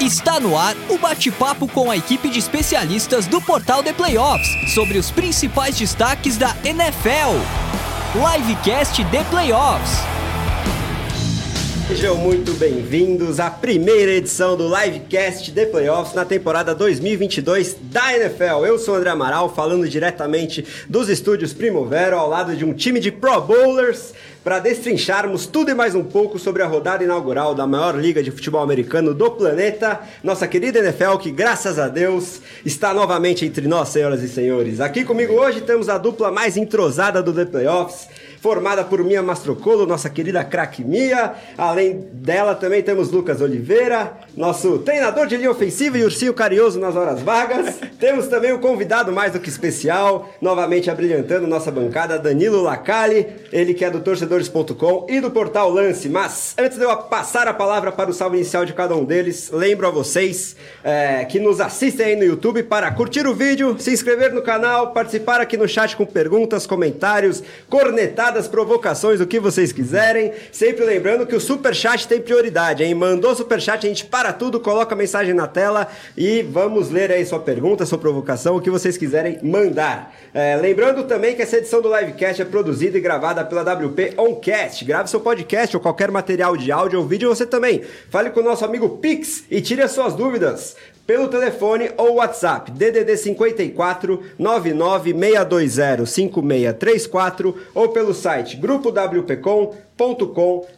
Está no ar o bate-papo com a equipe de especialistas do Portal The Playoffs sobre os principais destaques da NFL. Livecast The Playoffs. Sejam muito bem-vindos à primeira edição do Livecast The Playoffs na temporada 2022 da NFL. Eu sou o André Amaral, falando diretamente dos estúdios Primavera, ao lado de um time de Pro Bowlers, para destrincharmos tudo e mais um pouco sobre a rodada inaugural da maior liga de futebol americano do planeta, nossa querida NFL, que graças a Deus está novamente entre nós, senhoras e senhores. Aqui comigo hoje temos a dupla mais entrosada do The Playoffs formada por Mia Mastrocolo, nossa querida craque Mia. Além dela também temos Lucas Oliveira, nosso treinador de linha ofensiva e ursinho carinhoso nas horas vagas. temos também o um convidado mais do que especial, novamente abrilhantando nossa bancada, Danilo Lacalle, ele que é do torcedores.com e do portal Lance. Mas antes de eu passar a palavra para o salve inicial de cada um deles, lembro a vocês é, que nos assistem aí no YouTube para curtir o vídeo, se inscrever no canal, participar aqui no chat com perguntas, comentários, cornetadas piadas, provocações, o que vocês quiserem. Sempre lembrando que o superchat tem prioridade, hein? Mandou superchat, a gente para tudo, coloca a mensagem na tela e vamos ler aí sua pergunta, sua provocação, o que vocês quiserem mandar. É, lembrando também que essa edição do Livecast é produzida e gravada pela WP Oncast. Grave seu podcast ou qualquer material de áudio ou vídeo você também. Fale com o nosso amigo Pix e tire as suas dúvidas pelo telefone ou WhatsApp. DDD 54 99620 5634 ou pelo site grupowpcom.com.br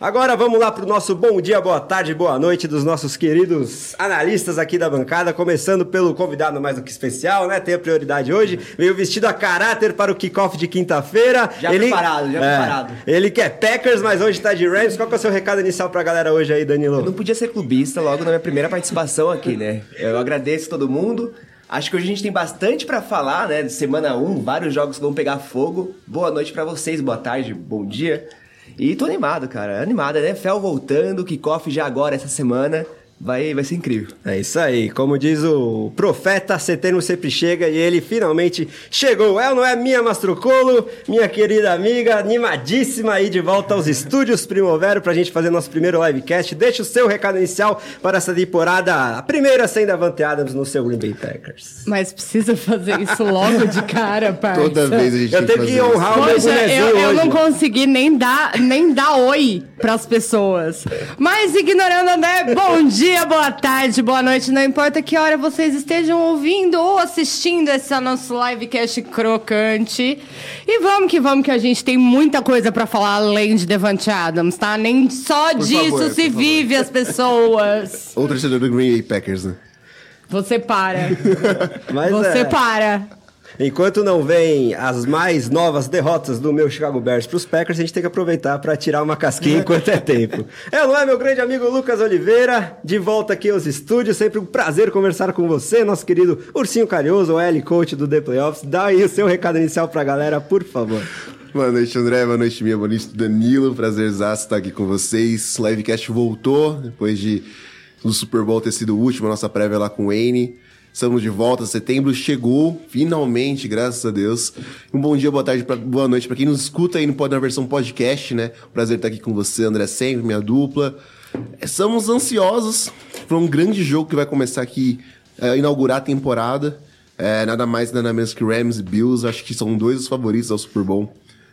Agora vamos lá para o nosso bom dia, boa tarde, boa noite dos nossos queridos analistas aqui da bancada, começando pelo convidado mais do que especial, né? Tem a prioridade hoje, veio vestido a caráter para o kickoff de quinta-feira. Já ele, preparado, já é, preparado. Ele quer Packers, mas hoje está de Rams. Qual que é o seu recado inicial para a galera hoje aí, Danilo? Eu não podia ser clubista logo na minha primeira participação aqui, né? Eu agradeço todo mundo. Acho que hoje a gente tem bastante para falar, né? Semana 1, vários jogos que vão pegar fogo. Boa noite para vocês, boa tarde, bom dia. E tô animado, cara. Animado, né? Fel voltando, kickoff já agora essa semana. Vai, vai ser incrível. É isso aí. Como diz o profeta, setembro sempre chega e ele finalmente chegou. É ou não é minha Mastrocolo, minha querida amiga, animadíssima aí de volta aos estúdios Primavera pra gente fazer nosso primeiro livecast. Deixa o seu recado inicial para essa temporada, a primeira sendo a Vante Adams no seu Green Bay Packers. Mas precisa fazer isso logo de cara, parça. Toda vez a gente Eu tenho que, que honrar o meu eu, eu não consegui nem dar, nem dar oi pras pessoas. Mas ignorando, né? Bom dia! Dia, boa tarde, boa noite, não importa que hora vocês estejam ouvindo ou assistindo esse nosso livecast crocante. E vamos que vamos, que a gente tem muita coisa para falar além de Devante Adams, tá? Nem só por disso favor, se vive as pessoas. Outro torcedor do Green Bay Packers, né? Você para. Você é. para. Enquanto não vem as mais novas derrotas do meu Chicago Bears para os Packers, a gente tem que aproveitar para tirar uma casquinha enquanto é tempo. É, não é, meu grande amigo Lucas Oliveira? De volta aqui aos estúdios, sempre um prazer conversar com você, nosso querido Ursinho Carinhoso, o L Coach do The Playoffs. Dá aí o seu recado inicial para a galera, por favor. Boa noite, André. Boa noite, minha. Boa noite, Danilo. Prazerzaço estar aqui com vocês. Livecast voltou depois de o Super Bowl ter sido o último, a nossa prévia lá com o Wayne. Estamos de volta, setembro chegou, finalmente, graças a Deus. Um bom dia, boa tarde, pra, boa noite para quem nos escuta aí no, na versão podcast, né? Prazer estar aqui com você, André, sempre, minha dupla. Estamos ansiosos para um grande jogo que vai começar aqui, é, inaugurar a temporada. É, nada mais, nada menos que Rams e Bills, acho que são dois dos favoritos ao Super Bowl.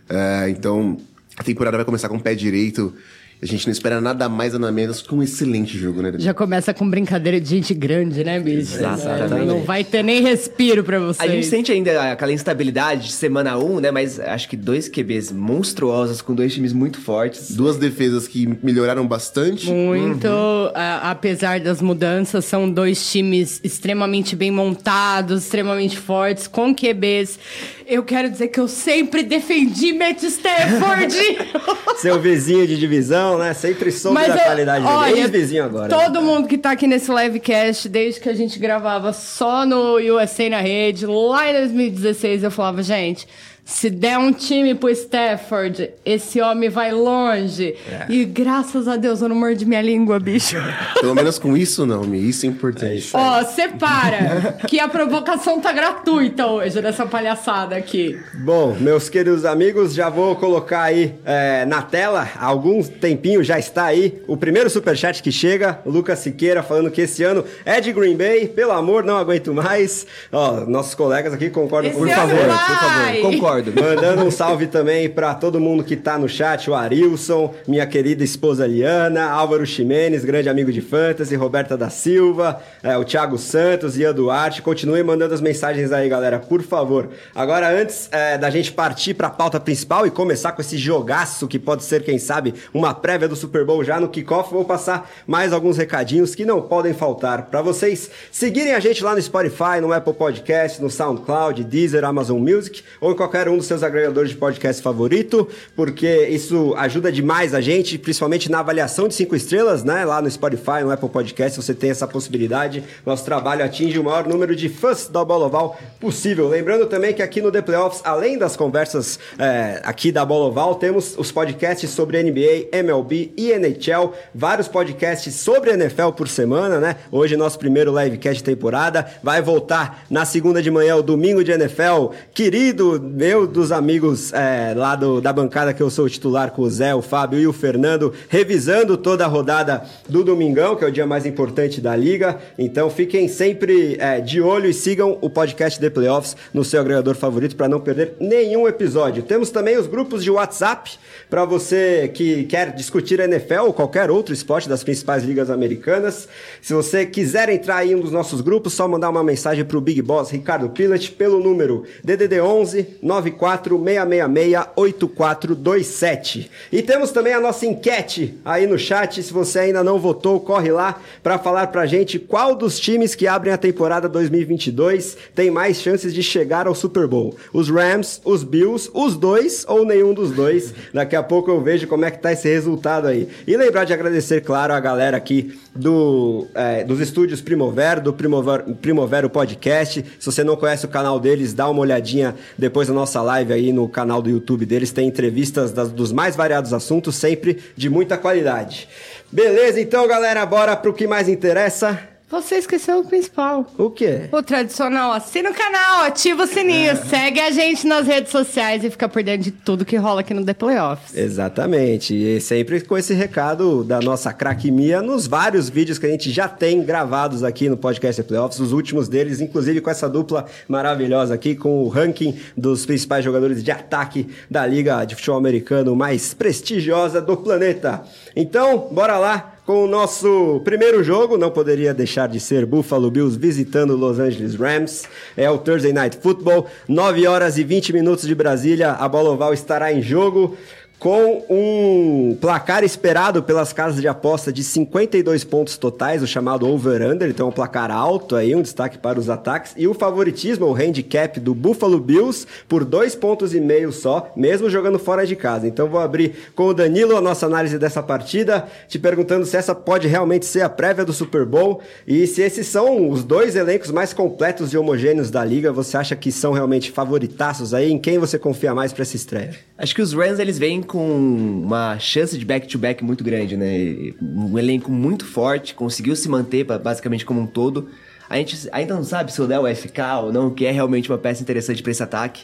É, então, a temporada vai começar com o pé direito. A gente não espera nada mais, nada menos que um excelente jogo, né? Já começa com brincadeira de gente grande, né, bicho? Exatamente. Não vai ter nem respiro pra vocês. A gente sente ainda aquela instabilidade de semana 1, um, né? Mas acho que dois QBs monstruosos, com dois times muito fortes. Duas defesas que melhoraram bastante. Muito. Uhum. A, apesar das mudanças, são dois times extremamente bem montados, extremamente fortes, com QBs. Eu quero dizer que eu sempre defendi Matt Stafford. Seu vizinho de divisão né? Sempre soube Mas da eu, qualidade olha, dele. Ex-vizinho agora. Todo mundo que tá aqui nesse livecast, desde que a gente gravava só no USA na rede, lá em 2016, eu falava, gente, Se der um time pro Stafford, esse homem vai longe. E graças a Deus eu não mordi minha língua, bicho. Pelo menos com isso, não, Mi. Isso é importante. Ó, separa, que a provocação tá gratuita hoje nessa palhaçada aqui. Bom, meus queridos amigos, já vou colocar aí é, na tela, há algum tempinho já está aí, o primeiro superchat que chega, o Lucas Siqueira falando que esse ano é de Green Bay, pelo amor, não aguento mais. Ó, nossos colegas aqui concordam Esse por favor. vai! Por favor, concordo. Mandando um salve também para todo mundo que tá no chat, o Arilson, minha querida esposa Liana, Álvaro Ximenes, grande amigo de Fantasy, Roberta da Silva, é, o Thiago Santos, Ian Duarte. Continuem mandando as mensagens aí, galera, por favor. Agora, antes é, da gente partir para a pauta principal e começar com esse jogaço que pode ser, quem sabe, uma prévia do Super Bowl já no kickoff, vou passar mais alguns recadinhos que não podem faltar para vocês seguirem a gente lá no Spotify, no Apple Podcast, no SoundCloud, Deezer, Amazon Music ou em qualquer um dos seus agregadores de podcast favorito, porque isso ajuda demais a gente, principalmente na avaliação de cinco estrelas, né? Lá no Spotify, no Apple Podcast, você tem essa possibilidade. Nosso trabalho atinge o maior número de fãs da Bola Oval possível. Lembrando também que aqui no The Playoffs, além das conversas é, aqui da Bola Oval, temos os podcasts sobre NBA, MLB e NHL, vários podcasts sobre NFL por semana, né? Hoje nosso primeiro livecast temporada vai voltar na segunda de manhã, o domingo de NFL, querido meu dos amigos é, lá do, da bancada que eu sou titular com o Zé, o Fábio e o Fernando, revisando toda a rodada do domingão, que é o dia mais importante da liga. Então fiquem sempre é, de olho e sigam o podcast The Playoffs no seu agregador favorito para não perder nenhum episódio. Temos também os grupos de WhatsApp para você que quer discutir a NFL ou qualquer outro esporte das principais ligas americanas. Se você quiser entrar em um dos nossos grupos, só mandar uma mensagem para o Big Boss Ricardo Pilat pelo número DDD 11 946668427. E temos também a nossa enquete aí no chat. Se você ainda não votou, corre lá para falar pra gente qual dos times que abrem a temporada 2022 tem mais chances de chegar ao Super Bowl. Os Rams, os Bills, os dois ou nenhum dos dois. Daqui a pouco eu vejo como é que tá esse resultado aí. E lembrar de agradecer, claro, a galera aqui do, é, dos estúdios Primavera, do Primavera, Primavera Podcast. Se você não conhece o canal deles, dá uma olhadinha depois da nossa live aí no canal do YouTube deles. Tem entrevistas das- dos mais variados assuntos, sempre de muita qualidade. Beleza, então, galera, bora pro que mais interessa. Você esqueceu o principal. O quê? O tradicional, assina o canal, ativa o sininho, segue a gente nas redes sociais e fica por dentro de tudo que rola aqui no The Playoffs. Exatamente, e sempre com esse recado da nossa craquemia nos vários vídeos que a gente já tem gravados aqui no podcast The Playoffs, os últimos deles, inclusive com essa dupla maravilhosa aqui, com o ranking dos principais jogadores de ataque da Liga de Futebol Americano mais prestigiosa do planeta. Então, bora lá com o nosso primeiro jogo, não poderia deixar de ser Buffalo Bills visitando Los Angeles Rams. É o Thursday Night Football, 9 horas e 20 minutos de Brasília. A bola oval estará em jogo com um placar esperado pelas casas de aposta de 52 pontos totais, o chamado over-under, então um placar alto aí, um destaque para os ataques, e o favoritismo, o handicap do Buffalo Bills por dois pontos e meio só, mesmo jogando fora de casa. Então vou abrir com o Danilo a nossa análise dessa partida, te perguntando se essa pode realmente ser a prévia do Super Bowl e se esses são os dois elencos mais completos e homogêneos da liga, você acha que são realmente favoritaços aí? Em quem você confia mais para essa estreia? Acho que os Rams eles vêm com uma chance de back-to-back muito grande, né? Um elenco muito forte, conseguiu se manter ba- basicamente como um todo. A gente ainda não sabe se o Léo vai ficar ou não, que é realmente uma peça interessante para esse ataque.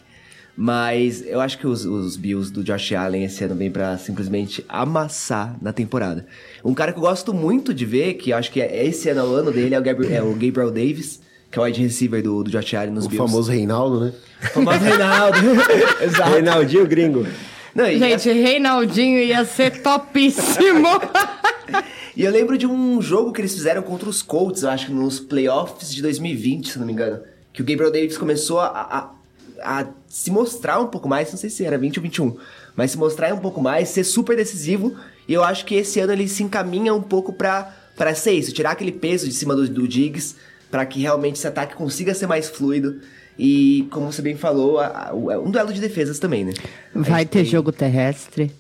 Mas eu acho que os, os Bills do Josh Allen esse ano vêm pra simplesmente amassar na temporada. Um cara que eu gosto muito de ver, que eu acho que é- esse ano é o ano dele, é o Gabriel, é o Gabriel Davis, que é o wide receiver do, do Josh Allen nos O Bills. famoso Reinaldo, né? O famoso Reinaldo. Exato. Reinaldinho Gringo. Não, Gente, Reinaldinho ia ser topíssimo. E eu lembro de um jogo que eles fizeram contra os Colts, eu acho que nos playoffs de 2020, se não me engano. Que o Gabriel Davis começou a, a, a se mostrar um pouco mais, não sei se era 20 ou 21, mas se mostrar um pouco mais, ser super decisivo. E eu acho que esse ano ele se encaminha um pouco pra, pra ser isso, tirar aquele peso de cima do, do Diggs, pra que realmente esse ataque consiga ser mais fluido. E, como você bem falou, a- a- um duelo de defesas também, né? Vai ter jogo terrestre.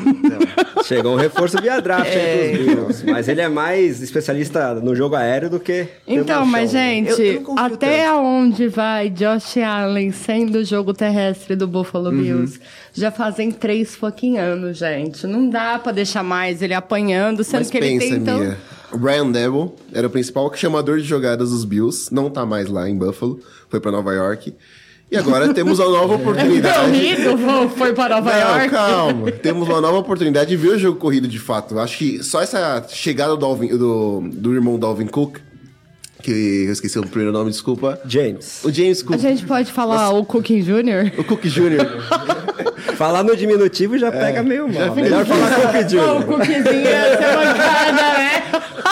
Então, Chegou um reforço via draft É. aí pros Bills. Mas ele é mais especialista no jogo aéreo do que. Então, no mas chão, né? gente, Eu- eu até aonde vai Josh Allen sendo o jogo terrestre do Buffalo Uhum. Bills? Já fazem três fucking anos, gente. Não dá pra deixar mais ele apanhando, sendo Mas que ele pensa, tem então... Mia. O Brian Devil era o principal chamador de jogadas dos Bills. Não tá mais lá em Buffalo. Foi pra Nova York. E agora temos uma nova oportunidade. Corrido foi para Nova Não, York. calma. Temos uma nova oportunidade de ver o jogo corrido de fato. Acho que só essa chegada do, Alvin- do, do irmão do Alvin Cook, que eu esqueci o primeiro nome, desculpa. James. O James A Cook. gente pode falar o Cookie Jr.? O Cook Jr. Falar no diminutivo já pega meio mal. Melhor falar com o Pô, o Jr. Cookiezinho ia ser bancada, né?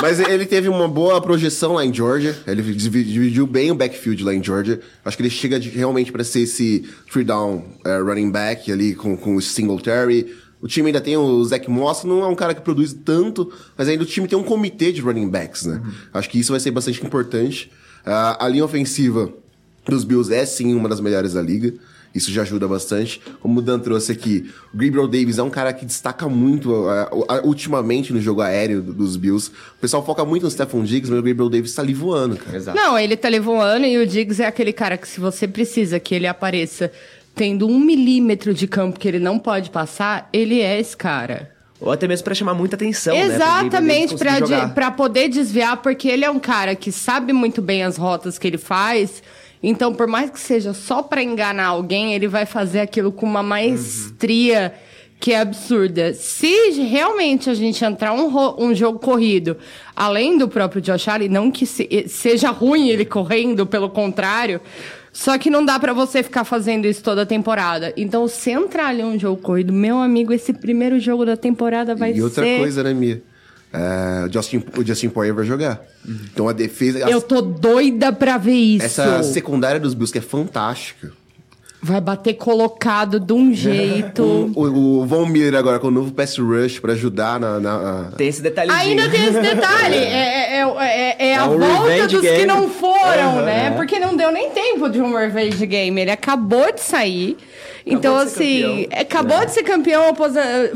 Mas ele teve uma boa projeção lá em Georgia. Ele divi- dividiu bem o backfield lá em Georgia. Acho que ele chega de- realmente para ser esse three down eh, running back ali com, com o Singletary. O time ainda tem o Zach Moss, não é um cara que produz tanto, mas ainda o time tem um comitê de running backs, né? Acho que isso vai ser bastante importante. Ah, a linha ofensiva dos Bills é sim uma das melhores da liga. Isso já ajuda bastante. Como o Dan trouxe aqui, o Gabriel Davis é um cara que destaca muito ah, ah, ultimamente no jogo aéreo do- dos Bills. O pessoal foca muito no Stephon Diggs, mas o Gabriel Davis tá ali voando, cara. Exato. Não, ele tá levando e o Diggs é aquele cara que se você precisa que ele apareça tendo um milímetro de campo que ele não pode passar, ele é esse cara. Ou até mesmo pra chamar muita atenção, né? Exatamente, jogar. pra poder desviar, porque ele é um cara que sabe muito bem as rotas que ele faz. Então, por mais que seja só pra enganar alguém, ele vai fazer aquilo com uma maestria que é absurda. Se realmente a gente entrar um, um jogo corrido, além do próprio Josh Allen, não que se- seja ruim ele correndo, pelo contrário, só que não dá pra você ficar fazendo isso toda a temporada. Então, se entrar ali um jogo corrido, meu amigo, esse primeiro jogo da temporada vai ser... E outra coisa, né, Mia? É, o, Justin, o Justin Poyer vai jogar. Então a defesa. Eu tô doida pra ver isso. Essa secundária dos Bills que é fantástica. Vai bater colocado de um jeito. O, o Von Miller agora com o novo pass rush pra ajudar na. na- Tem esse detalhezinho. Ainda tem esse detalhe. É, é, é, é a um volta dos que game. não foram, né? é. Porque não deu nem tempo de um revenge game. Ele acabou de sair. então, de assim, campeão. é, acabou de ser campeão,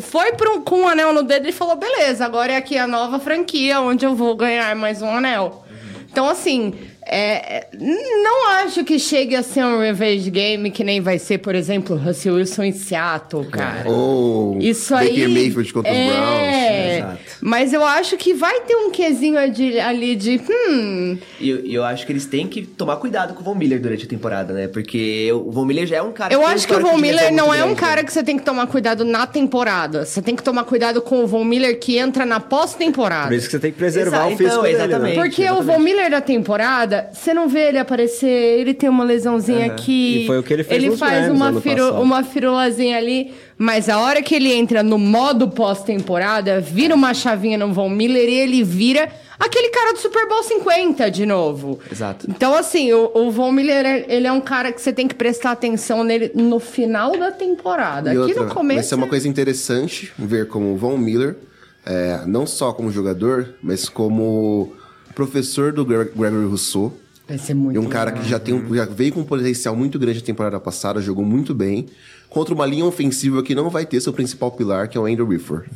foi pro, com um anel no dedo e falou: beleza, agora é aqui a nova franquia onde eu vou ganhar mais um anel. Então, assim, é, é, não acho que chegue a ser um revenge game que nem vai ser, por exemplo, Russell Wilson em Seattle, cara. Ou Isso Baker aí. Mayfield contra os Browns. é, Exato. Mas eu acho que vai ter um quesinho ali, ali de. Hum. E eu, eu acho que eles têm que tomar cuidado com o Von Miller durante a temporada, né? Porque o Von Miller já é um cara Eu tem um acho que o Von Miller não é um grande, cara né? que você tem que tomar cuidado na temporada. Você tem que tomar cuidado com o Von Miller que entra na pós-temporada. Por isso que você tem que preservar Exato, o físico então, dele, exatamente. né? Porque o exatamente. Von Miller da temporada, você não vê ele aparecer, ele tem uma lesãozinha aqui. E foi o que ele fez Ele faz uma, ano firu, uma firulazinha ali, mas a hora que ele entra no modo pós-temporada, vira uma chavinha no Von Miller e ele vira aquele cara do Super Bowl 50 de novo. Exato. Então, assim, o, o Von Miller, é- ele é um cara que você tem que prestar atenção nele no final da temporada. E Aqui outra, no começo. Vai ser uma coisa interessante ver como o Von Miller, é, não só como jogador, mas como professor do Gre- Gregory Rousseau. Vai ser muito E um cara que já, tem um- já veio com um potencial muito grande na temporada passada, jogou muito bem, contra uma linha ofensiva que não vai ter seu principal pilar, que é o Andrew Whitford.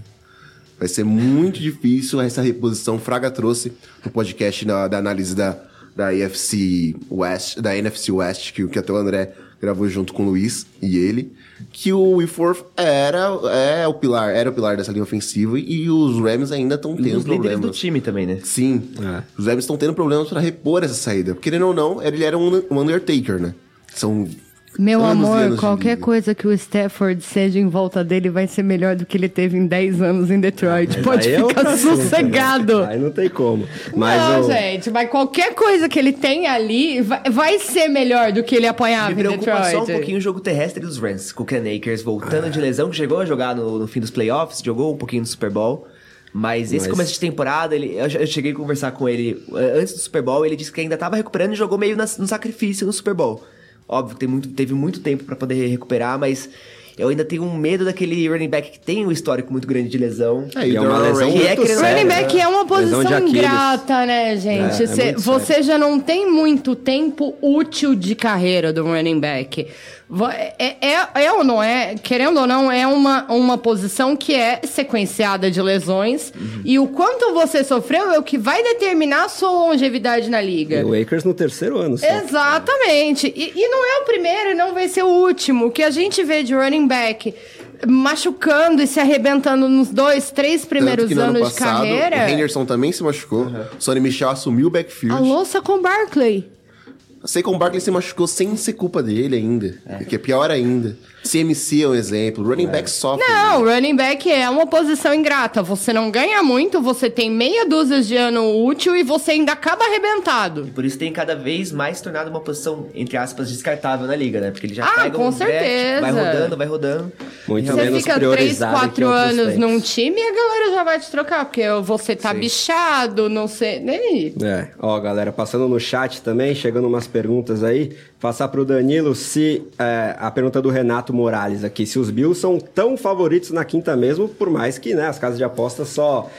Vai ser muito difícil essa reposição. Fraga trouxe no podcast da, da análise da, da NFC West, da NFC West, que, que até o André gravou junto com o Luiz e ele, que o Whitford era, é o pilar, era o pilar dessa linha ofensiva e os Rams ainda estão tendo líderes problemas. do time também, né? Sim. É. Os Rams estão tendo problemas para repor essa saída. Querendo ou não, ele era um, um Undertaker, né? São. Meu anos amor, qualquer coisa que o Stafford seja em volta dele vai ser melhor do que ele teve em 10 anos em Detroit. Pode Aí é ficar assunto, sossegado. né? Aí não tem como. Mas não, o- gente, mas qualquer coisa que ele tem ali vai, vai ser melhor do que ele apanhava Me em Detroit. só um pouquinho o jogo terrestre dos Rams, com o Ken Akers voltando de lesão, que chegou a jogar no, no fim dos playoffs, jogou um pouquinho no Super Bowl. Mas esse Mas- começo de temporada, ele, eu, eu cheguei a conversar com ele eh, antes do Super Bowl, ele disse que ainda tava recuperando e jogou meio nas- no sacrifício no Super Bowl. Óbvio que tem muito, teve muito tempo pra poder recuperar, mas eu ainda tenho um medo daquele running back que tem um histórico muito grande de lesão. É, E é uma lesão Que é séria, Running back né? é uma posição ingrata, né, gente? É, é Cê- muito você já não tem muito tempo útil de carreira do running back. Va- É, é, é ou não é, querendo ou não, é uma, uma posição que é sequenciada de lesões. E o quanto você sofreu é o que vai determinar a sua longevidade na liga. O Akers no terceiro ano só. Exatamente. E, e não é o primeiro e não vai ser o último. O que a gente vê de running back machucando e se arrebentando nos dois, três Tanto primeiros que no ano anos de passado, carreira. o Henderson também se machucou. Sonny Michel assumiu o backfield. A louça com Barkley. Sei que o Barkley se machucou sem ser culpa dele ainda. Que é pior ainda. CMC é um exemplo. Running back sofre. Não, running back é uma posição ingrata. Você não ganha muito, você tem meia dúzia de ano útil e você ainda acaba arrebentado. Por isso tem cada vez mais se tornado uma posição, entre aspas, descartável na liga, né? Porque ele já Ah, pega com um draft, certeza. vai rodando, vai rodando. Muito Você menos fica três, priorizado que quatro outros anos tempos. num time e a galera já vai te trocar, porque você tá bichado, não sei. Nem. É, ó, galera, passando no chat também, chegando umas perguntas aí. Passar pro Danilo se é, a pergunta do Renato Morales aqui, se os Bills são tão favoritos na quinta mesmo, por mais que né, as casas de apostas só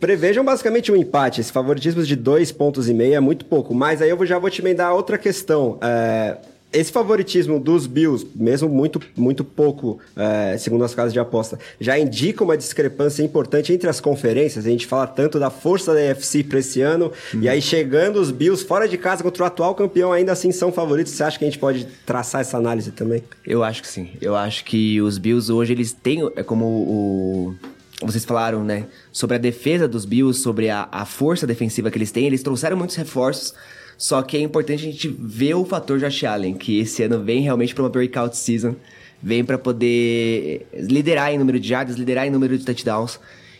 prevejam basicamente um empate. Esse favoritismo de dois pontos e meio é muito pouco. Mas aí eu já vou te emendar outra questão. É, esse favoritismo dos Bills, mesmo muito, muito pouco, é, segundo as casas de aposta, já indica uma discrepância importante entre as conferências. A gente fala tanto da força da AFC para esse ano, e aí chegando os Bills fora de casa contra o atual campeão, ainda assim são favoritos. Você acha que a gente pode traçar essa análise também? Eu acho que sim. Eu acho que os Bills hoje, eles têm, é como o... Vocês falaram, né? Sobre a defesa dos Bills, sobre a, a força defensiva que eles têm. Eles trouxeram muitos reforços. Só que é importante a gente ver o fator Josh Allen, que esse ano vem realmente para uma breakout season. Vem para poder liderar em número de yards, liderar em número de touchdowns.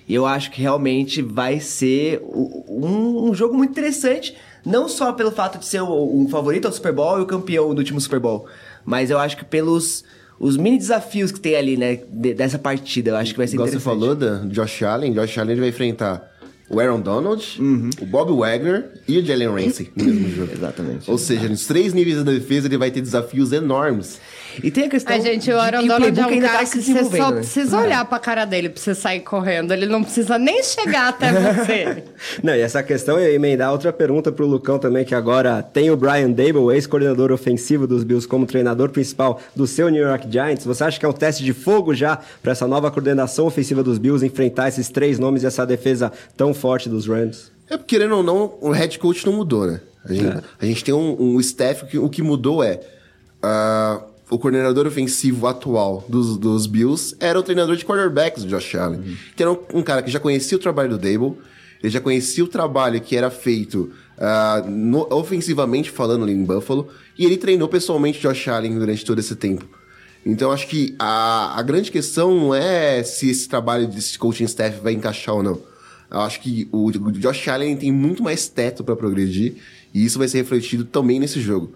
E eu acho que realmente vai ser um, um jogo muito interessante. Não só pelo fato de ser o, um favorito ao Super Bowl e o campeão do último Super Bowl. Mas eu acho que pelos os mini desafios que tem ali, né? de- dessa partida. Eu acho que vai ser Igual você interessante. falou da Josh Allen, Josh Allen ele vai enfrentar o Aaron Donald, Uhum. o Bob Wagner e o Jalen Ramsey no mesmo jogo. Exatamente. Ou seja, nos três níveis da defesa ele vai ter desafios enormes. E tem a questão. A gente, o de Aaron Donald é um ainda cara tá que você só né? precisa olhar pra cara dele pra você sair correndo. Ele não precisa nem chegar até você. Não, e essa questão eu ia emendar outra pergunta pro Lucão também, que agora tem o Brian Dable, ex-coordenador ofensivo dos Bills, como treinador principal do seu New York Giants. Você acha que é um teste de fogo já para essa nova coordenação ofensiva dos Bills enfrentar esses três nomes e essa defesa tão forte dos Rams? É porque, querendo ou não, o head coach não mudou, né? A gente, a gente tem um, um staff que o que mudou é. ah, o coordenador ofensivo atual dos, dos Bills era o treinador de quarterbacks, Josh Allen. Que era um, um cara que já conhecia o trabalho do Dable, ele já conhecia o trabalho que era feito ah, no- ofensivamente falando ali em Buffalo, e ele treinou pessoalmente Josh Allen durante todo esse tempo. Então, acho que a, a grande questão não é se esse trabalho desse coaching staff vai encaixar ou não. Eu acho que o, o Josh Allen tem muito mais teto para progredir e isso vai ser refletido também nesse jogo.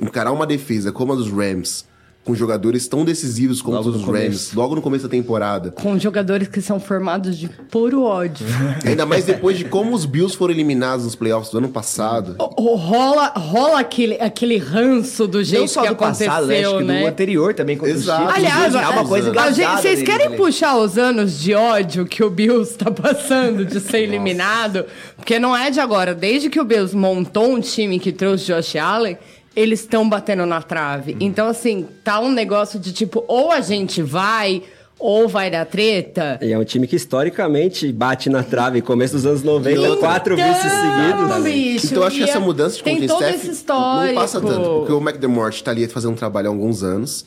Encarar uma defesa como a dos Rams, com jogadores tão decisivos como Logo os Rams, começo. logo no começo da temporada. Com jogadores que são formados de puro ódio. Ainda mais depois de como os Bills foram eliminados nos playoffs do ano passado. O- o- rola rola aquele, aquele ranço do jeito Não só que do aconteceu, passado, né? Acho que né? do anterior também contra Exato. os. Aliás, é uma coisa a engraçada gente- vocês deles querem puxar os anos de ódio que o Bills tá passando de ser eliminado? Porque não é de agora. Desde que o Bills montou um time que trouxe Josh Allen, eles estão batendo na trave. Então, assim, tá um negócio de tipo, ou a gente vai, ou vai dar treta. E é um time que historicamente bate na trave, começo dos anos 90, quatro vices seguidos. Então, bicho, Então eu acho que essa mudança de Tem todo esse histórico. não passa tanto, porque o McDermott tá ali fazendo um trabalho há alguns anos.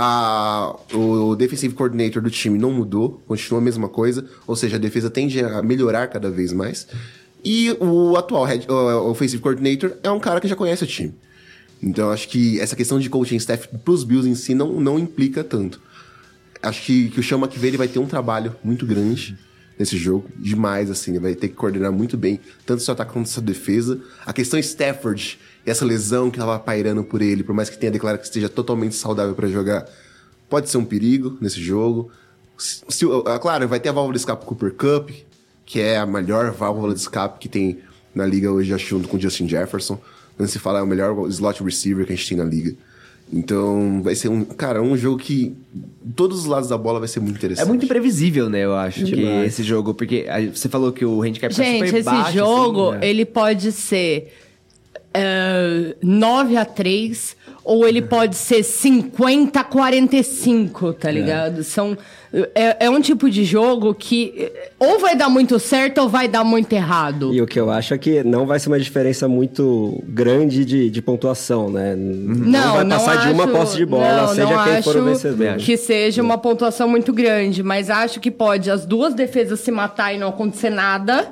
A, o defensive coordinator do time não mudou, continua a mesma coisa, ou seja, a defesa tende a melhorar cada vez mais. E o atual head, o offensive coordinator é um cara que já conhece o time. Então acho que essa questão de coaching staff pros Bills em si não, não implica tanto. Acho que, que o Chama que ele vai ter um trabalho muito grande nesse jogo, demais, assim, ele vai ter que coordenar muito bem, tanto seu ataque quanto sua defesa. A questão Stafford, e essa lesão que tava pairando por ele, por mais que tenha declarado que esteja totalmente saudável para jogar, pode ser um perigo nesse jogo. Se, se- ah, claro, vai ter a válvula de escape Cooper Cup, que é a melhor válvula de escape que tem na liga hoje, junto com Justin Jefferson. Quando se fala, é o melhor slot receiver que a gente tem na liga. Então, vai ser um, cara, um jogo que todos os lados da bola vai ser muito interessante. É muito imprevisível, né? Eu acho que esse jogo, porque a- você falou que o handicap tá Gente, super esse baixo. jogo, assim, né? ele pode ser é, 9 a 3 ou ele pode ser 50 a 45, tá ligado? São, é, é um tipo de jogo que ou vai dar muito certo ou vai dar muito errado. E o que eu acho é que não vai ser uma diferença muito grande de, de pontuação, né? Não, vai não passar de uma posse de bola, não, seja não quem for o vencedor. Que seja uma pontuação muito grande, mas acho que pode as duas defesas se matar e não acontecer nada,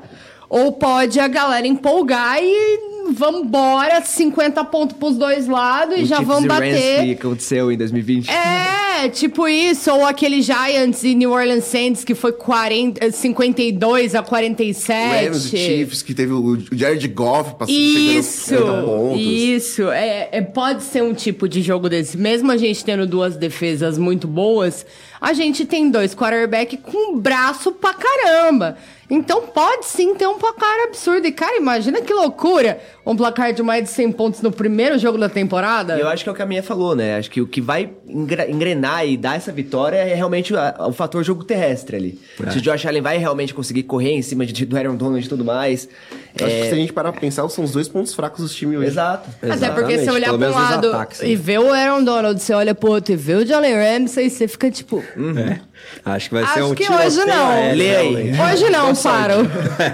ou pode a galera empolgar e vambora, 50 pontos pros dois lados e já Chiefs vão bater. que aconteceu em 2020. É, tipo isso, ou aquele Giants e New Orleans Saints que foi 40, 52 a 47. Rams e Chiefs, que teve o Jared Goff passando Isso, 50 pontos. isso. É, é- pode ser um tipo de jogo desse. Mesmo a gente tendo duas defesas muito boas, a gente tem dois quarterback com braço pra caramba. Então pode sim ter um placar absurdo. E, cara, imagina que loucura um placar de mais de 100 pontos no primeiro jogo da temporada. E eu acho que é o que a minha falou, né? Acho que o que vai engrenar e dar essa vitória é realmente o fator jogo terrestre ali. Se o Josh Allen vai realmente conseguir correr em cima de, do Aaron Donald e tudo mais. Acho é, que se a gente parar pra pensar, são os dois pontos fracos dos times hoje. Exato. Até porque você olhar pra um lado ataques, né? e ver o Aaron Donald, você olha pro outro e vê o Jalen Ramsey, você fica tipo... É. Acho que vai ser Acho um que tiroteio hoje não. aéreo, Lê aí. Hoje não, Faro.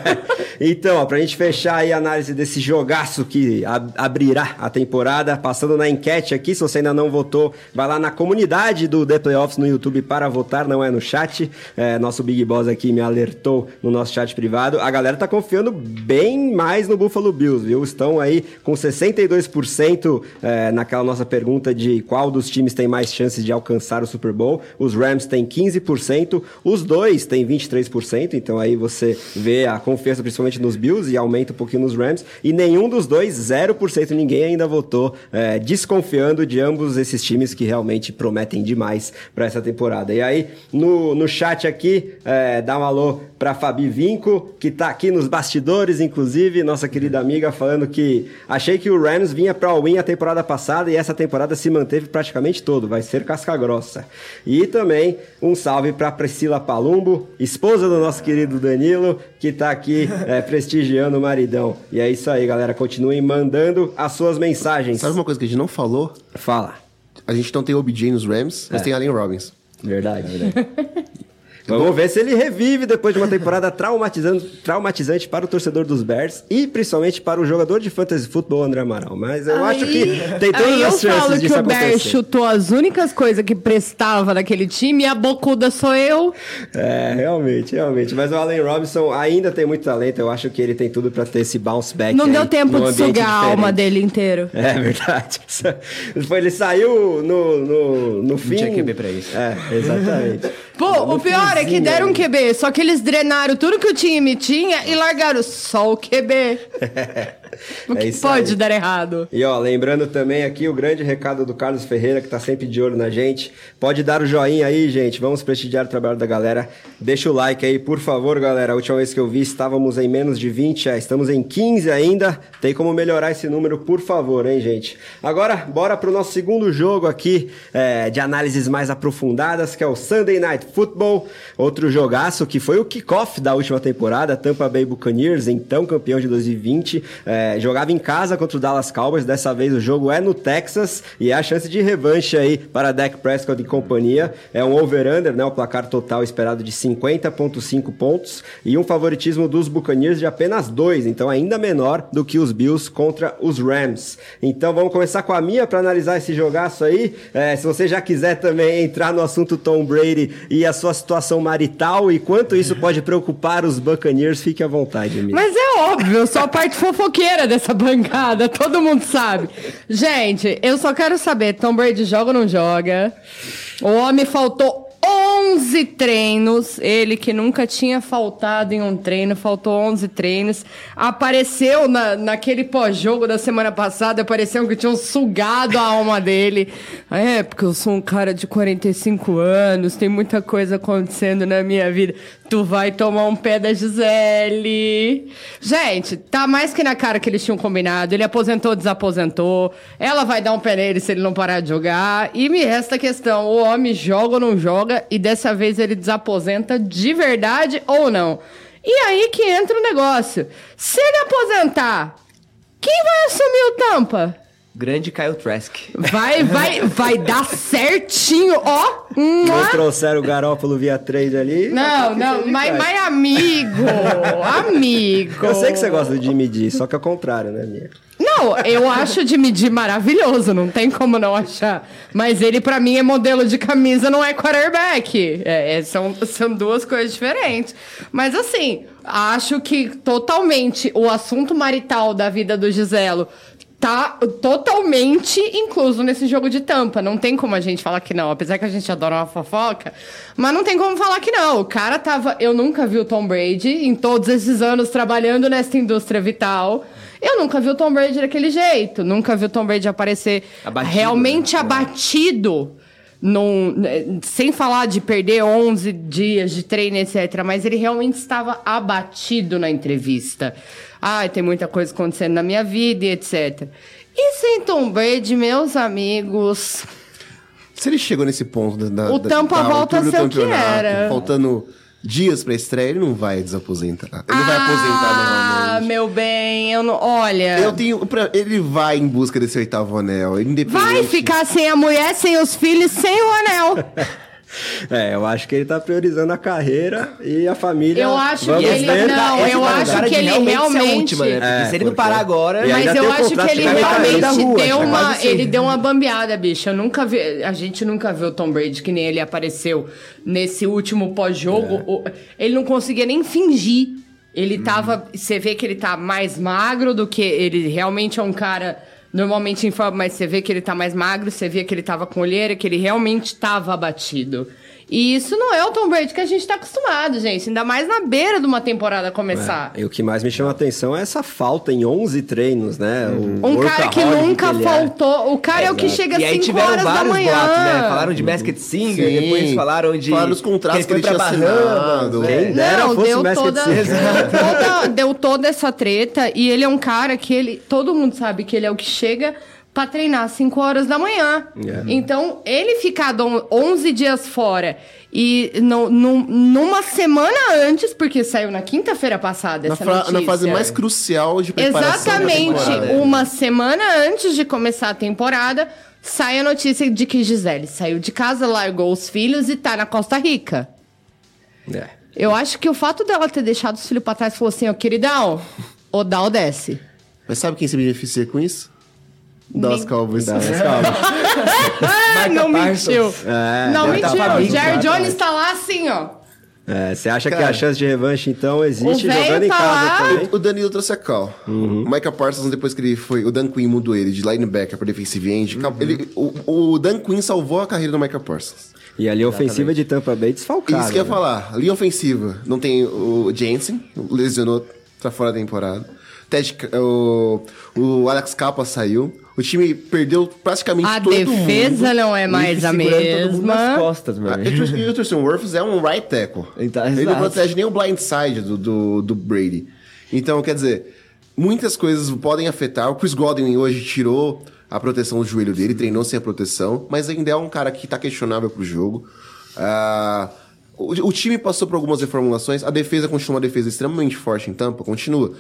então, ó, pra gente fechar aí a análise desse jogaço que ab- abrirá a temporada, passando na enquete aqui, se você ainda não votou, vai lá na comunidade do The Playoffs no YouTube para votar, não é no chat. É, nosso Big Boss aqui me alertou no nosso chat privado. A galera tá confiando bem mais no Buffalo Bills, viu? Estão aí com 62% é, naquela nossa pergunta de qual dos times tem mais chances de alcançar o Super Bowl. Os Rams têm 15%, os dois têm 23%, então aí você vê a confiança principalmente nos Bills e aumenta um pouquinho nos Rams. E nenhum dos dois, 0%, ninguém ainda votou é, desconfiando de ambos esses times que realmente prometem demais para essa temporada. E aí, no, no chat aqui, é, dá um alô pra Fabi Vinco, que tá aqui nos bastidores, inclusive, nossa querida amiga, falando que achei que o Rams vinha pra win a temporada passada e essa temporada se manteve praticamente todo, vai ser casca grossa. E também um salve pra Priscila Palumbo, esposa do nosso querido Danilo, que tá aqui é, prestigiando o maridão. E é isso aí, galera, continuem mandando as suas mensagens. Sabe uma coisa que a gente não falou? Fala. A gente não tem OBJ nos Rams, mas É. tem Allen Robbins. Verdade, verdade. Vamos ver se ele revive depois de uma temporada traumatizante, traumatizante para o torcedor dos Bears e principalmente para o jogador de fantasy futebol André Amaral. Mas eu acho que tem todas aí as eu chances falo que disso o Bear acontecer. chutou as únicas coisas que prestava naquele time e a bocuda sou eu. É, realmente, realmente. Mas o Allen Robinson ainda tem muito talento. Eu acho que ele tem tudo para ter esse bounce back. Não aí, deu tempo de sugar a alma diferente. dele inteiro. É verdade. Foi, ele saiu no, no, no fim. tinha QB pra isso. É, exatamente. Pô, No o pior é que deram um ali. QB, só que eles drenaram tudo que o time tinha e largaram só o QB. o que É pode aí. dar errado? E ó, lembrando também aqui o grande recado do Carlos Ferreira, que tá sempre de olho na gente. Pode dar o joinha aí, gente. Vamos prestigiar o trabalho da galera. Deixa o like aí, por favor, galera. A última vez que eu vi, estávamos em menos de 20, já estamos em 15 ainda. Tem como melhorar esse número, por favor, hein, gente? Agora, bora pro nosso segundo jogo aqui é, de análises mais aprofundadas, que é o Sunday Night Football. Outro jogaço que foi o kickoff da última temporada, Tampa Bay Buccaneers, então campeão de 2020. É, jogava em casa contra o Dallas Cowboys. Dessa vez o jogo é no Texas e é a chance de revanche aí para Dak Prescott e companhia. É um over-under, né? O placar total esperado de 50,5 pontos e um favoritismo dos Buccaneers de apenas dois, então ainda menor do que os Bills contra os Rams. Então vamos começar com a minha para analisar esse jogaço aí. É, se você já quiser também entrar no assunto Tom Brady e a sua situação marital e quanto isso pode preocupar os Buccaneers, fique à vontade, amigo. Mas é óbvio, eu sou a parte fofoqueira dessa bancada, todo mundo sabe. Gente, eu só quero saber, Tom Brady joga ou não joga? O homem faltou 11 treinos, ele que nunca tinha faltado em um treino, faltou 11 treinos. Apareceu na, naquele pós-jogo da semana passada, pareceu que tinham sugado a alma dele. É, porque eu sou um cara de 45 anos, tem muita coisa acontecendo na minha vida. Tu vai tomar um pé da Gisele. Gente, tá mais que na cara que eles tinham combinado. Ele aposentou, desaposentou. Ela vai dar um pé nele se ele não parar de jogar. E me resta a questão: o homem joga ou não joga? E dessa vez ele desaposenta de verdade ou não? E aí que entra o negócio. Se ele aposentar Quem vai assumir o Tampa? Grande Kyle Trask. Vai, vai, vai dar certinho, ó. Não trouxeram o Garópolo via trade ali. Não, não, mas, mas amigo, amigo. Eu sei que você gosta do Jimmy D, só que é o contrário, né, Mia? Não, eu acho de medir maravilhoso, não tem como não achar. Mas ele, pra mim, é modelo de camisa, não é quarterback. É, é, são, são duas coisas diferentes. Mas assim, acho que totalmente o assunto marital da vida do Giselo tá totalmente incluso nesse jogo de tampa. Não tem como a gente falar que não. Apesar que a gente adora uma fofoca, mas não tem como falar que não. O cara tava. Eu nunca vi o Tom Brady em todos esses anos trabalhando nessa indústria vital. Eu nunca vi o Tom Brady daquele jeito. Nunca vi o Tom Brady aparecer Abatido, realmente né? abatido. Num, sem falar de perder 11 dias de treino, etc. Mas ele realmente estava abatido na entrevista. Ah, tem muita coisa acontecendo na minha vida e etc. E sem Tom Brady, meus amigos. Se ele chegou nesse ponto da, da O da- Tampa da volta altura a ser o que era. Faltando dias pra estreia, ele não vai desaposentar. Ele não vai aposentar Ah, novamente. meu bem, eu não. Olha. Eu tenho. pra- ele vai em busca desse oitavo anel. Independente. Vai ficar sem a mulher, sem os filhos, sem o anel. É, eu acho que ele tá priorizando a carreira e a família. Eu acho Vamos que ele- ver. não, Essa eu tá acho que ele realmente realmente- última, né? É, se ele não parar agora. E Mas eu acho que ele realmente rua, deu uma. assim. Ele deu uma bambeada, bicho. Eu nunca vi. A gente nunca viu o Tom Brady que nem ele apareceu nesse último pós-jogo. É. Ele não conseguia nem fingir. Ele Uhum. tava. Você vê que ele tá mais magro do que. Ele realmente é um cara. Normalmente em forma, mas você vê que ele tá mais magro, você vê que ele tava com olheira, que ele realmente tava abatido. E isso não é o Tom Brady que a gente tá acostumado, gente. Ainda mais na beira de uma temporada começar. E o que mais me chama a atenção é essa falta em 11 treinos, né? O Um cara que nunca ele é. faltou. O cara é, o que chega às aí 5 tiveram horas da vários manhã. boatos, né? Falaram de Basket Singer, Sim. depois falaram de. Falaram dos contratos que ele tinha assinado. Bahamas, Quem é. dera Não, fosse deu toda, toda, deu toda essa treta. E ele é um cara que ele. Todo mundo sabe que ele é o que chega pra treinar às 5 horas da manhã. É. Então, ele ficar don- 11 dias fora e no, num- numa semana antes, porque saiu na quinta-feira passada Na, essa fra- notícia. na fase mais crucial de preparação. Exatamente. Uma semana antes de começar a temporada, sai a notícia de que Gisele saiu de casa, largou os filhos e tá na Costa Rica. É. Eu acho que o fato dela ter deixado os filhos pra trás falou assim, ó, queridão, o Dal desce. Mas sabe quem se beneficia com isso? Nem- Cowboys. Ah, não Parsons. mentiu. É, não mentiu. Marca Jones tá lá assim, ó. É, você acha que Cara, a chance de revanche, então, existe jogando em tá casa lá. também? O Danilo trouxe a cal. O Micah Parsons, depois que ele foi. O Dan Quinn mudou ele de linebacker pra defensive end. ele- o, o Dan Quinn salvou a carreira do Micah Parsons. E ali a ofensiva de Tampa Bay desfalcada. Isso que eu ia né? falar. Linha ofensiva. Não tem o Jensen, lesionou, tá fora da temporada. Ted, o, o Alex Capa saiu. O time perdeu praticamente A todo defesa mundo. não é mais a Segurando todo mundo nas mesma. costas, Ah, mano. E o Tristan- e Wirfs é um right tackle. Então, ele não exato. protege nem o blind side do, do, do Brady. Então, quer dizer, muitas coisas podem afetar. O Chris Godwin hoje tirou a proteção do joelho dele, treinou sem a proteção, mas ainda é um cara que tá questionável pro jogo. Ah, o, o time passou por algumas reformulações. A defesa continua uma defesa extremamente forte em Tampa, continua.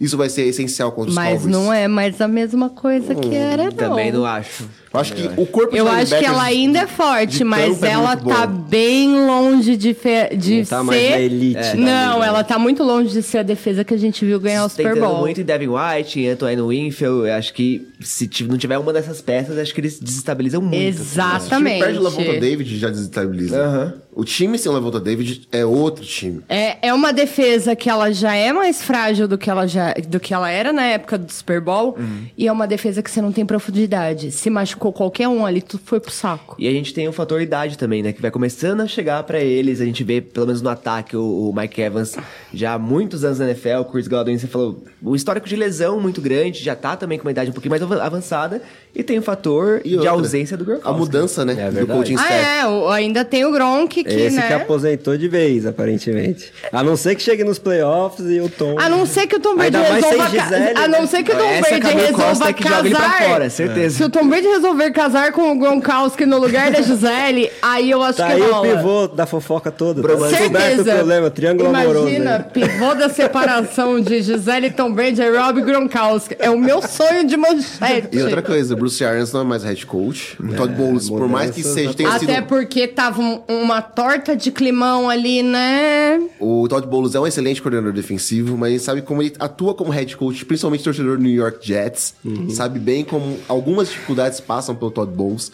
Isso vai ser essencial contra os Mas Cowboys. não é mais a mesma coisa que era, não. Também não acho. Eu acho que o corpo de Eu acho que ela ainda é forte, mas é ela muito tá bom. bem longe de, fe- de Não tá ser. mais na elite da Não, liga, ela tá muito longe de ser a defesa que a gente viu ganhar o Super Bowl. muito em Devin White, em Antoine Winfield. Eu acho que se não tiver uma dessas peças, acho que eles desestabilizam muito. assim, né? Exatamente. perde o Lavonta David já desestabiliza. Aham. O time sem o Lavonta David é outro time. É, é uma defesa que ela já é mais frágil do que ela, já, do que ela era na época do Super Bowl. Uhum. E é uma defesa que você não tem profundidade. Se machucou qualquer um ali, tudo foi pro saco. E a gente tem o fator idade também, né? Que vai começando a chegar pra eles. A gente vê, pelo menos no ataque, o, o Mike Evans já há muitos anos na NFL. O Chris Godwin, você falou, o histórico de lesão muito grande, já tá também com uma idade um pouquinho mais av- avançada. E tem o fator E de outra, ausência do A Gronkowski. mudança, né? É do coaching Ah, staff. é. o- ainda tem o Gronk, que, Esse né? que aposentou de vez, aparentemente. A não ser que chegue nos playoffs e o Tom. A não ser que o Tom Brady resolva. Gisele, A não né? ser que o Tom Brady resolva casar. fora, certeza. Se o Tom Brady resolver casar com o Gronkowski no lugar da Gisele, aí eu acho Tá que aí o rola. pivô da fofoca toda. Tá descoberto o problema, triângulo amoroso. Imagina, pivô da separação de Gisele Tom Brady e Rob Gronkowski. É o meu sonho de manchete. E outra coisa, Bruce Arians não é mais head coach. O Todd Bowles, por mais que seja, tenha sido... Até porque tava um- uma torta de climão ali, né? O Todd Bowles é um excelente coordenador defensivo, mas ele sabe como ele atua como head coach, principalmente torcedor do New York Jets. Sabe bem como algumas dificuldades passam pelo Todd Bowles.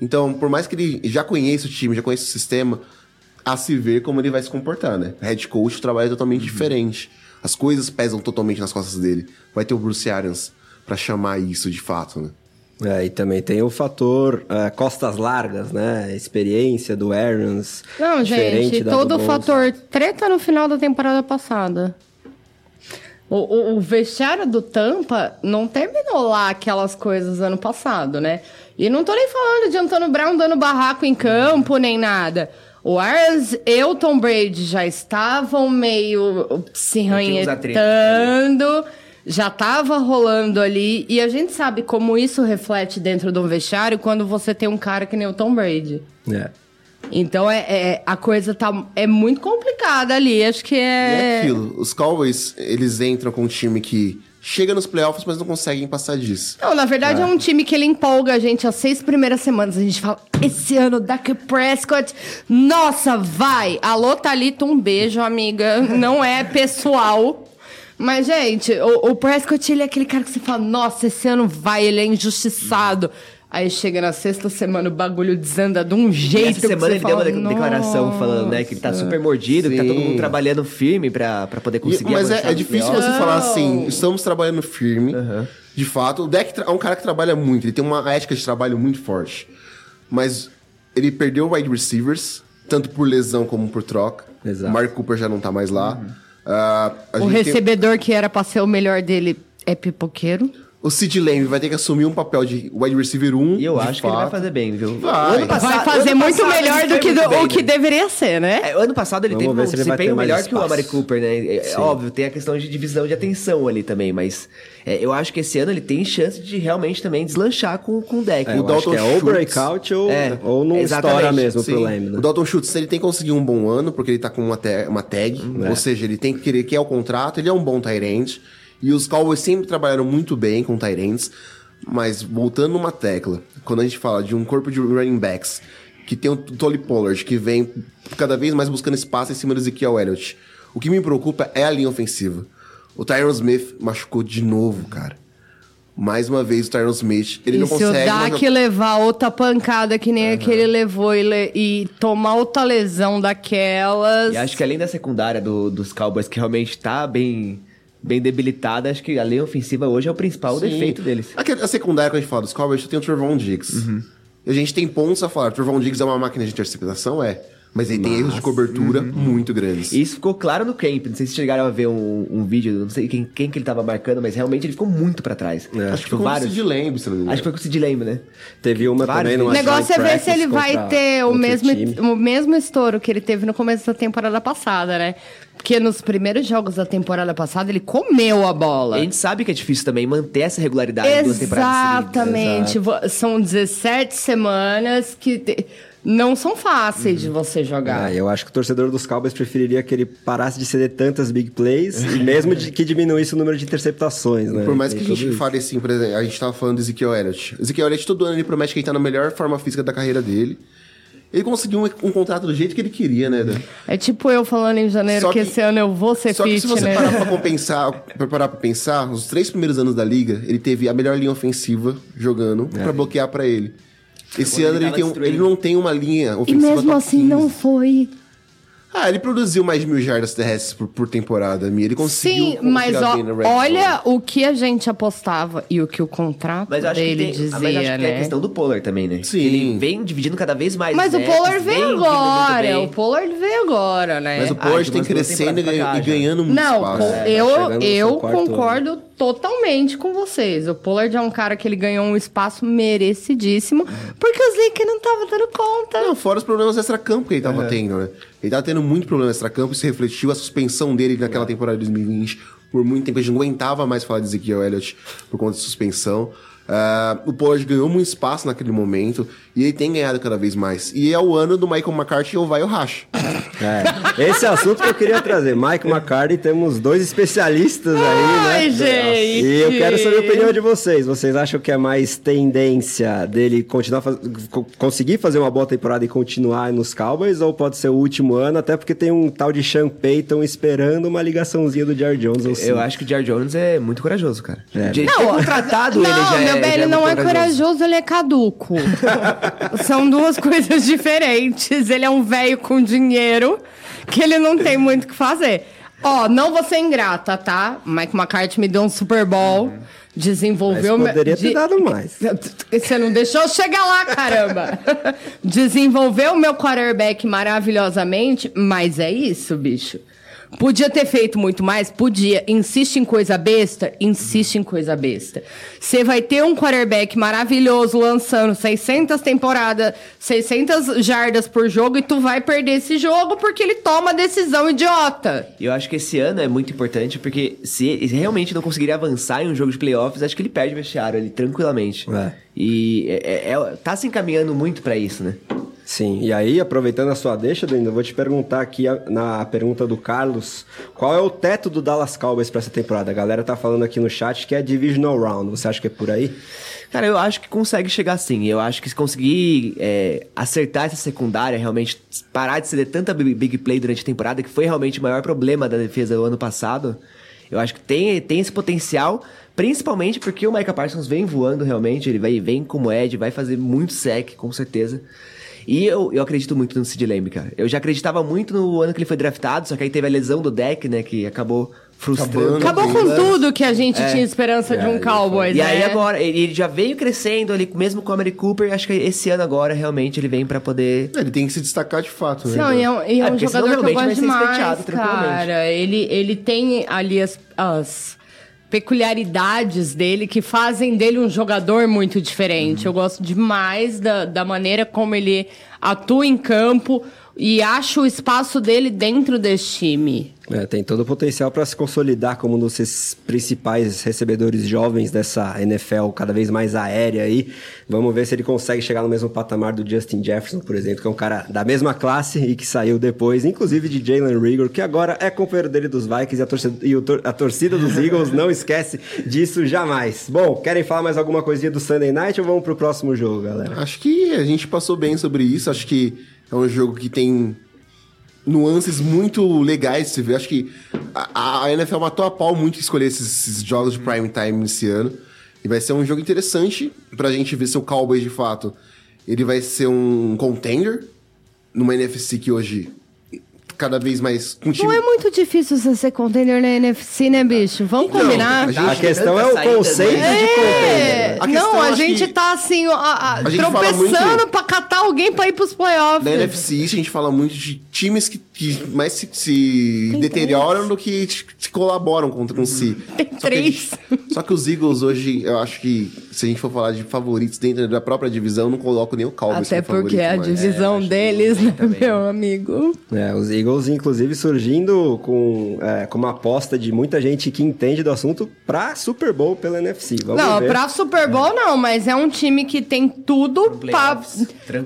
Então, por mais que ele já conheça o time, já conheça o sistema, a se ver como ele vai se comportar, né? Head coach, o trabalho é totalmente diferente. As coisas pesam totalmente nas costas dele. Vai ter o Bruce Arians pra chamar isso de fato, né? É, e também tem o fator é, costas largas, né? A experiência do Arians. Não, gente, todo do o fator treta no final da temporada passada. O, o, o vestiário do Tampa não terminou lá aquelas coisas ano passado, né? E não tô nem falando de Antônio Brown dando barraco em campo, nem nada. O Arians e o Tom Brady já estavam meio se ranhetando, já tava rolando ali. E a gente sabe como isso reflete dentro de um vestiário quando você tem um cara que nem o Tom Brady. É. Então é, é- a coisa tá é muito complicada ali. Acho que E é é. aquilo. Os Cowboys, eles entram com um time que chega nos playoffs, mas não conseguem passar disso. Não, na verdade é. um time que ele empolga a gente as seis primeiras semanas. A gente fala, esse ano, Dak Prescott, nossa, vai! Alô, Thalita, um beijo, amiga. Não é pessoal. Mas, gente, o, o Prescott, ele é aquele cara que você fala, nossa, esse ano vai, ele é injustiçado. Aí chega na sexta semana, o bagulho desanda de um E jeito essa que semana você ele deu fala, uma declaração falando, né, que ele tá super mordido, que tá todo Sim. mundo trabalhando firme pra, pra poder E- conseguir mas é, é difícil você falar assim, estamos trabalhando firme. De fato, o Deck é um cara que trabalha muito, ele tem uma ética de trabalho muito forte. Mas ele perdeu wide receivers, tanto por lesão como por troca. Exato. O Mark Cooper já não tá mais lá. Ah, a O gente tem- recebedor que era pra ser o melhor dele é pipoqueiro. O Sid Lamb vai ter que assumir um papel de wide receiver 1. E eu acho que ele vai fato. fazer bem, viu? Vai. O ano passado- Vai fazer muito melhor do que do- bem, o que né? deveria ser, né? É, ano passado ele Vamos teve um desempenho melhor que o. Amari Cooper, né? É, é óbvio, tem a questão de divisão de atenção ali também, mas é, eu acho que esse ano ele tem chance de realmente também deslanchar com, com o deck. É, O Dalton é ou Schultz- breakout ou, É, ou não exatamente, estoura mesmo Sim. pro Lamb, né? O Dalton Schultz, ele tem que conseguir um bom ano, porque ele tá com uma, ta- uma tag. É. Ou seja, ele tem que querer que é o contrato, ele é um bom Tyrant. E os Cowboys sempre trabalharam muito bem com Tyrants. Mas voltando numa tecla, quando a gente fala de um corpo de running backs que tem o Tolly Pollard, que vem cada vez mais buscando espaço em cima do Ezekiel Elliott. O que me preocupa é a linha ofensiva. O Tyron Smith machucou de novo, cara. Mais uma vez o Tyron Smith, ele e não se o consegue... Dak levar outra pancada que nem aquele levou e, le- e tomar outra lesão daquelas. E acho que além da secundária do- dos Cowboys, que realmente tá bem, bem debilitada, acho que a linha ofensiva hoje é o principal Sim. defeito deles. Aqui, a secundária, quando a gente fala dos Cowboys, tem o Trevon Diggs. Uhum. A gente tem pontos a falar. O Trevon Diggs é uma máquina de interceptação? É. Mas ele tem erros de cobertura muito grandes. isso ficou claro no camp. Não sei se chegaram a ver um, um vídeo, não sei quem, quem que ele tava marcando, mas realmente ele ficou muito pra trás. Acho que foi com o vários. Lamb, se não me engano. Acho que foi com o Sid Lamb, né? Teve uma Vários também O negócio é ver se ele vai ter o mesmo, time. o mesmo estouro que ele teve no começo da temporada passada, né? Porque nos primeiros jogos da temporada passada ele comeu a bola. A gente sabe que é difícil também manter essa regularidade em duas temporadas seguidas. Exatamente. São 17 semanas que te- não são fáceis de você jogar. Ah, eu acho que o torcedor dos Cowboys preferiria que ele parasse de ceder tantas big plays e mesmo de, que diminuísse o número de interceptações, né? Por mais que Tem a gente fale assim, por exemplo, a gente tava falando do Ezekiel Elliott. Ezekiel Elliott todo ano ele promete que ele tá na melhor forma física da carreira dele. Ele conseguiu um, um contrato do jeito que ele queria, né, Dan? É tipo eu falando em janeiro Só que, que- esse ano eu vou ser Só que se você fitness. parar pra compensar, pra parar pra pensar, nos três primeiros anos da liga, ele teve a melhor linha ofensiva jogando pra bloquear pra ele. Esse ano ele tem um- ele não tem uma linha E ofensiva mesmo top assim 15. não foi. Ah, ele produziu mais de mil jardas terrestres por, por temporada, Mi. Ele conseguiu Sim, mas ó, olha o que a gente apostava e o que o contrato Mas acho dele que tem, dizia, mas acho que tem né? a questão do Pollard também, né? Sim. Ele vem dividindo cada vez mais Mas o snaps, Pollard vem agora, o Pollard veio agora, né? Mas o Ah, Pollard tem crescendo e, e ganhando muito Não, espaço. É, tá eu, eu concordo totalmente com vocês. O Pollard é um cara que ele ganhou um espaço merecidíssimo, porque o Zeke não tava dando conta. Não, fora os problemas extra-campo que ele tava tendo, né? Ele tava tendo muito problema extra-campo, isso refletiu a suspensão dele naquela temporada de 2020. Por muito tempo a gente não aguentava mais falar de Ezekiel Elliott por conta de suspensão. Ah, o Pollard ganhou muito espaço naquele momento e ele tem ganhado cada vez mais. E é o ano do Michael McCarthy ou vai o racha. É, esse é o assunto que eu queria trazer. Mike McCarthy, temos dois especialistas aí, Ai, né? gente! E eu quero saber a opinião de vocês. Vocês acham que é mais tendência dele continuar faz... co- conseguir fazer uma boa temporada e continuar nos Cowboys ou pode ser o último ano, até porque tem um tal de Sean Payton esperando uma ligaçãozinha do Jar Jones ou Eu acho que o Jar Jones é muito corajoso, cara. É. De Não, contratado ele já é, ele não muito é corajoso, ele é caduco. São duas coisas diferentes. Ele é um velho com dinheiro que ele não tem muito o que fazer. Ó, não vou ser ingrata, tá? Mike McCarthy me deu um Super Bowl, desenvolveu... Mas poderia ter dado mais. Você não deixou chegar lá, caramba! Desenvolveu o meu quarterback maravilhosamente, mas é isso, bicho. Podia ter feito muito mais? Podia. Insiste em coisa besta? Insiste em coisa besta. Você vai ter um quarterback maravilhoso lançando 600 temporadas, 600 jardas por jogo e tu vai perder esse jogo porque ele toma decisão idiota. Eu acho que esse ano é muito importante porque se ele realmente não conseguir avançar em um jogo de playoffs, acho que ele perde o vestiário ali tranquilamente. É. E é, é- tá se encaminhando muito pra isso, né? Sim, e aí, aproveitando a sua deixa, eu vou te perguntar aqui na pergunta do Carlos, qual é o teto do Dallas Cowboys pra essa temporada? A galera tá falando aqui no chat que é Divisional Round, você acha que é por aí? Cara, eu acho que consegue chegar sim. Eu acho que se conseguir é, acertar essa secundária, realmente parar de ceder tanta big big play durante a temporada, que foi realmente o maior problema da defesa do ano passado, eu acho que tem, tem esse potencial, principalmente porque o Micah Parsons vem voando realmente, ele vai, vem como Ed, vai fazer muito sec, com certeza. E eu, eu acredito muito no Sid Lamb, cara. Eu já acreditava muito no ano que ele foi draftado, só que aí teve a lesão do deck, né, que acabou frustrando. Acabou com tudo que a gente tinha esperança de um É, Cowboys, E né? aí agora, ele já veio crescendo ali, mesmo com o Amari Cooper, acho que esse ano agora realmente ele vem pra poder... Ele tem que se destacar de fato, né? Não, e é um, e é É, um jogador que eu realmente vai gosto ser demais, cara. Ele, ele tem ali as, as peculiaridades dele que fazem dele um jogador muito diferente. Eu gosto demais da, da maneira como ele atua em campo e acho o espaço dele dentro desse time. É, tem todo o potencial para se consolidar como um dos principais recebedores jovens dessa NFL cada vez mais aérea aí. Vamos ver se ele consegue chegar no mesmo patamar do Justin Jefferson, por exemplo, que é um cara da mesma classe e que saiu depois, inclusive de Jalen Rigor, que agora é companheiro dele dos Vikings e a torcida, e a torcida dos Eagles não esquece disso jamais. Bom, querem falar mais alguma coisinha do Sunday Night ou vamos pro próximo jogo, galera? Acho que a gente passou bem sobre isso. Acho que é um jogo que tem nuances muito legais de se ver. Acho que a, a NFL matou a pau muito escolher esses, esses jogos de prime time esse ano. E vai ser um jogo interessante pra gente ver se o Cowboys, de fato, ele vai ser um contender numa NFC que hoje cada vez mais com um time Não é muito difícil você ser contender na NFC, né, bicho? Vamos Então, combinar? a A questão é o Saídas, conceito né? de contender. É, A questão, não, a gente que- tá assim, ó, a- A fala tropeçando muito- pra catar alguém pra ir pros playoffs. Na NFC a gente fala muito de times que, que mais se, se deterioram do que se colaboram contra com si. Tem Só que a gente- três. só que os Eagles hoje, eu acho que se a gente for falar de favoritos dentro da própria divisão, eu não coloco nem o Cowboys Até porque é a favorito mais. divisão deles, né, meu amigo? É, os Eagles, inclusive, surgindo com, é, com uma aposta de muita gente que entende do assunto pra Super Bowl pela NFC. Vamos não, ver. pra Super Bowl não, mas é um time que tem tudo pra,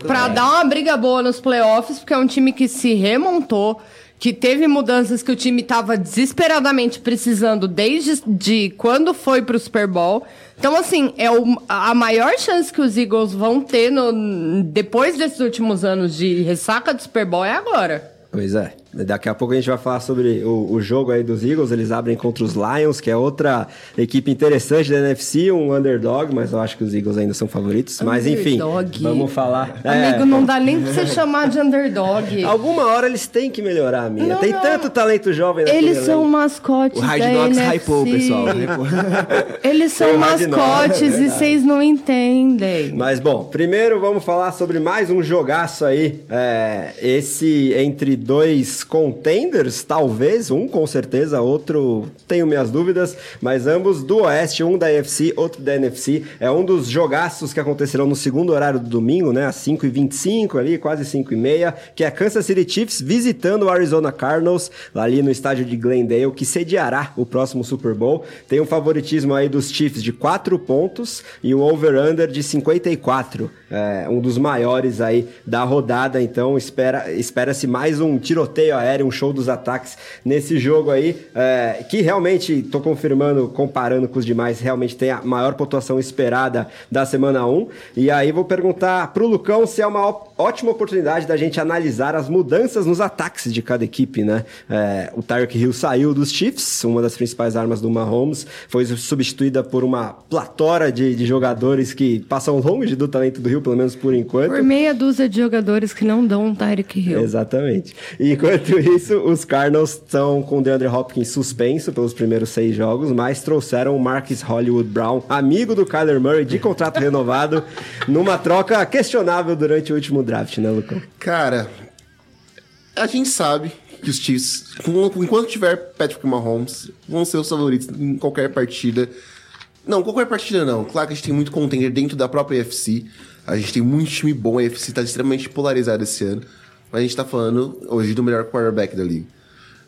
pra É. dar uma briga boa nos playoffs, porque é um time que se remontou, que teve mudanças que o time tava desesperadamente precisando desde de quando foi pro Super Bowl. Então, assim, é o- a maior chance que os Eagles vão ter no, depois desses últimos anos de ressaca do Super Bowl é agora. Pois é. Daqui a pouco a gente vai falar sobre o, o jogo aí dos Eagles. Eles abrem contra os Lions, que é outra equipe interessante da NFC, um underdog, mas eu acho que os Eagles ainda são favoritos. Mas enfim, Underdog. vamos falar. É, Amigo, não dá nem pra você chamar de underdog. Alguma hora eles têm que melhorar, minha. Não, Tem não. tanto talento jovem naquele Eles são mascotes O Hard Knocks hypou, pessoal. Eles são mascotes é e vocês não entendem. Mas bom, primeiro vamos falar sobre mais um jogaço aí. É, esse entre dois contenders, talvez, um com certeza, outro tenho minhas dúvidas, mas ambos do Oeste, um da AFC, outro da NFC. É um dos jogaços que acontecerão no segundo horário do domingo, né, às 5h25 ali, quase 5h30, que é Kansas City Chiefs visitando o Arizona Cardinals, ali no estádio de Glendale, que sediará o próximo Super Bowl. Tem um favoritismo aí dos Chiefs de 4 pontos e um over-under de 54, é, um dos maiores aí da rodada, então espera, espera-se mais um tiroteio aéreo, um show dos ataques nesse jogo aí, é, que realmente, tô confirmando, comparando com os demais, realmente tem a maior pontuação esperada da semana 1, e aí vou perguntar pro Lucão se é uma ótima oportunidade da gente analisar as mudanças nos ataques de cada equipe, né? É, o Tyreek Hill saiu dos Chiefs, uma das principais armas do Mahomes, foi substituída por uma platora de, de jogadores que passam longe do talento do Hill, pelo menos por enquanto. Por meia dúzia de jogadores que não dão um Tyreek Hill. Exatamente. E enquanto isso, os Cardinals estão com o DeAndre Hopkins suspenso pelos primeiros seis jogos, mas trouxeram o Marcus Hollywood Brown, amigo do Kyler Murray, de contrato renovado, numa troca questionável durante o último draft, né, Lucão? Cara, a gente sabe que os Chiefs, enquanto tiver Patrick Mahomes, vão ser os favoritos em qualquer partida. Não, qualquer partida não. Claro que a gente tem muito contender dentro da própria UFC. A gente tem muito time bom. A UFC tá extremamente polarizada esse ano. Mas a gente tá falando hoje do melhor quarterback da liga.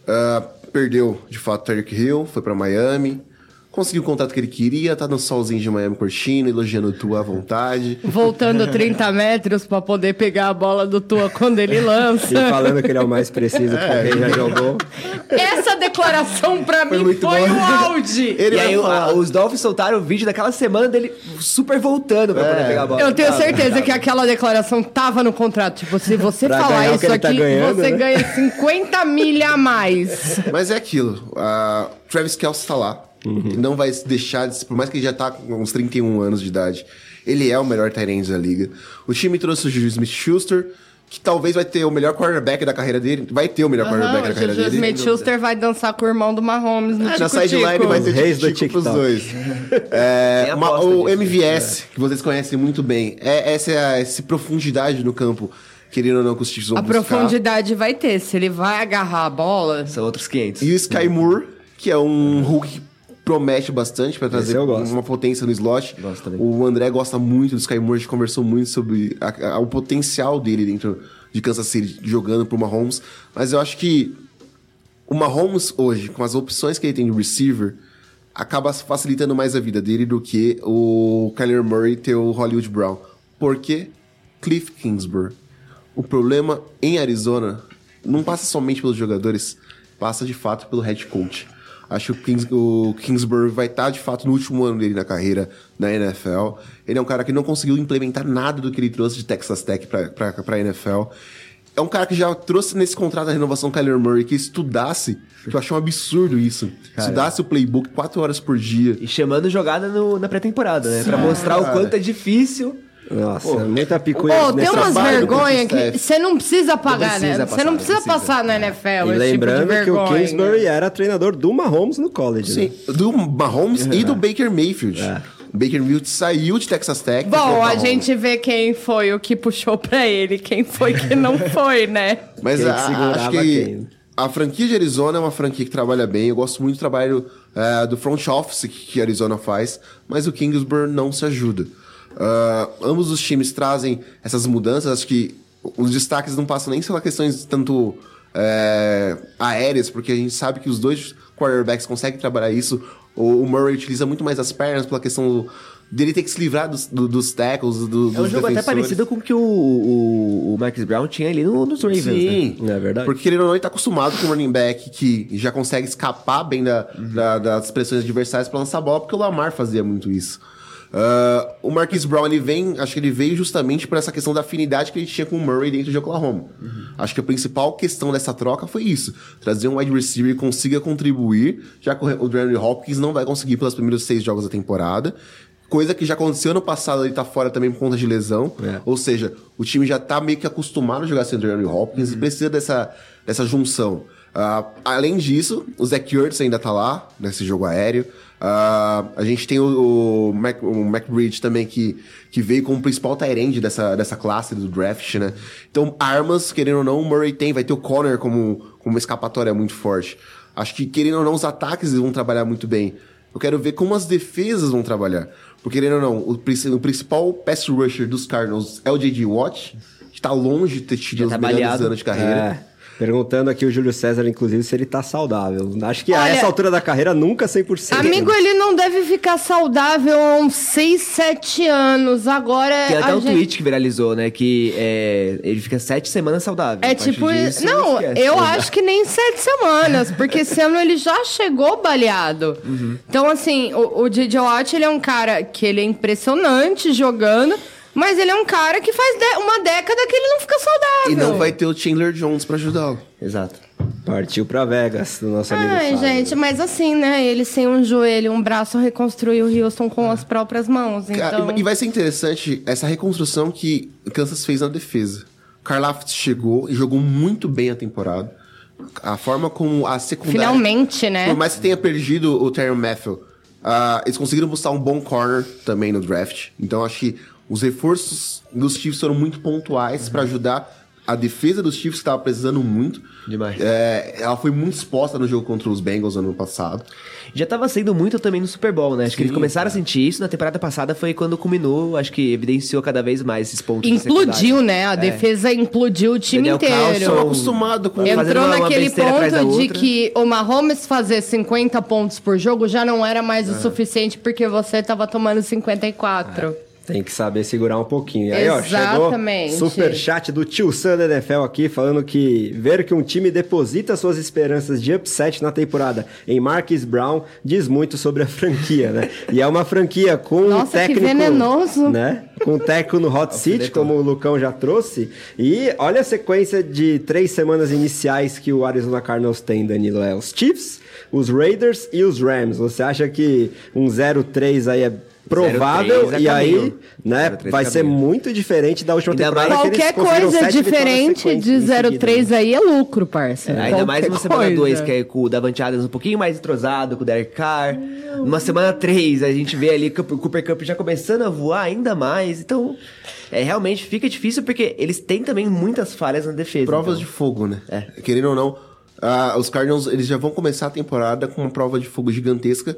Ah, perdeu, de fato, Tarek Hill, foi pra Miami. Conseguiu o contrato que ele queria, tá no solzinho de Miami curtindo, elogiando o Tua à vontade. Voltando 30 metros pra poder pegar a bola do Tua quando ele E lança. falando que ele é o mais preciso pra quem já jogou. Essa declaração pra Foi mim foi bom. o auge. e Ele vai aí o- falar- a- os Dolphins soltaram o vídeo daquela semana dele super voltando pra poder pegar a bola. Eu tenho Tava, certeza tava. que aquela declaração tava no contrato. Tipo, se você Pra falar que isso ele tá aqui, ganhando, você né? ganha 50 milha a mais. Mas é aquilo. A Travis Kelce tá lá. Ele não vai deixar, de, por mais que ele já tá com uns 31 anos de idade, ele é o melhor end da liga. O time trouxe o Juju Smith-Schuster, que talvez vai ter o melhor quarterback da carreira dele. Vai ter o melhor quarterback Aham, da o carreira Juju dele. Smith-Schuster vai dançar com o irmão do Mahomes no É, na sideline vai ter reis do tico-tico pros TikTok. dois. É, Tem uma- o disso, MVS, que vocês conhecem muito bem, é essa, é essa profundidade no campo, querendo ou não, que os Chiefs vão A buscar. profundidade vai ter. Se ele vai agarrar a bola... São outros 500. E o Sky Moore, que é um Hulk promete bastante pra trazer uma potência no slot. O André gosta muito do Sky Moore, a gente conversou muito sobre a- a- o potencial dele dentro de Kansas City, jogando pro Mahomes. Mas eu acho que o Mahomes hoje, com as opções que ele tem de receiver, acaba facilitando mais a vida dele do que o Kyler Murray ter o Hollywood Brown. Por quê? Cliff Kingsbury. O problema em Arizona não passa somente pelos jogadores, passa de fato pelo head coach. Acho que o, Kings, o Kingsbury vai estar de fato no último ano dele na carreira na NFL. Ele é um cara que não conseguiu implementar nada do que ele trouxe de Texas Tech pra, pra, pra NFL. É um cara que já trouxe nesse contrato da renovação Kyler Murray que estudasse, que eu achei um absurdo isso. Estudasse o playbook quatro horas por dia. E chamando jogada no- na pré-temporada, né? Pra mostrar o cara. quanto é difícil. Nossa, muita picuinha Pô, tem umas vergonhas que você não precisa pagar, precisa né? Você não não precisa, passar na NFL E esse tipo de lembrando que o vergonha. Kingsbury era treinador do Mahomes no college. Sim, Né? do Mahomes e do Baker Mayfield. O Baker Mayfield saiu de Texas Tech. Bom, a gente vê quem foi o que puxou pra ele, quem foi que não foi, né? Mas Quem a- acho que quem? a franquia de Arizona é uma franquia que trabalha bem. Eu gosto muito do trabalho eh, do front office que, que a Arizona faz, mas o Kingsbury não se ajuda. Ah, ambos os times trazem essas mudanças. Acho que os destaques não passam nem pela questões tanto eh, aéreas, porque a gente sabe que os dois quarterbacks conseguem trabalhar isso. O, o Murray utiliza muito mais as pernas pela questão do- dele ter que se livrar dos, do- dos tackles, do, dos É um jogo até defensores. parecido com o que o, o, o Marcus Brown tinha ali no- nos Ravens, né? Sim, Não é verdade? Porque ele não está acostumado com um running back que já consegue escapar bem da, da- das pressões adversárias para lançar a bola, porque o Lamar fazia muito isso. Ah, o Marquis Brown, ele vem, acho que ele veio justamente por essa questão da afinidade que ele tinha com o Murray dentro de Oklahoma. Acho que a principal questão dessa troca foi isso: trazer um wide receiver que consiga contribuir, já que o DeAndre Hopkins não vai conseguir pelos primeiros seis jogos da temporada. Coisa que já aconteceu no passado, ele tá fora também por conta de lesão. É. Ou seja, o time já tá meio que acostumado a jogar sem o DeAndre Hopkins e precisa dessa, dessa junção. Ah, além disso, o Zach Ertz ainda tá lá, nesse jogo aéreo. Ah, a gente tem o, o, Mac, o McBridge também, que, que veio como principal tight dessa, dessa classe do draft, né? Então, armas, querendo ou não, o Murray tem. Vai ter o Connor como, como uma escapatória muito forte. Acho que, querendo ou não, os ataques vão trabalhar muito bem. Eu quero ver como as defesas vão trabalhar. Porque, querendo ou não, o, o principal pass rusher dos Cardinals é o J.J. Watt, que tá longe de ter tido Já os tá melhores baleado. anos de carreira. É. Perguntando aqui o Júlio César, inclusive, se ele tá saudável. Acho que a Olha- essa altura da carreira nunca 100%. Amigo, ele não deve ficar saudável há uns 6, 7 anos. Agora Tem até a um gente... tweet que viralizou, né? Que é, ele fica sete semanas saudável. É A tipo. disso, não, esquece. eu acho que nem sete semanas, porque esse ano ele já chegou baleado. Uhum. Então, assim, o, o DJ Watt, ele é um cara que ele é impressionante jogando, mas ele é um cara que faz de- uma década que ele não fica saudável. E não vai ter o Chandler Jones pra ajudá-lo. Exato. Partiu pra Vegas, do nosso amigo Ai, gente, mas assim, né? Ele sem um joelho, um braço, reconstruiu o Houston com as próprias mãos. Cara, Então. E vai ser interessante essa reconstrução que o Kansas fez na defesa. Karloff chegou e jogou muito bem a temporada. A forma como a secundária... Finalmente, né? Por mais que tenha perdido o Terry Matthew, ah, eles conseguiram buscar um bom corner também no draft. Então acho que os reforços dos Chiefs foram muito pontuais pra ajudar a defesa dos Chiefs, que estava precisando muito. Demais. É, ela foi muito exposta no jogo contra os Bengals ano passado. Já tava sendo muito também no Super Bowl, né? Acho que eles Sim, começaram cara. a sentir isso. Na temporada passada foi quando culminou, acho que evidenciou cada vez mais esses pontos. Implodiu, né? A defesa implodiu o time Daniel inteiro. Carlson- Estava acostumado com Entrou uma- uma naquele da ponto de que o Mahomes fazer 50 pontos por jogo já não era mais o É. suficiente porque você tava tomando 54. Tem que saber segurar um pouquinho. E aí, ó, Exatamente. chegou super chat do tio Sam da NFL aqui, falando que ver que um time deposita suas esperanças de upset na temporada em Marquis Brown diz muito sobre a franquia, né? E é uma franquia com um Nossa, que técnico... venenoso. Né? Com um técnico no Hot Seat, como o Lucão já trouxe. E olha a sequência de três semanas iniciais que o Arizona Cardinals tem, Danilo. É os Chiefs, os Raiders e os Rams. Você acha que um 0-3 aí é provável 0-3 é e aí, né, 0-3 vai é ser muito diferente da última Ainda temporada mais- que eles Qualquer coisa diferente de em seguida, 03 né? aí é lucro, parça. Ainda mais numa semana coisa. 2, que é com o Davante Adams um pouquinho mais entrosado, com o Derek Carr. Numa semana 3, a gente vê ali que o Cooper Cup já começando a voar ainda mais. Então, é, realmente fica difícil porque eles têm também muitas falhas na defesa. Provas então. de fogo, né? É. Querendo ou não, ah, os Cardinals eles já vão começar a temporada com uma prova de fogo gigantesca.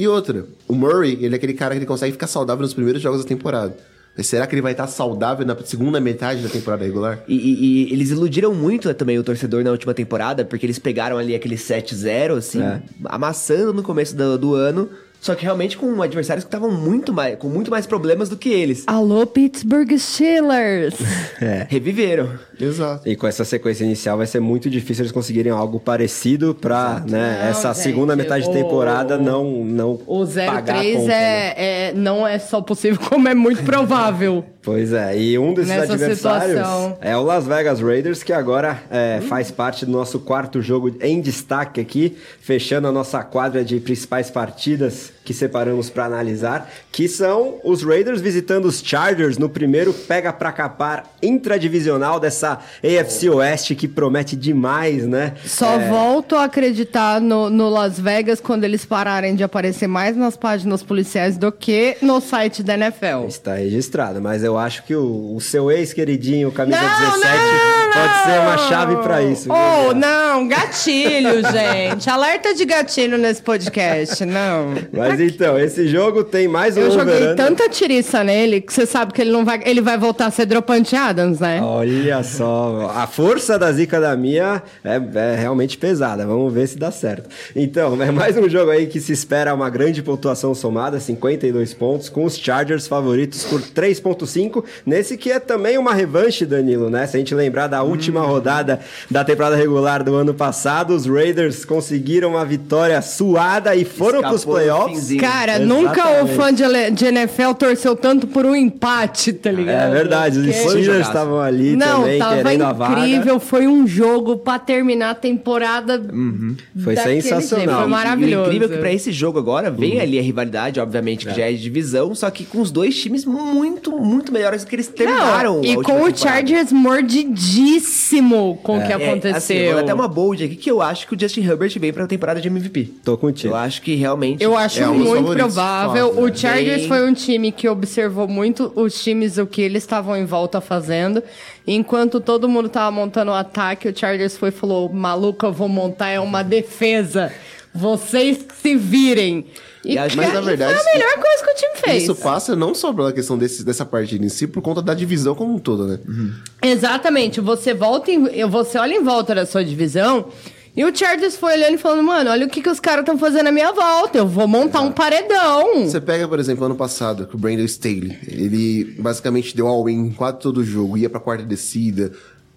E outra, o Murray, ele é aquele cara que ele consegue ficar saudável nos primeiros jogos da temporada. Mas será que ele vai estar saudável na segunda metade da temporada regular? E, e- e eles iludiram muito também o torcedor na última temporada, porque eles pegaram ali aquele 7-0, assim, É. amassando no começo do, do ano. Só que realmente com adversários que estavam muito mais, com muito mais problemas do que eles. Alô, Pittsburgh Steelers. Reviveram. Exato. E com essa sequência inicial vai ser muito difícil eles conseguirem algo parecido pra, né, Não, essa gente, segunda metade de o- temporada não não O pagar a 03 conta, né? é, é, não é só possível, como é muito provável. Pois é, e um desses Nessa adversários situação. é o Las Vegas Raiders, que agora é, faz parte do nosso quarto jogo em destaque aqui, fechando a nossa quadra de principais partidas que separamos para analisar, que são os Raiders visitando os Chargers no primeiro pega pra capar intradivisional dessa AFC Oeste que promete demais, né? Só É, volto a acreditar no, no Las Vegas quando eles pararem de aparecer mais nas páginas policiais do que no site da NFL. Está registrado, mas eu acho que o, o seu ex-queridinho, camisa Não, 17, não, pode ser uma não. chave para isso. Oh, não, gatilho, gente. Alerta de gatilho nesse podcast, não. Mas então, esse jogo tem mais um Eu joguei tanta tiriça nele que você sabe que ele não vai, ele vai voltar a ser Dropante Adams, né? Olha só, a força da zica da minha é, é realmente pesada. Vamos ver se dá certo. Então, é mais um jogo aí que se espera uma grande pontuação somada, 52 pontos, com os Chargers favoritos por 3.5. Nesse que é também uma revanche, Danilo, né? Se a gente lembrar da última rodada da temporada regular do ano passado, os Raiders conseguiram uma vitória suada e foram pros no playoffs. Finzinho. Cara, Exatamente. nunca o fã de, de NFL torceu tanto por um empate, tá ligado? É verdade, os Porque- Steelers jogaço. estavam ali Não, também tava querendo a vaga. incrível. Foi um jogo pra terminar a temporada. Foi daquele sensacional. jeito, Foi E- maravilhoso. E o incrível é que pra esse jogo agora Uhum. vem ali a rivalidade, obviamente, que já é de divisão, só que com os dois times muito, muito melhores do que eles terminaram. Não, e com o temporada. Chargers mordidíssimo com o que É, assim, aconteceu. vou dar até uma bold aqui que eu acho que o Justin Herbert vem pra temporada de MVP. Tô contigo. Eu acho que realmente. Eu acho É um muito provável. fácil, O né? Chargers Bem- foi um time que observou muito os times, o que eles estavam em volta fazendo. Enquanto todo mundo tava montando o ataque, o Chargers foi e falou: maluco, eu vou montar é uma defesa. Vocês se virem. E, E acho- mas, na verdade, foi a melhor coisa que o time fez. Isso passa não só pela questão desse, dessa partida em si, por conta da divisão como um todo, né? Exatamente. Você volta em, você olha em volta da sua divisão e o Chargers foi olhando e falando, mano, olha o que, que os caras estão fazendo à minha volta. Eu vou montar um paredão. Você pega, por exemplo, ano passado, que o Brandon Staley, ele basicamente deu all-in em quase todo o jogo, ia pra quarta descida,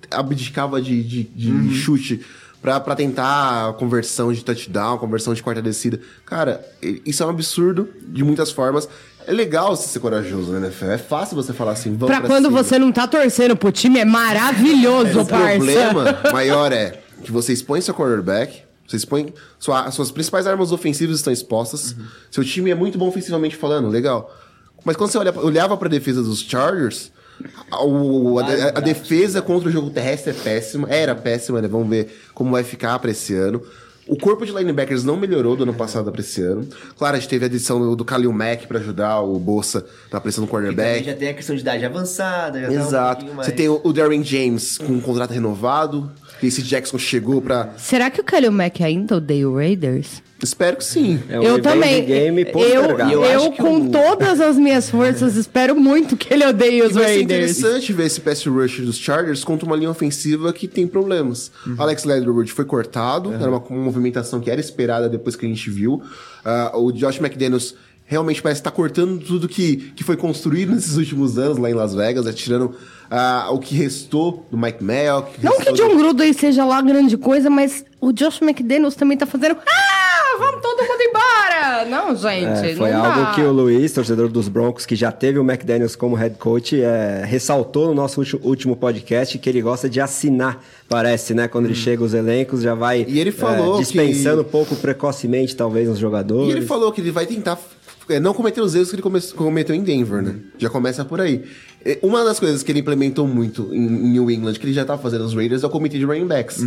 abdicava de, de, de chute pra, pra tentar a conversão de touchdown, conversão de quarta descida. Cara, isso é um absurdo de muitas formas. É legal você ser corajoso, né, NFL? É fácil você falar assim, vamos Pra pra quando cima. você não tá torcendo pro time, é maravilhoso, O parça. problema maior é que você expõe seu quarterback, você expõe. Sua, suas principais armas ofensivas estão expostas. Seu time é muito bom ofensivamente falando, legal. Mas quando você olha, olhava pra defesa dos Chargers, a, o- a- a- a defesa contra o jogo terrestre é péssima. Era péssima, né? Vamos ver como vai ficar pra esse ano. O corpo de linebackers não melhorou do ano passado pra esse ano. Claro, a gente teve a adição do, do Khalil Mack pra ajudar o Bolsa na pressão do quarterback. já tem a questão de idade avançada. Tá um Exato. mais- Você tem o, o Darren James com um contrato renovado. Esse Jackson chegou pra. Será que o Kalil Mack ainda odeia o Raiders? Espero que sim. É o eu também. Game eu, eu, Eu com o- todas as minhas forças, espero muito que ele odeie E os vai ser Raiders. interessante ver esse pass rush dos Chargers contra uma linha ofensiva que tem problemas. Uhum. Alex Leatherwood foi cortado, era uma, uma movimentação que era esperada depois que a gente viu. Ah, o Josh McDaniels realmente parece estar cortando tudo que, que foi construído nesses últimos anos lá em Las Vegas, né, tirando ah, o que restou do Mike Mayock. Não que John do- Gruden seja lá grande coisa, mas o Josh McDaniels também tá fazendo. Ah, vamos todo mundo embora! Não, gente. É, foi não algo dá. que o Luiz, torcedor dos Broncos, que já teve o McDaniels como head coach, é, ressaltou no nosso último, podcast que ele gosta de assinar, parece, né? Quando ele chega os elencos, já vai E ele falou é, dispensando que- um pouco precocemente, talvez, uns jogadores. E ele falou que ele vai tentar é, não cometer os erros que ele come- cometeu em Denver, né? Já começa por aí. É, Uma das coisas que ele implementou muito em, New England, que ele já tá fazendo nos Raiders, é o comitê de running backs.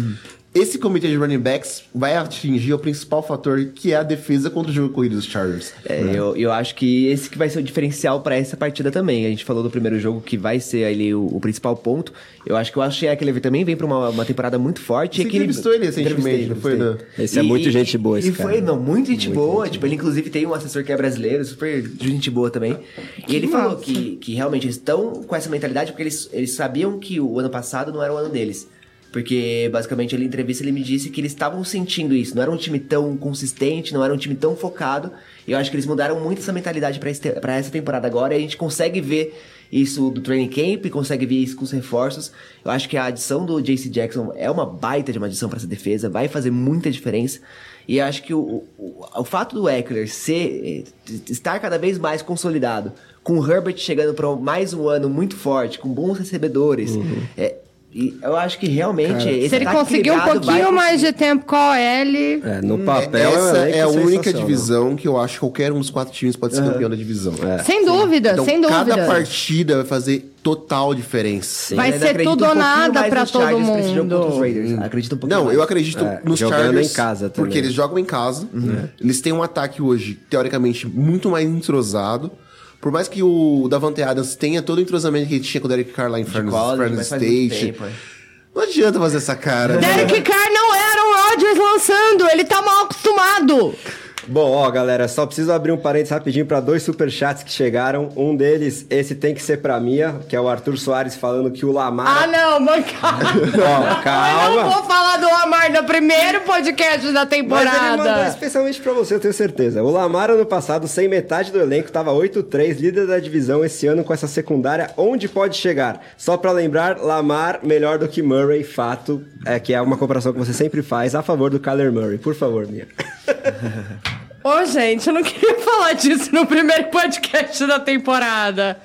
Esse comitê de running backs vai atingir o principal fator, que é a defesa contra o jogo corrido dos Chargers. É, eu, eu acho que esse que vai ser o diferencial pra essa partida também. A gente falou do primeiro jogo que vai ser ali o, o principal ponto. Eu acho que o Ashley Eckler também vem pra uma, uma temporada muito forte. Você e que ele- entrevistou ele recentemente, não foi, entrevistei. Esse é muito gente boa, esse e cara. foi, não, muito gente boa. Tipo, ele inclusive tem um assessor que é brasileiro, super gente boa também. E ele falou que, que realmente eles estão com essa mentalidade porque eles, eles sabiam que o ano passado não era o ano deles. Porque, basicamente, ele em entrevista ele me disse que eles estavam sentindo isso. Não era um time tão consistente, não era um time tão focado. E eu acho que eles mudaram muito essa mentalidade pra essa temporada agora. E a gente consegue ver isso do training camp, consegue ver isso com os reforços. Eu acho que a adição do JC Jackson é uma baita de uma adição pra essa defesa. Vai fazer muita diferença. E eu acho que o, o, o fato do Eckler ser, eh, estar cada vez mais consolidado, com o Herbert chegando para mais um ano muito forte, com bons recebedores, é, e eu acho que realmente esse Se ele conseguir um pouquinho mais de tempo com a OL. É, no papel, Essa um é a única sensacional. divisão que eu acho que qualquer um dos quatro times pode ser campeão da divisão. Sem dúvida, Então, sem dúvida. cada partida vai fazer total diferença. Sim. Vai Eu ser tudo um ou pouquinho nada nos todo Chargers pra esse jogo contra os mundo. Raiders. Acredito um pouquinho Não, mais. eu acredito É, nos jogando Chargers. em casa também. Porque eles jogam em casa. Eles têm um ataque hoje, teoricamente, muito mais entrosado. Por mais que o Davante Adams tenha todo o entrosamento que ele tinha com o Derek Carr lá em Fernando State. Não adianta fazer essa cara. né? Derek Carr não era o Rodgers lançando, ele tá mal acostumado. Bom, ó, galera, só preciso abrir um parênteses rapidinho para dois superchats que chegaram. Um deles, esse tem que ser pra Mia, que é o Arthur Soares falando que o Lamar. Ah, não, mancada. Ó, calma. Eu não vou falar do Lamar no primeiro podcast da Mas ele mandou temporada. especialmente pra você, eu tenho certeza. O Lamar, ano passado, sem metade do elenco, tava 8-3, líder da divisão esse ano com essa secundária. Onde pode chegar? Só pra lembrar, Lamar melhor do que Murray, fato, é que é uma comparação que você sempre faz a favor do Kyler Murray. Por favor, Mia. Ô, gente, eu não queria falar disso no primeiro podcast da temporada.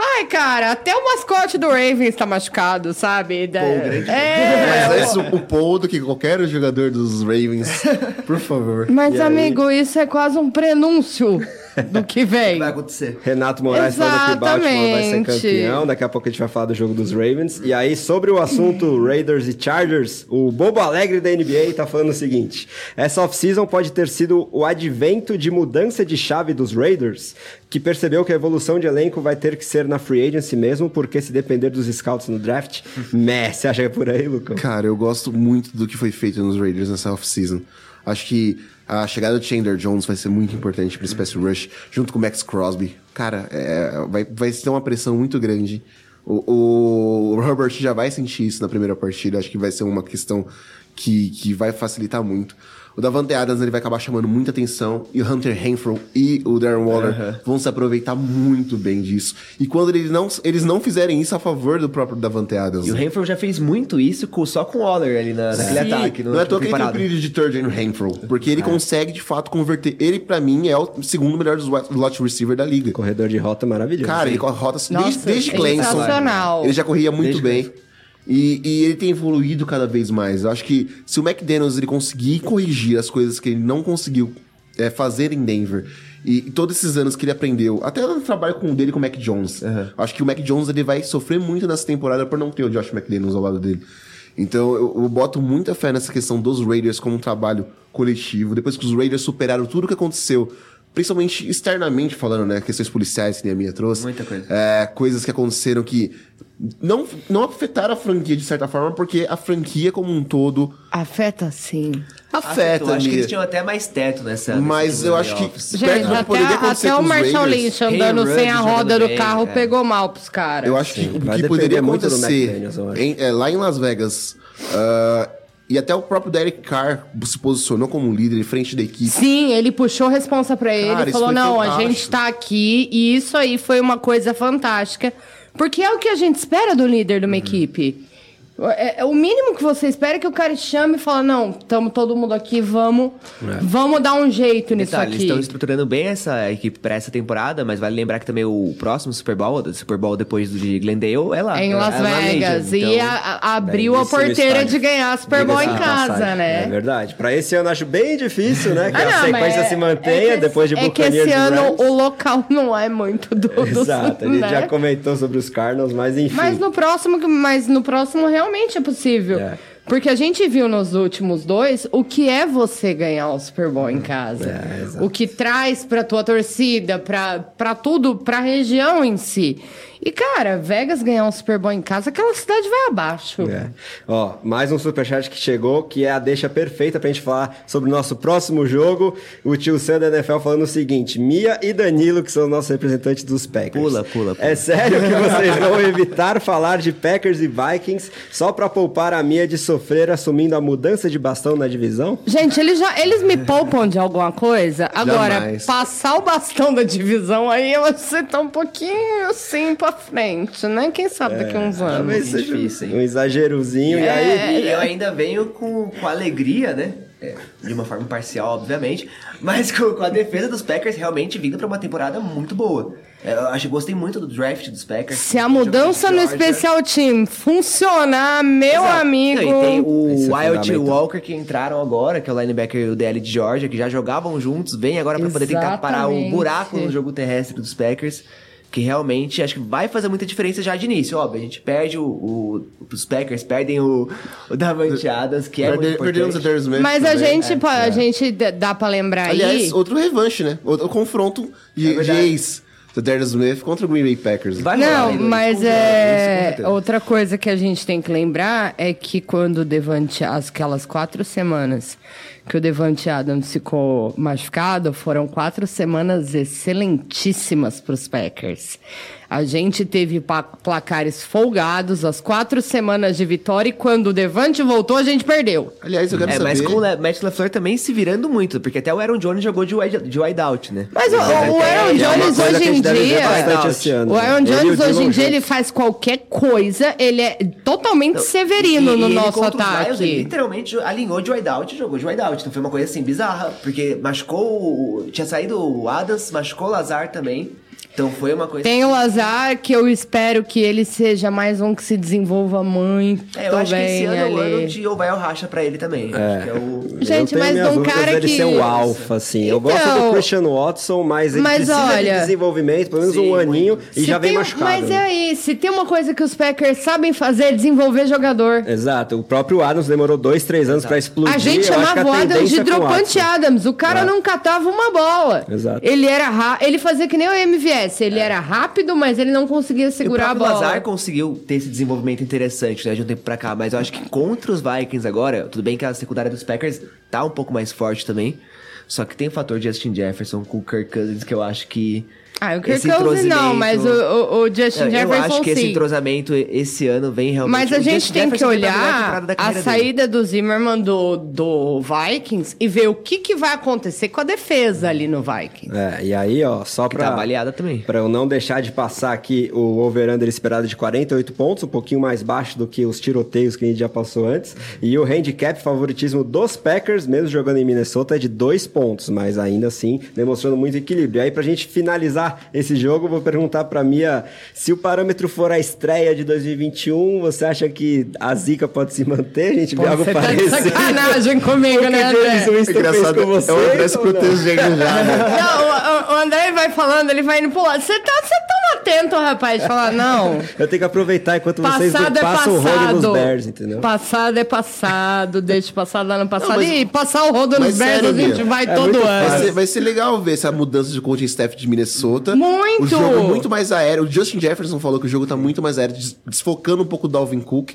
Ai, cara, até o mascote do Ravens tá machucado, sabe? Da- é, Mas antes, o Paul do que qualquer jogador dos Ravens. Por favor. Mas, E aí? amigo, isso é quase um prenúncio do que vem. Vai acontecer. Renato Moraes falando que o Baltimore vai ser campeão. Daqui a pouco a gente vai falar do jogo dos Ravens. E aí, sobre o assunto Raiders e Chargers, o Bobo Alegre da NBA tá falando o seguinte: essa off-season pode ter sido o advento de mudança de chave dos Raiders, que percebeu que a evolução de elenco vai ter que ser na free agency mesmo, porque se depender dos scouts no draft, meh, você acha que é por aí, Lucão? Cara, eu gosto muito do que foi feito nos Raiders nessa off-season. Acho que a chegada do Chandler Jones vai ser muito importante para esse pass rush, junto com o Max Crosby. Cara, é, vai, vai ter uma pressão muito grande. O, o Herbert já vai sentir isso na primeira partida. Acho que vai ser uma questão que, que vai facilitar muito. O Davante Adams ele vai acabar chamando muita atenção e o Hunter Renfro e o Darren Waller vão se aproveitar muito bem disso. E quando eles não, eles não fizerem isso a favor do próprio Davante Adams. E o Renfro já fez muito isso com, só com o Waller ali na, naquele Sim, ataque. No, não é toa que ele tem o de third and Renfro, porque ele consegue de fato converter. Ele, pra mim, é o segundo melhor slot receiver da liga. Corredor de rota maravilhoso. Cara, ele corre rotas Nossa, desde, desde Clemson. sensacional. Ele já corria muito Desde bem. E, e ele tem evoluído cada vez mais. Eu acho que se o McDaniels ele conseguir corrigir as coisas que ele não conseguiu é, fazer em Denver, e, e todos esses anos que ele aprendeu, até no trabalho com dele com o Mac Jones, eu acho que o Mac Jones ele vai sofrer muito nessa temporada por não ter o Josh McDaniels ao lado dele. Então eu, eu boto muita fé nessa questão dos Raiders como um trabalho coletivo. Depois que os Raiders superaram tudo o que aconteceu, principalmente externamente falando, né? Questões policiais que nem a minha trouxe. Muita coisa. É, coisas que aconteceram que não, não afetaram a franquia de certa forma, porque a franquia como um todo Afeta sim. afeta. Eu acho que eles tinham até mais teto nessa. Mas eu acho que perto Gente, que até, poderia acontecer até o Marshall Raiders, Lynch andando Hey, sem a roda do bem, carro é. pegou mal pros caras. Eu acho que Sim, o vai que poderia acontecer em- é, lá em Las Vegas. ah, e até o próprio Derek Carr se posicionou como um líder em frente da equipe. Sim, ele puxou a responsa pra ele Cara, e falou: não, a fantástico. gente tá aqui e isso aí foi uma coisa fantástica. Porque é o que a gente espera do líder de uma equipe. É, é o mínimo que você espera é que o cara te chame e fale, não, estamos todo mundo aqui, vamos, vamos dar um jeito nisso Detalhe, eles aqui. estão estruturando bem essa equipe pra essa temporada, mas vale lembrar que também o próximo Super Bowl, o Super Bowl depois do de Glendale, é lá. É em é Las Vegas. Legion, e então- a- a- abriu a porteira de ganhar Super Bowl em casa, passagem. né? É verdade. Pra esse ano acho bem difícil, né? Que Ah, a não, sequência é- se mantenha é que depois de esse- É que Buccaneers esse ano Rams. o local não é muito do. do- Exato, a gente né? já comentou sobre os Cardinals, mas enfim. Mas no próximo, mas no próximo realmente é possível. É. Porque a gente viu nos últimos dois o que é você ganhar o Super Bowl em casa. É, o que traz pra tua torcida, pra, pra tudo, pra região em si. E, cara, Vegas ganhar um Super Bowl em casa, aquela cidade vai abaixo. É. Ó, mais um superchat que chegou, que é a deixa perfeita pra gente falar sobre o nosso próximo jogo. O tio Sam da NFL falando o seguinte: Mia e Danilo, que são os nossos representantes dos Packers. Pula, pula, pula. É sério que vocês vão evitar falar de Packers e Vikings só pra poupar a Mia de sofrer assumindo a mudança de bastão na divisão? Gente, eles, já, eles me poupam de alguma coisa. Agora, Jamais. passar o bastão da divisão aí, eu acho que você tá um pouquinho assim pra frente, né? Quem sabe daqui a uns anos. Talvez muito seja difícil, hein? um exagerozinho. E É. aí, eu ainda venho com, com alegria, né? É, de uma forma imparcial, obviamente. Mas com, com a defesa dos Packers realmente vindo pra uma temporada muito boa. É, Eu acho que gostei muito do draft dos Packers. Se a mudança no especial team funcionar, meu Exato. amigo. Não, e tem o é Wild. Walker que entraram agora, que é o linebacker e o DL de Georgia, que já jogavam juntos, vem agora pra poder tentar parar o Exatamente. buraco no jogo terrestre dos Packers. Que realmente acho que vai fazer muita diferença já de início. Óbvio, a gente perde o. o os Packers perdem o, o Davante Adams, que é muito Perde- Perdemos o importante. Darius Smith Mas a também. gente, pô, a gente dá pra lembrar Aliás, aí. outro revanche, né? Outro confronto de, É ex do Darius Smith contra o Green Bay Packers. Vai Não, ainda, mas isso é certeza. outra coisa que a gente tem que lembrar é que quando o Devante, aquelas quatro semanas que o Devante Adams ficou machucado, foram quatro semanas excelentíssimas para os Packers. A gente teve placares folgados, as quatro semanas de vitória, e quando o Devante voltou, a gente perdeu. Aliás, eu quero É, saber... mas com o Le- Matt LaFleur também se virando muito, porque até o Aaron Jones jogou de wide, de wide out, né? Mas o, o Aaron é uma Jones coisa que hoje em dia. ano, O? Aaron e o Jones hoje em dia ele faz qualquer coisa, ele é totalmente severino E- no ele nosso os Lions, ataque. ele literalmente alinhou de wide out e jogou de wide out. Então foi uma coisa assim bizarra, porque machucou. o- Tinha saído o Adams, machucou o Lazar também. Então foi uma coisa. Tem o Lazar, que eu espero que ele seja mais um que se desenvolva muito É, eu acho que esse ano é o ano de ou vai ou racha pra ele também. Acho que é o. Gente, mas de um cara que- ser o alfa, assim. eu gosto Então, do Christian Watson, mas ele mas precisa olha- de desenvolvimento, pelo menos Sim, um aninho, e Se já vem tem- machucado. Mas né? é aí, se tem uma coisa que os Packers sabem fazer é desenvolver jogador. Exato, o próprio Adams demorou dois, três anos pra explodir. A gente chamava o Adams de é dropante. Adams. O cara É. não catava uma bola. Exato. Ele era ra... ele fazia que nem o MVS. Ele era rápido, mas ele não conseguia o segurar a bola. Lazar conseguiu ter esse desenvolvimento interessante, né, de um tempo pra cá. Mas eu acho que contra os Vikings agora, tudo bem que a secundária dos Packers tá um pouco mais forte também. Só que tem o fator Justin Jefferson com o Kirk Cousins que eu acho que. Ah, o Kirk esse Cousins não, mas o, o- o Justin Eu- eu Jefferson acho que esse sim. entrosamento esse ano vem realmente. Mas a gente tem que Jefferson melhor olhar da a carreira dele. saída do Zimmerman do, do Vikings e ver o que, que vai acontecer com a defesa ali no Vikings. É, e aí, ó, só Que pra... tá baleada também. Pra eu não deixar de passar aqui o over-under esperado de 48 pontos, um pouquinho mais baixo do que os tiroteios que a gente já passou antes. E o handicap favoritismo dos Packers, mesmo jogando em Minnesota, é de 2 pontos, mas ainda assim demonstrando muito equilíbrio. E aí, pra gente finalizar esse jogo, vou perguntar pra Mia se o parâmetro for a estreia de 2021, você acha que a zica pode se manter? A gente vê algo Você tá de parecido. sacanagem comigo, né, James André? Engraçado, com você, é o André se protegendo já, né? Não, o, o- André vai falando, ele vai indo pro lado. Você tá, atento, rapaz, de falar, não. Eu tenho que aproveitar enquanto vocês não Passado é passam o rodo nos passado. Bears, entendeu? Passado é passado, deixa passar lá no passado. mas- e passar o rodo nos Bears sério, a gente Bia, vai é todo ano. Vai ser, vai ser legal ver essa mudança de coaching staff de Minnesota. Muito! O jogo muito mais aéreo. O Justin Jefferson falou que o jogo tá muito mais aéreo, des- desfocando um pouco o Dalvin Cook.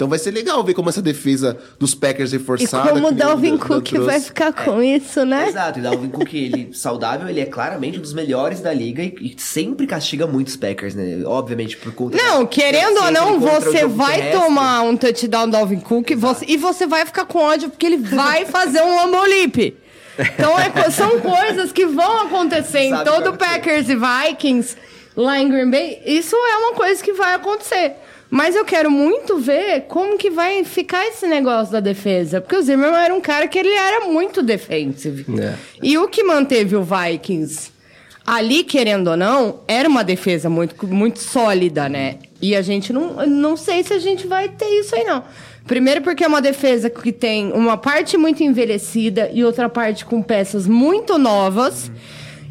Então vai ser legal ver como essa defesa dos Packers E reforçada. como o Dalvin Cook trouxe. vai ficar com isso, né? Exato, e Dalvin Cook, ele saudável, ele é claramente um dos melhores da liga e, e sempre castiga muitos Packers, né? Obviamente, por conta Não, da- querendo ou sempre não, você vai terrestre. tomar um touchdown do Dalvin Cook e você, e você vai ficar com ódio porque ele vai fazer um Lambolip. Então é são coisas que vão acontecer em todo vai Packers e Vikings lá em Green Bay. Isso é uma coisa que vai acontecer. Mas eu quero muito ver como que vai ficar esse negócio da defesa. Porque o Zimmerman era um cara que ele era muito defensive. É. E o que manteve o Vikings ali, querendo ou não, era uma defesa muito, muito sólida, né? E a gente não, não sei se a gente vai ter isso aí, não. Primeiro porque é uma defesa que tem uma parte muito envelhecida e outra parte com peças muito novas.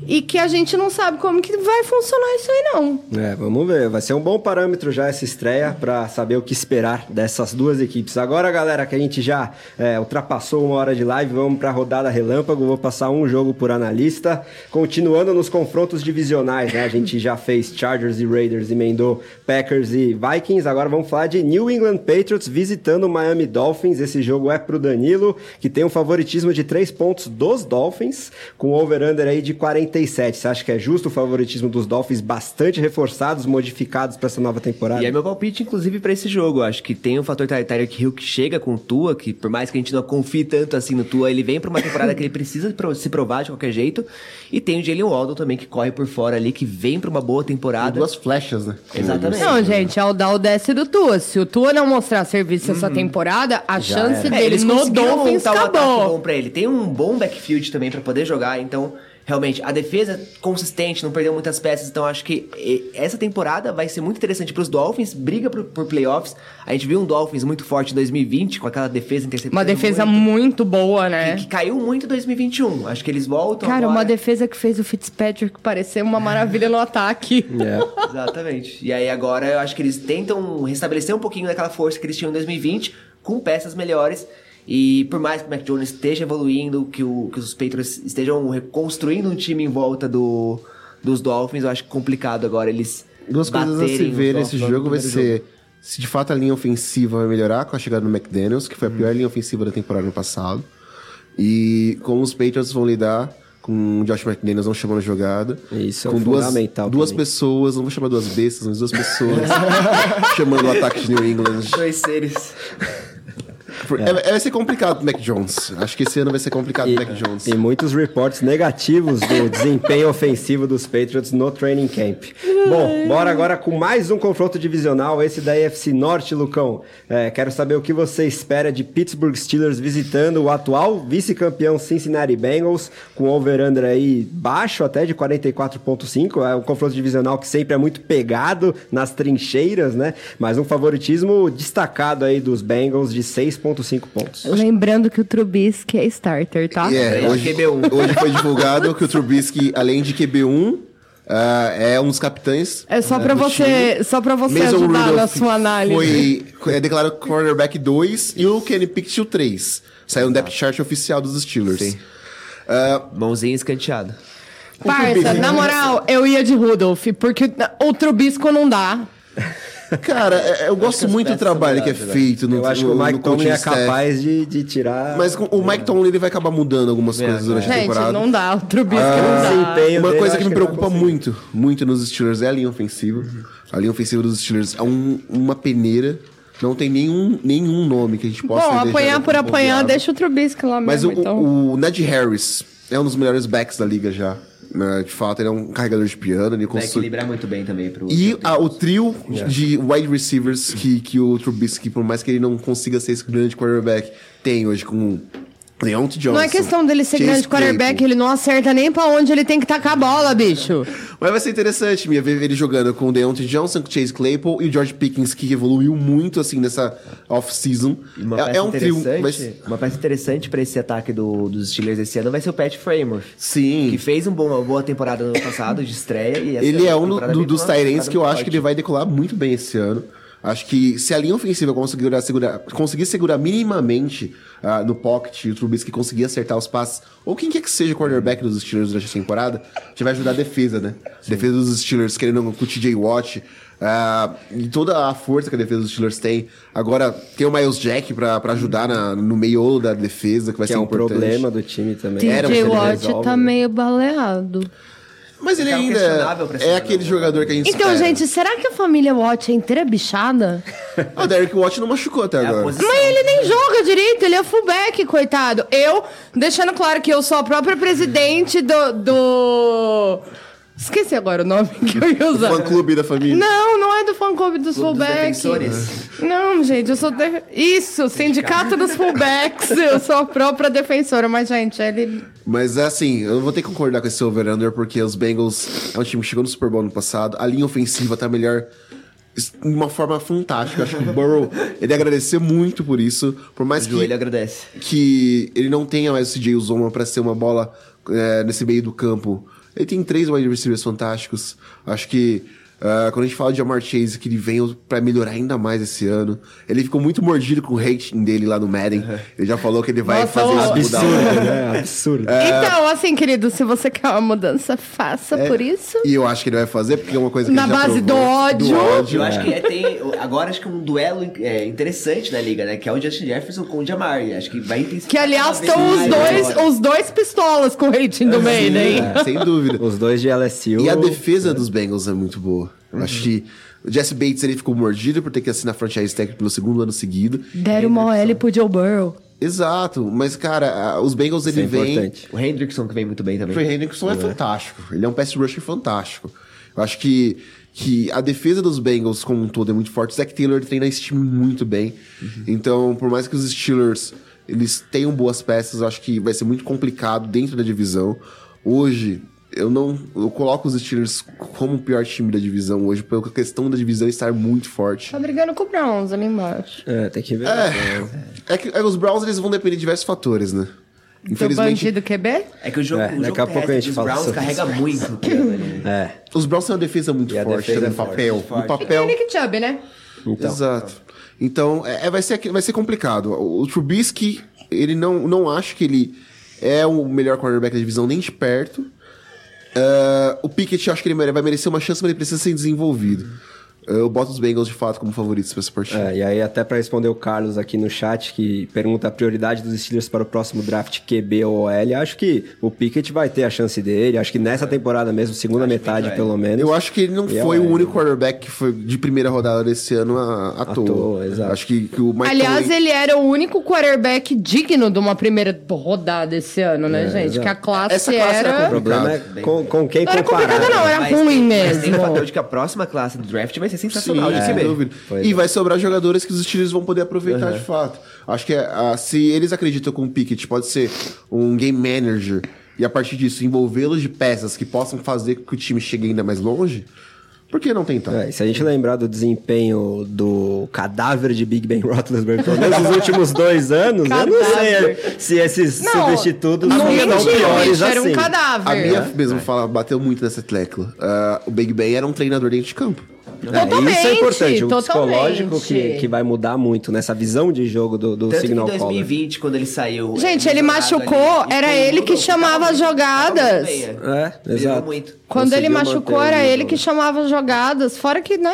E que a gente não sabe como que vai funcionar isso aí, não. É, vamos ver. Vai ser um bom parâmetro já essa estreia para saber o que esperar dessas duas equipes. Agora, galera, que a gente já é, ultrapassou uma hora de live, vamos para a rodada relâmpago. Vou passar um jogo por analista. Continuando nos confrontos divisionais, né? A gente já fez Chargers e Raiders, emendou Packers e Vikings. Agora vamos falar de New England Patriots visitando o Miami Dolphins. Esse jogo é pro Danilo, que tem um favoritismo de 3 pontos dos Dolphins, com over-under aí de 47. Você acha que é justo o favoritismo dos Dolphins bastante reforçados, modificados para essa nova temporada? E é meu palpite, inclusive, pra esse jogo. Acho que tem o fator Ty- Tyreek Hill que chega com o Tua, que por mais que a gente não confie tanto assim no Tua, ele vem pra uma temporada que ele precisa se provar de qualquer jeito. E tem o Jalen Waddle também, que corre por fora ali, que vem pra uma boa Tem temporada. duas flechas, né? Exatamente. Não, gente, é o dar o desce do Tua. Se o Tua não mostrar serviço essa temporada, a chance É, dele eles no Dolphins montar um ataque acabou. bom pra ele. Tem um bom backfield também pra poder jogar, então realmente a defesa consistente, não perdeu muitas peças, então acho que essa temporada vai ser muito interessante pros Dolphins, briga por, por playoffs. A gente viu um Dolphins muito forte em 2020 com aquela defesa interceptando Uma defesa muito, muito boa, né? que, que caiu muito em 2021. Acho que eles voltam Cara, agora. uma defesa que fez o Fitzpatrick parecer uma maravilha no ataque. É. Exatamente. E aí agora eu acho que eles tentam restabelecer um pouquinho daquela força que eles tinham em 2020 com peças melhores. E por mais que o Mac Jones esteja evoluindo, que, o, que os Patriots estejam reconstruindo um time em volta do, dos Dolphins, eu acho complicado agora eles Duas coisas a se ver nesse jogo vai ser se de fato a linha ofensiva vai melhorar com a chegada do McDaniels, que foi Uhum. a pior linha ofensiva da temporada no passado. E como os Patriots vão lidar com o Josh McDaniels não chamando a jogada. Isso é com duas, fundamental duas também. pessoas, não vou chamar duas bestas, mas duas pessoas chamando o ataque de New England. Dois seres. Por- é- vai ser complicado pro Mac Jones. Acho que esse ano vai ser complicado E, pro Mac Jones. e muitos reportes negativos do desempenho ofensivo dos Patriots no training camp. Bom, bora agora com mais um confronto divisional, esse da AFC Norte, Lucão. É, quero saber o que você espera de Pittsburgh Steelers visitando o atual vice-campeão Cincinnati Bengals, com over-under aí baixo até de 44.5. É um confronto divisional que sempre é muito pegado nas trincheiras, né? Mas um favoritismo destacado aí dos Bengals de 6.5 pontos. Lembrando que o Trubisky é starter, tá? É, É, hoje, QB1. hoje foi divulgado que o Trubisky, além de QB1, ah, é um dos capitães. É só né, pra do você, time. só pra você Mason ajudar na Rudolph sua análise. Foi é declarado quarterback 2 e o Kenny Pickett o 3. Saiu no depth chart oficial dos Steelers. Sim. Ah, Mãozinha escanteada. Parça, na moral, eu ia de Rudolph, porque o Trubisco não dá. cara, é- eu gosto as muito do trabalho que é feito no Eu acho que o Mike Tomlin é capaz de, de tirar. Mas com- o Mike Tomlin ele vai acabar mudando algumas coisas durante a Gente, temporada. não dá, o Trubisky Ah, não dá. desempenho Uma coisa que me preocupa muito, muito nos Steelers é a linha ofensiva. A linha ofensiva dos Steelers é um- uma peneira. Não tem nenhum, nenhum nome que a gente possa Bom, apanhar por apanhar, deixa o Trubisky lá Mas mesmo, o, então. o Ned Harris é um dos melhores backs da liga já. Né? De fato, ele é um carregador de piano. Ele Vai consegue... equilibrar muito bem também pro. E a- o trio de wide receivers que, que o Trubisky, por mais que ele não consiga ser esse grande quarterback, tem hoje com Deontay Johnson. Não é questão dele ser Chase grande quarterback, Claypool. ele não acerta nem pra onde ele tem que tacar a bola, bicho. Mas vai ser interessante, Mia, ver ele jogando com o Deontay Johnson, com o Chase Claypool e o George Pickens, que evoluiu muito, assim, nessa off-season. Uma É, peça é um trio, mas... uma peça interessante pra esse ataque do- dos Steelers esse ano vai ser o Pat Framer. Sim. Que fez um bom- uma boa temporada no ano passado de estreia. E essa Ele é um do- dos Tyrants que eu acho que ele vai decolar muito bem esse ano. Acho que se a linha ofensiva conseguir segurar, conseguir segurar minimamente ah, no pocket e o Trubisky conseguir acertar os passes, ou quem quer que seja o quarterback dos Steelers durante a temporada, já vai ajudar a defesa, né? Defesa dos Steelers querendo com o TJ Watt. ah, e toda a força que a defesa dos Steelers tem. Agora tem o Miles Jack pra, pra ajudar na- no meio da defesa, que vai que ser é um importante. problema do time também. TJ Watt tá né? meio baleado. Mas ele ainda é aquele jogador que a gente Então, espera. gente, será que a família Watt é inteira bichada? O Derek Watt não machucou até É agora. Mas ele nem joga direito, ele é fullback, coitado. Eu, deixando claro que eu sou a própria presidente do. do... Esqueci agora o nome que eu ia usar. Fã clube da família. Não, não é do fã clube dos Clube fullbacks. Não, gente, eu sou. de- Isso, sindicato dos fullbacks. Eu sou a própria defensora, mas, gente, ele. Mas é assim, eu vou ter que concordar com esse over-under, porque os Bengals é um time que chegou no Super Bowl no passado. A linha ofensiva tá melhor de uma forma fantástica. Acho que o Burrow, ele agradecer muito por isso. Por mais O que, joelho agradece. que ele não tenha mais o CJ Uzoma pra ser uma bola é, nesse meio do campo. Ele tem três wide receivers fantásticos. Acho que ah, quando a gente fala de Jamar Chase, que ele vem pra melhorar ainda mais esse ano. Ele ficou muito mordido com o rating dele lá no Madden. Ele já falou que ele vai Nossa, fazer isso mudar. Absurdo, né? Absurdo. Então, assim, querido, se você quer uma mudança, faça por isso. E eu acho que ele vai fazer, porque é uma coisa que Na ele já base provou. do ódio. ódio. Eu acho que é, tem. Agora acho que um duelo é, interessante na liga, né? Que é o Justin Jefferson com o Jamar. Acho que vai intensificar. Que, aliás, estão os dois, agora. os dois pistolas com o rating do Maiden. É, sem dúvida. Os dois de LSU. E a defesa dos Bengals é muito boa. Eu Acho que o Jesse Bates ele ficou mordido por ter que assinar franchise tag pelo segundo ano seguido. Deram uma OL pro Joe Burrow. Exato, mas cara, os Bengals Isso é ele vem. importante. O Hendrickson que vem muito bem O também. Trey Hendrickson é fantástico. Ele é um pass rusher fantástico. Eu acho que, que a defesa dos Bengals como um todo é muito forte. O Zach Taylor treina esse time muito bem. Então, por mais que os Steelers eles tenham boas peças, eu acho que vai ser muito complicado dentro da divisão. Hoje, eu não. Eu coloco os Steelers como o pior time da divisão hoje, pela questão da divisão estar muito forte. Tá brigando com o Browns ali embaixo. É, tem que ver. É que é, os Browns eles vão depender de diversos fatores, né? Seu Infelizmente, bandido QB? É que o jogo, É, o jogo daqui a pouco a gente terrestre dos fala Browns sobre carrega isso. muito. ele- É. os Browns têm uma defesa muito E forte defesa é no forte, papel. forte. No papel. Nick Chubb, né? Então. Exato. Então, é, é- vai, ser, vai ser complicado. O, o Trubisky, ele não, não acho que ele é o melhor cornerback da divisão, nem de perto. Ah, o Pickett, acho que ele vai merecer uma chance, mas ele precisa ser desenvolvido. Eu boto os Bengals de fato como favoritos pra essa partida. É, e aí até para responder o Carlos aqui no chat, que pergunta a prioridade dos Steelers para o próximo draft QB ou OL, acho que o Pickett vai ter a chance dele, acho que nessa temporada mesmo, segunda metade vai. pelo menos. Eu acho que ele não E foi é, o único quarterback que foi de primeira rodada desse ano à, à toa. toa, exato. Acho que, que o Mike Aliás, Tomlin- ele era o único quarterback digno de uma primeira rodada esse ano, né, gente? exato. Que a classe, Essa classe era era. O problema é com, com quem Não era comparar. complicado, não, era Mas ruim tem- mesmo. Mas tem o fator de que a próxima classe do draft vai ser sensacional Sim, de se sem ver. E é. vai sobrar jogadores que os Steelers vão poder aproveitar de fato. Acho que ah, se eles acreditam que o Pickett pode ser um game manager e a partir disso envolvê-los de peças que possam fazer com que o time chegue ainda mais longe, por que não tentar? É, e se a gente lembrar do desempenho do cadáver de Big Ben Roethlisberger, pelo menos nos últimos dois anos, eu não sei Cadáver. se esses Não, substitutos não mentiu, piores bicho, era um assim. cadáver. A minha mesmo fala, bateu muito nessa tecla. Ah, o Big Ben era um treinador dentro de campo. É, isso é importante, o totalmente. psicológico que, que vai mudar muito nessa visão de jogo do, do Tanto que em Signal Caller. 2020, quando ele saiu... Gente, ele machucou, ali, era ele que chamava as jogadas. É, exato. muito. Quando ele Conseguiu machucou, manter era ele que chamava as jogadas. Fora que, né?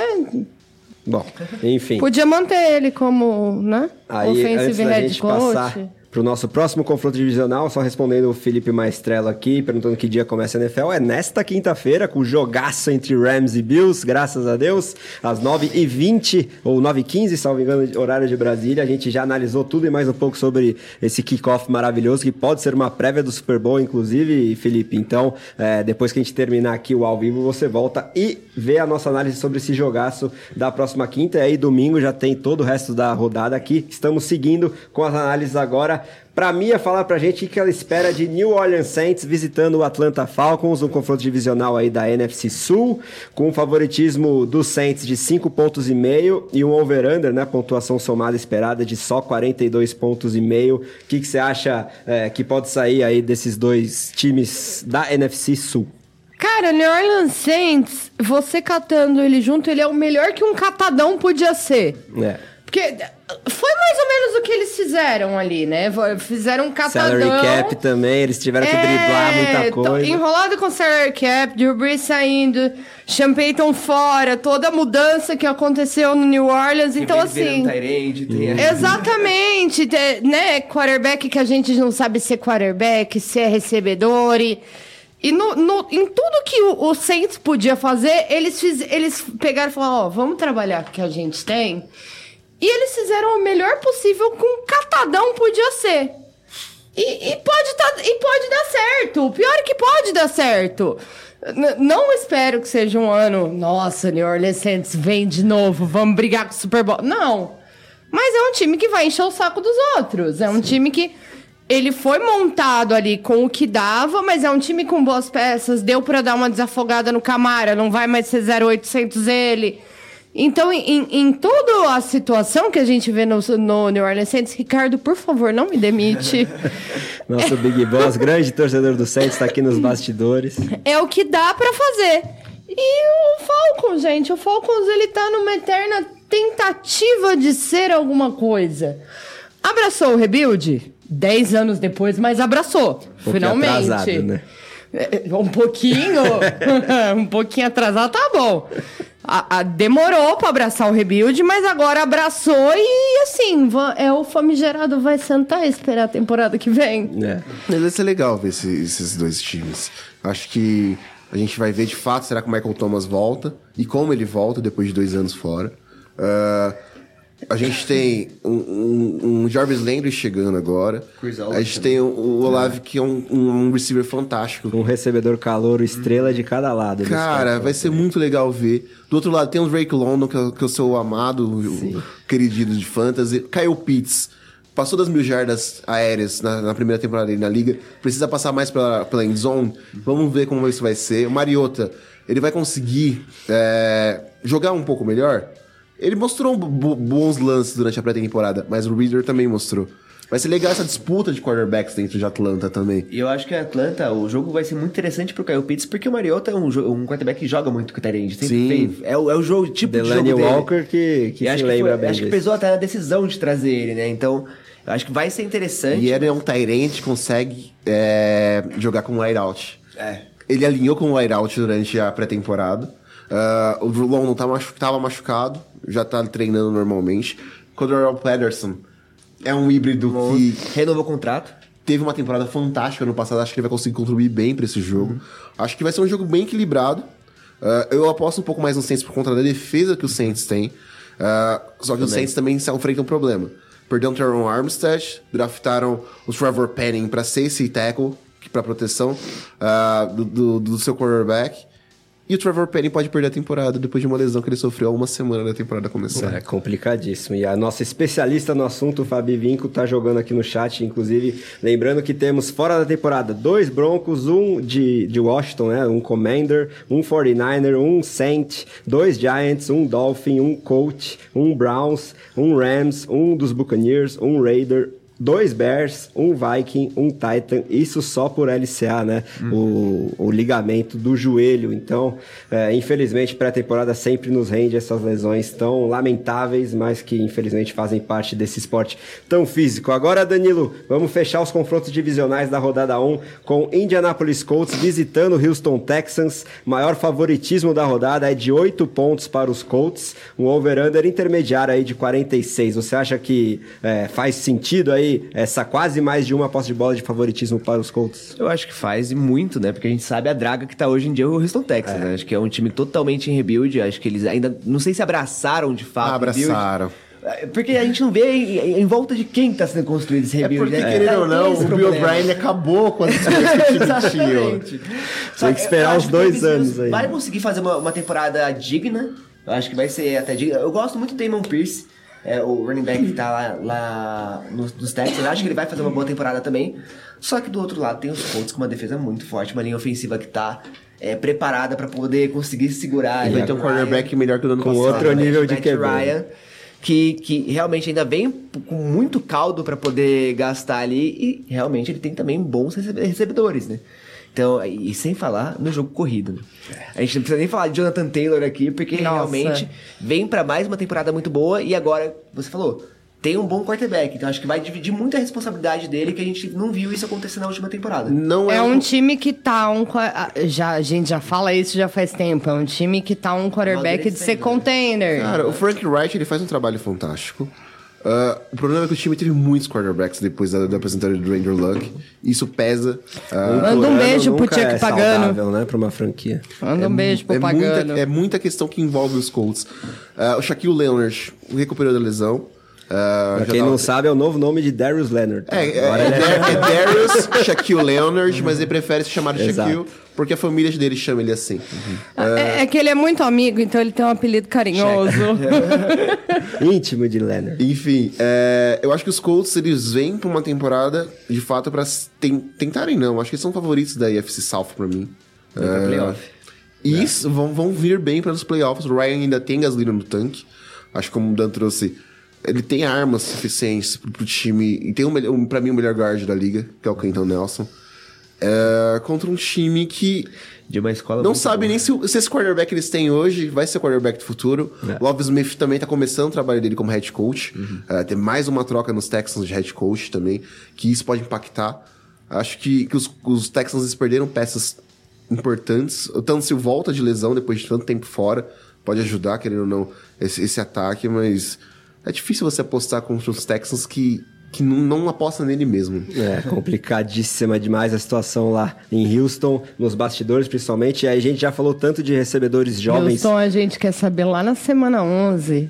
Bom, enfim. Podia manter ele como, né? Aí, antes offensive da head gente coach. passar pro nosso próximo confronto divisional, só respondendo o Felipe Maestrello aqui, perguntando que dia começa a NFL, é nesta quinta-feira, com o jogaço entre Rams e Bills, graças a Deus, às 9h20, ou 9h15, salvo engano, horário de Brasília, a gente já analisou tudo e mais um pouco sobre esse kickoff maravilhoso, que pode ser uma prévia do Super Bowl, inclusive, Felipe, então, é, depois que a gente terminar aqui o ao vivo, você volta e vê a nossa análise sobre esse jogaço da próxima quinta, e aí domingo já tem todo o resto da rodada aqui, estamos seguindo com as análises agora, Pra Mia falar pra gente o que ela espera de New Orleans Saints visitando o Atlanta Falcons, um confronto divisional aí da NFC Sul, com um favoritismo dos Saints de 5 pontos e meio e um over-under, né, pontuação somada esperada de só 42 pontos e meio. O que que você acha é, que pode sair aí desses dois times da NFC Sul? Cara, New Orleans Saints, você catando ele junto, ele é o melhor que um catadão podia ser. É. Porque foi mais ou menos o que eles fizeram ali, né? Fizeram um catadão. Salary cap também, eles tiveram que driblar muita É, coisa. Enrolado com salary cap, Drew Brees saindo, Sean Payton fora, toda a mudança que aconteceu no New Orleans. Então, Eles viram assim... Tyrande, tem a- Exatamente, te- né? Quarterback que a gente não sabe ser quarterback, se é recebedor e... E no, no- em tudo que o, o Saints podia fazer, eles, fiz, eles pegaram e falaram, ó, vamos trabalhar com o que a gente tem. E eles fizeram o melhor possível com um catadão podia ser. E, e pode tá, e pode dar certo. O pior é que pode dar certo. N- não espero que seja um ano, nossa, New Orleans Saints vem de novo, vamos brigar com o Super Bowl. Não. Mas é um time que vai encher o saco dos outros. É um time que ele foi montado ali com o que dava, mas é um time com boas peças. Deu pra dar uma desafogada no Camara, não vai mais ser 0800 ele. Então, em, em toda a situação que a gente vê no, no New Orleans Saints, Ricardo, por favor, não me demite. Nosso Big Boss, grande torcedor do Saints, tá aqui nos bastidores. é o que dá pra fazer. E o Falcons, gente, o Falcons ele tá numa eterna tentativa de ser alguma coisa. Abraçou o rebuild? Dez anos depois, mas abraçou. pouquinho finalmente. atrasado, né? É, Um pouquinho, um pouquinho atrasado, tá bom. A- a- demorou pra abraçar o rebuild, mas agora abraçou e assim, é o famigerado vai sentar e esperar a temporada que vem. É. Mas vai ser legal ver esse- esses dois times. Acho que a gente vai ver de fato será que o Michael Thomas volta e como ele volta depois de dois anos fora. Ah, a gente tem um, um- um Jarvis Landry chegando agora. Chris a gente tem o, o Olave, que é um, um receiver fantástico. Um recebedor calouro, estrela de cada lado. Cara, vai ser muito legal ver. Do outro lado tem o Drake London, que é, que é o seu amado, o querido de fantasy. Kyle Pitts. Passou das mil jardas aéreas na, na primeira temporada dele na liga. Precisa passar mais pela, pela end zone. Vamos ver como isso vai ser. O Mariota, ele vai conseguir é, jogar um pouco melhor? Ele mostrou bo- bons lances durante a pré-temporada, mas o Reader também mostrou. Vai ser legal essa disputa de quarterbacks dentro de Atlanta também. E eu acho que a Atlanta, o jogo vai ser muito interessante pro Kyle Pitts, porque o Mariota é um, um quarterback que joga muito com o Tyrande. Sim. fez. É o, é o jogo, tipo de Delaney jogo dele. Walker que, que E se acho lembra foi- bem Acho que disso. pesou até na decisão de trazer ele, né? Então, eu acho que vai ser interessante. E ele é um Tyrant que consegue é, jogar com wide out. É. Ele alinhou com o Whiteout durante a pré-temporada. Uh, o Drew Long não tá machu tava machucado, já tá treinando normalmente. Cordell Patterson é um híbrido que Renovou o contrato. teve uma temporada fantástica ano passado. Acho que ele vai conseguir contribuir bem pra esse jogo. Acho que vai ser um jogo bem equilibrado. Uh, eu aposto um pouco mais no Saints por conta da defesa que o Saints tem. Uh, só que os Saints também se enfrentam um problema. Perderam o Teron Armstead, draftaram o Trevor Penning pra safety tackle, pra proteção uh, do, do, do seu quarterback. E o Trevor Penning pode perder a temporada depois de uma lesão que ele sofreu há uma semana da temporada começar. É complicadíssimo. E a nossa especialista no assunto, Fabi Vinco, tá jogando aqui no chat, inclusive. Lembrando que temos fora da temporada dois Broncos, um de, de Washington, né? Um Commander, um 49er, um Saint, dois Giants, um Dolphin, um Colt, um Browns, um Rams, um dos Buccaneers, um Raider, dois Bears, um Viking, um Titan, isso só por LCA, né? O, o ligamento do joelho. Então, é, infelizmente, pré-temporada sempre nos rende essas lesões tão lamentáveis, mas que infelizmente fazem parte desse esporte tão físico. Agora, Danilo, vamos fechar os confrontos divisionais da rodada 1 com Indianapolis Colts visitando Houston Texans. Maior favoritismo da rodada é de 8 pontos para os Colts, um over-under intermediário aí de 46. Você acha que é, faz sentido aí essa quase mais de uma posse de bola de favoritismo para os Colts? Eu acho que faz e muito, né? Porque a gente sabe a draga que tá hoje em dia o Houston Texans, né? Acho que é um time totalmente em rebuild. Acho que eles ainda. Não sei se abraçaram de fato. Abraçaram. É, Porque a gente não vê em, em volta de quem tá sendo construído esse É rebuild. porque, né? querendo Tá ou não, esse o Bill. O'Brien acabou com as escolhas que o time tinha. Tem que esperar acho dois anos aí. Vai conseguir fazer uma, uma temporada digna. Eu acho que vai ser até digna. Eu gosto muito do Damon Pierce, é, o running back que tá lá, lá nos, nos Texans. Eu acho que ele vai fazer uma boa temporada também. Só que do outro lado tem os Colts com uma defesa muito forte, uma linha ofensiva que tá é, preparada pra poder conseguir segurar. E vai Matt ter um quarterback melhor que o do ano Com outro nível de Matt QB. Ryan, que, que realmente ainda vem com muito caldo pra poder gastar ali e realmente ele tem também bons recebe- recebedores, né? Então, e sem falar no jogo corrido, né? A gente não precisa nem falar de Jonathan Taylor aqui, porque Nossa. realmente vem pra mais uma temporada muito boa e agora, você falou, tem um bom quarterback, então acho que vai dividir muita responsabilidade dele que a gente não viu isso acontecer na última temporada. Não é, É um time que tá um. Já, a gente já fala isso já faz tempo. É um time que tá um quarterback de ser Amadurecendo, contender. Cara, o Frank Wright ele faz um trabalho fantástico. Ah, o problema é que o time teve muitos quarterbacks depois da, da apresentação do Andrew Luck. Isso pesa. Ah, Manda um beijo pro Chuck é Pagano. saudável, né, para uma franquia. Manda um beijo pro é Pagano. muita, é muita questão que envolve os Colts. Ah, o Shaquille Leonard recuperou da lesão. Ah, Pra quem tava- não sabe, é o novo nome de Darius Leonard. É, é, é, Dar- é Darius Shaquille Leonard, mas ele prefere se chamar de. Shaquille porque a família dele chama ele assim. É, é que ele é muito amigo, então ele tem um apelido carinhoso. Íntimo de Leonard. Enfim, é, eu acho que os Colts eles vêm pra uma temporada de fato pra s- ten- tentarem, não. Acho que eles são favoritos da IFC South pra mim. É, playoff. E isso, vão, vão vir bem para os playoffs. O Ryan ainda tem gasolina no tanque. Acho que como o Dan trouxe, ele tem armas suficientes pro, pro time. E tem, um, pra mim, o melhor guard da liga, que é o Quentin Nelson. É, contra um time que De uma escola não sabe boa. nem se, o- se esse quarterback eles têm hoje vai ser quarterback do futuro. Love Smith também tá começando o trabalho dele como head coach. É, tem mais uma troca nos Texans de head coach também, que isso pode impactar. Acho que, que os, os Texans perderam peças importantes. O Tansil volta de lesão depois de tanto tempo fora. Pode ajudar, querendo ou não, esse, esse ataque, mas é difícil você apostar contra os Texans que, que não, não aposta nele mesmo. É, complicadíssima demais a situação lá em Houston, nos bastidores principalmente. E aí a gente já falou tanto de recebedores jovens. Houston, a gente quer saber lá na semana 11,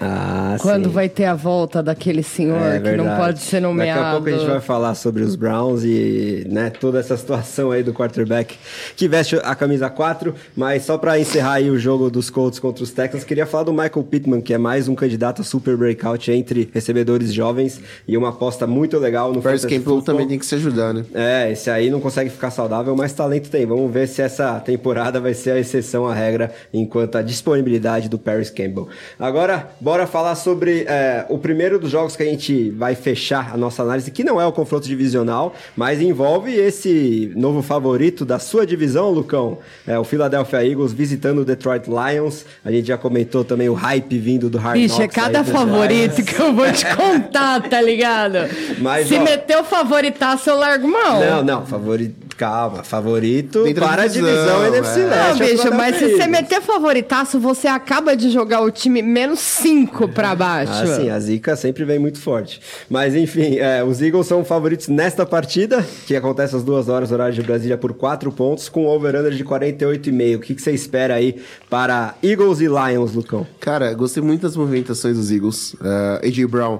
Ah, quando sim. vai ter a volta daquele senhor É que não verdade. pode ser nomeado. Daqui a pouco a gente vai falar sobre os Browns e né, toda essa situação aí do quarterback que veste a camisa 4. Mas só pra encerrar aí o jogo dos Colts contra os Texans, queria falar do Michael Pittman, que é mais um candidato a super breakout entre recebedores jovens e uma aposta muito legal no Paris Campbell também tem que se ajudar, né? É, esse aí não consegue ficar saudável, mas talento tem. Vamos ver se essa temporada vai ser a exceção à regra enquanto a disponibilidade do Paris Campbell. Agora, bora falar sobre é, o primeiro dos jogos que a gente vai fechar a nossa análise, que não é o confronto divisional, mas envolve esse novo favorito da sua divisão, Lucão. É o Philadelphia Eagles visitando o Detroit Lions. A gente já comentou também o hype vindo do Hard é Knocks aí cada dos favorito Lions. que eu vou te contar, tá ligado? Mas, Se ó- meter o favoritaço, eu largo mão. Não, não, favorito. Calma, favorito Dentro para a divisão, divisão é. NFC Não, Leste. bicho, mas se você meter favoritaço, você acaba de jogar o time menos 5 pra baixo. Ah, sim, a zica sempre vem muito forte. Mas enfim, é, os Eagles são favoritos nesta partida, que acontece às duas horas, horário de Brasília, por quatro pontos, com over-under de 48,5. O que, que você espera aí para Eagles e Lions, Lucão? Cara, gostei muito das movimentações dos Eagles. Uh, AJ Brown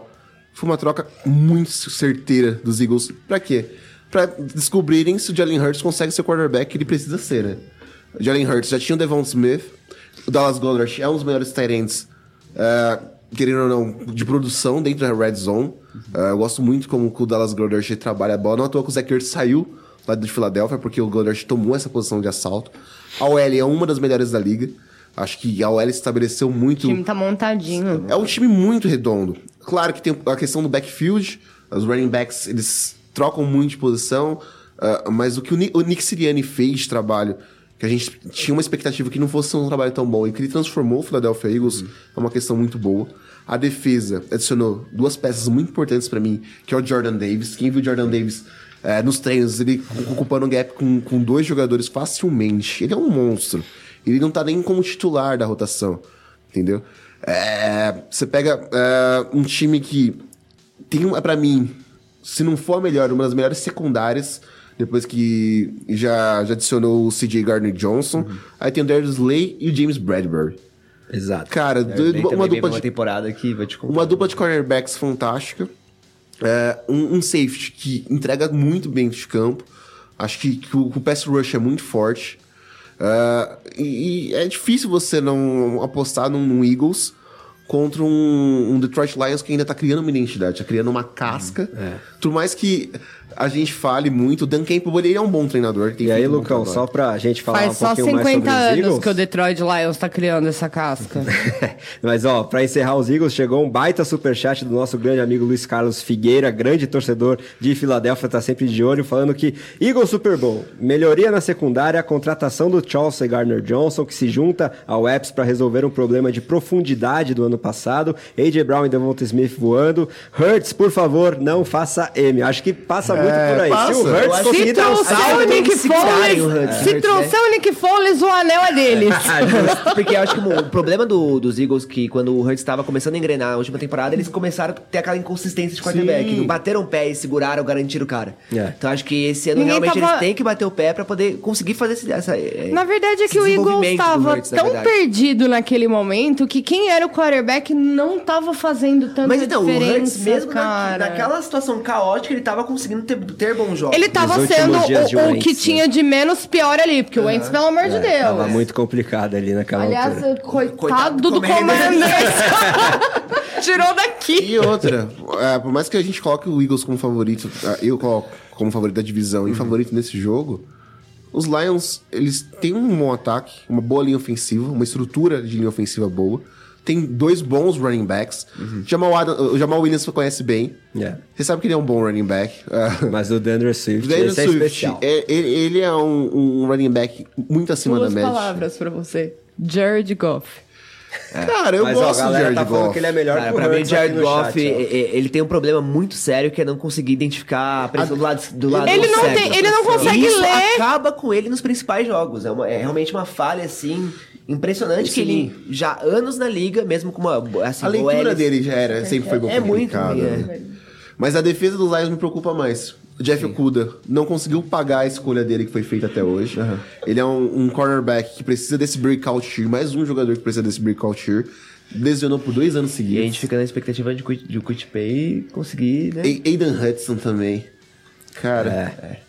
foi uma troca muito certeira dos Eagles. Pra quê? Pra descobrirem se o Jalen Hurts consegue ser o quarterback que ele precisa ser, né? O Jalen Hurts já tinha o Devon Smith, o Dallas Goddard é um dos melhores tight ends, uh, querendo ou não, de produção dentro da red zone. Uh, eu gosto muito como o Dallas Goddard trabalha a bola. Não à toa que o Zach Ertz saiu lá de Filadélfia, porque o Goddard tomou essa posição de assalto. A OL é uma das melhores da liga. Acho que a OL estabeleceu muito. O time tá montadinho. É um time muito redondo. Claro que tem a questão do backfield, os running backs, eles trocam muito de posição, uh, mas o que o Nick, o Nick Sirianni fez de trabalho, que a gente tinha uma expectativa que não fosse um trabalho tão bom, e que ele transformou o Philadelphia Eagles, Uhum. é uma questão muito boa. A defesa adicionou duas peças muito importantes para mim, que é o Jordan Davis. Quem viu o Jordan Davis eh, nos treinos, ele ocupando um gap com, com dois jogadores facilmente. Ele é um monstro. Ele não tá nem como titular da rotação, entendeu? É, você pega é, um time que tem, uma- pra mim, se não for a melhor, uma das melhores secundárias, depois que já, já adicionou o CJ Gardner Johnson. Aí tem o Darius Slay e o James Bradbury. Exato. Cara, também uma vem dupla uma de temporada que vai te contar. uma dupla de cornerbacks fantástica. É, um, um safety que entrega muito bem de campo. Acho que, que o, o pass rush é muito forte. É, e, e é difícil você não apostar num, num Eagles contra um, um Detroit Lions que ainda tá criando uma identidade, tá criando uma casca. Por mais que a gente fale muito, o Dan Campbell ele é um bom treinador. tem E aí, Lucão, só pra gente falar Faz um só pouquinho mais 50 sobre os anos Eagles. que o Detroit Lions tá criando essa casca. Mas ó, pra encerrar os Eagles, chegou um baita superchat do nosso grande amigo Luiz Carlos Figueira, grande torcedor de Filadélfia, tá sempre de olho, falando que Eagles Super Bowl, melhoria na secundária, a contratação do Chauncey Gardner Johnson, que se junta ao Epps para resolver um problema de profundidade do ano passado, AJ Brown e Devonta Smith voando, Hurts, por favor, não faça M. Acho que passa muito por aí. passa. Se o acho conseguir dar um salto... o se o Foles, Hurts, se né? trouxer o Nick Foles, o anel é deles. Porque eu acho que o problema do- dos Eagles que quando o Hurts estava começando a engrenar na última temporada, eles começaram a ter aquela inconsistência de quarterback. Não bateram o pé e seguraram, garantiram o cara. É. Então acho que esse ano Ninguém realmente tava- eles têm que bater o pé pra poder conseguir fazer esse, essa. é, Na verdade é que o Eagles estava Hurts, na tão verdade. perdido naquele momento que quem era o quarterback não tava fazendo tanta Mas então, o diferença, Hurts, mesmo na- cara. naquela situação caótica, ele tava conseguindo ter, ter bons jogos. Ele tava Nos sendo o, o Wentz, que né? tinha de menos pior ali, porque o Wentz, pelo amor de Deus. É, Tava muito complicado ali naquela Aliás, altura. coitado, Coitado do do Commanders. Tirou daqui. E outra, é, por mais que a gente coloque o Eagles como favorito, é, eu coloco como favorito da divisão e favorito nesse jogo, os Lions, eles têm um bom ataque, uma boa linha ofensiva, uma estrutura de linha ofensiva boa. Tem dois bons running backs. Jamal Adam- o Jamal Williams você conhece bem. É. Você sabe que ele é um bom running back. Mas o Dandre Swift, é Swift, especial. é- ele, ele é um, um running back muito acima Duas da média. palavras pra você. Jared Goff. Cara, eu Mas ó, a gosto do galera Jared tá falando Goff. que ele é melhor Cara, que o pra mim, o Jared Goff, chat, ó. e- e- ele tem um problema muito sério que é não conseguir identificar a pressão do lado, do lado Ele não tem- ele não consegue E isso ler. acaba com ele nos principais jogos. É, uma- é realmente uma falha, assim, impressionante que ele já há anos na liga, mesmo com uma... Assim, A leitura OLs, dele já era, sempre foi É muito complicada. ruim, né? Mas a defesa dos Lions me preocupa mais. O Jeff Okuda não conseguiu pagar a escolha dele que foi feita até hoje. Ele é um, um cornerback que precisa desse breakout year, mais um jogador que precisa desse breakout year. Lesionou por dois anos E a seguidos. gente fica na expectativa de, de o Quit Pay conseguir, né? A- Aidan Hudson também. Cara, É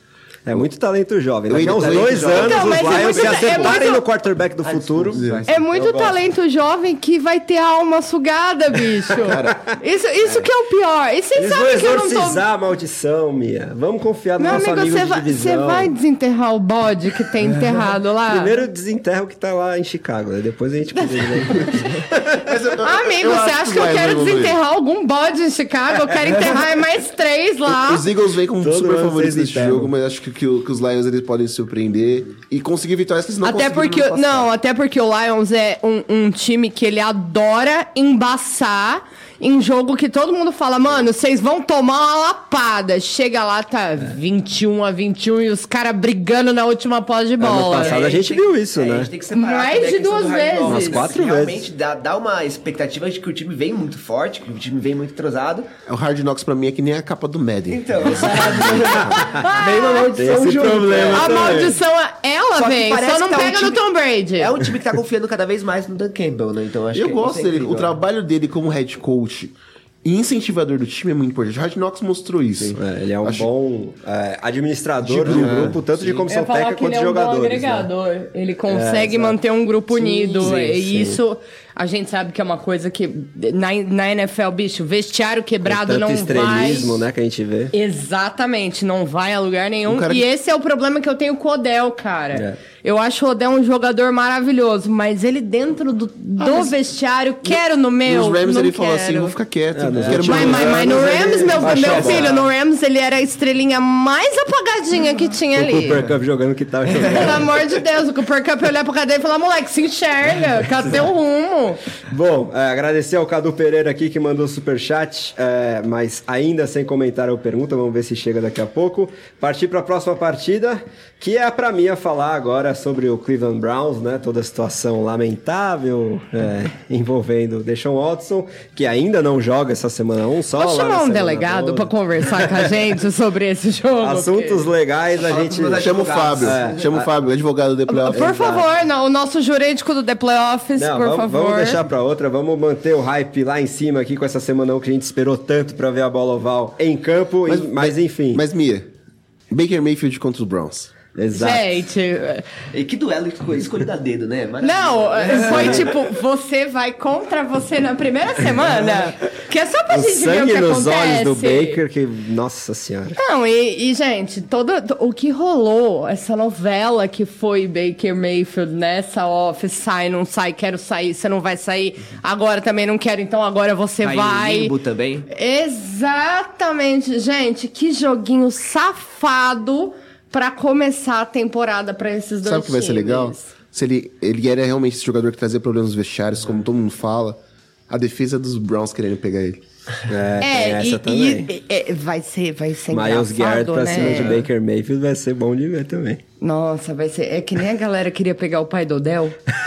muito talento jovem. Daqui a uns dois Então, anos, mas os é Lions muito- se é acertarem muito- no quarterback do futuro. É muito talento jovem que vai ter a alma sugada, bicho. isso isso que é o pior. E vocês Eles sabem que eu não tô... a maldição, Mia. Vamos confiar no Meu nosso amigo, amigo você de vai, você divisão. vai desenterrar o bode que tem enterrado lá? Primeiro desenterra o que tá lá em Chicago, né? depois a gente eu- Amigo, eu você acha que eu vai quero desenterrar algum bode em Chicago? Eu quero enterrar mais três lá. Os Eagles vêm como super favoritos enterram. jogo, mas acho que, que o- que os Lions eles podem surpreender e conseguir vitórias que eles não Até porque, não, até porque o Lions é um, um time que ele adora embaçar em jogo que todo mundo fala, mano, vocês vão tomar uma lapada. Chega lá, tá 21 a 21 e os caras brigando na última pós de Ano bola. passado a gente tem- viu isso, é, né? A gente tem que separar Mais a de duas vezes. Umas quatro Realmente dá, dá uma expectativa de que o time vem muito forte, que o time vem muito entrosado. O Hard Knocks pra mim é que nem a capa do Madden. Então, vem uma maldição Tem esse junto. problema. A também. maldição, ela Só vem, só não tá um pega no time- Tom Brady. É um time que tá confiando cada vez mais no Dan Campbell, né? Então acho Eu que gosto é dele. O trabalho dele como head coach e incentivador do time é muito importante. O Hard mostrou isso. É, ele é um Acho- bom é, administrador do É, grupo, tanto de comissão técnica quanto de é um jogadores. né? agregador. Ele consegue exato. manter um grupo unido. sim, e sim. isso a gente sabe que é uma coisa que na, na NFL, bicho, vestiário quebrado Tanto não estrelismo, vai. né, que a gente vê. Exatamente, não vai a lugar nenhum. Um E que- esse é o problema que eu tenho com o Odell, cara. É. Eu acho o Odell um jogador maravilhoso, mas ele dentro do, do vestiário, quero no meu. Nos Rams não ele falou quero. assim: vou ficar quieto. É, não nos quero Mas, mas, mas no Rams, meu, meu filho, no Rams ele era a estrelinha mais apagadinha que tinha O ali. Cooper Cup jogando que Pelo jogando. amor de Deus, o Cooper Cup olhar pra cadeia e falar, moleque, se enxerga, cadê o rumo? Bom, é, agradecer ao Cadu Pereira aqui que mandou superchat, é, mas ainda sem comentário ou pergunta, vamos ver se chega daqui a pouco. Partir para a próxima partida, que é para mim a falar agora sobre o Cleveland Browns, né? Toda a situação lamentável é, envolvendo Deshaun Watson, que ainda não joga essa semana um só. Na chamar um delegado pra conversar com a gente sobre esse jogo. Assuntos legais a gente. Chama o. Fábio. É. Chama o Fábio, advogado do playoff. Por favor, não, o nosso jurídico do The Playoffs, Não, por vamos, favor. vamos deixar pra outra, vamos manter o hype lá em cima aqui com essa semana um que a gente esperou tanto pra ver a bola oval em campo, mas, mas enfim. Mas, Mia, Baker Mayfield contra os Browns. Exato. Gente, E que duelo esco- escolhido a dedo, né? Maravilha. não, foi tipo, você vai contra você na primeira semana, que é só pra O gente ver o sangue que nos acontece. olhos do Baker, que. Nossa senhora. Não, e, e, gente, todo o que rolou, essa novela que foi Baker Mayfield nessa off, sai, não sai, quero sair, você não vai sair, agora também não quero, então agora você Tá em vai. limbo também. Exatamente, gente, que joguinho safado pra começar a temporada pra esses dois Sabe o que vai ser legal? Se ele, ele era realmente esse jogador que trazia problemas nos vestiários, como todo mundo fala, a defesa dos Browns querendo pegar ele. É, É, essa e, também. e- e- vai ser, vai ser Miles Garrett pra né? cima de Baker Mayfield vai ser bom de ver também. Nossa, vai ser. É que nem a galera queria pegar o pai do Odell.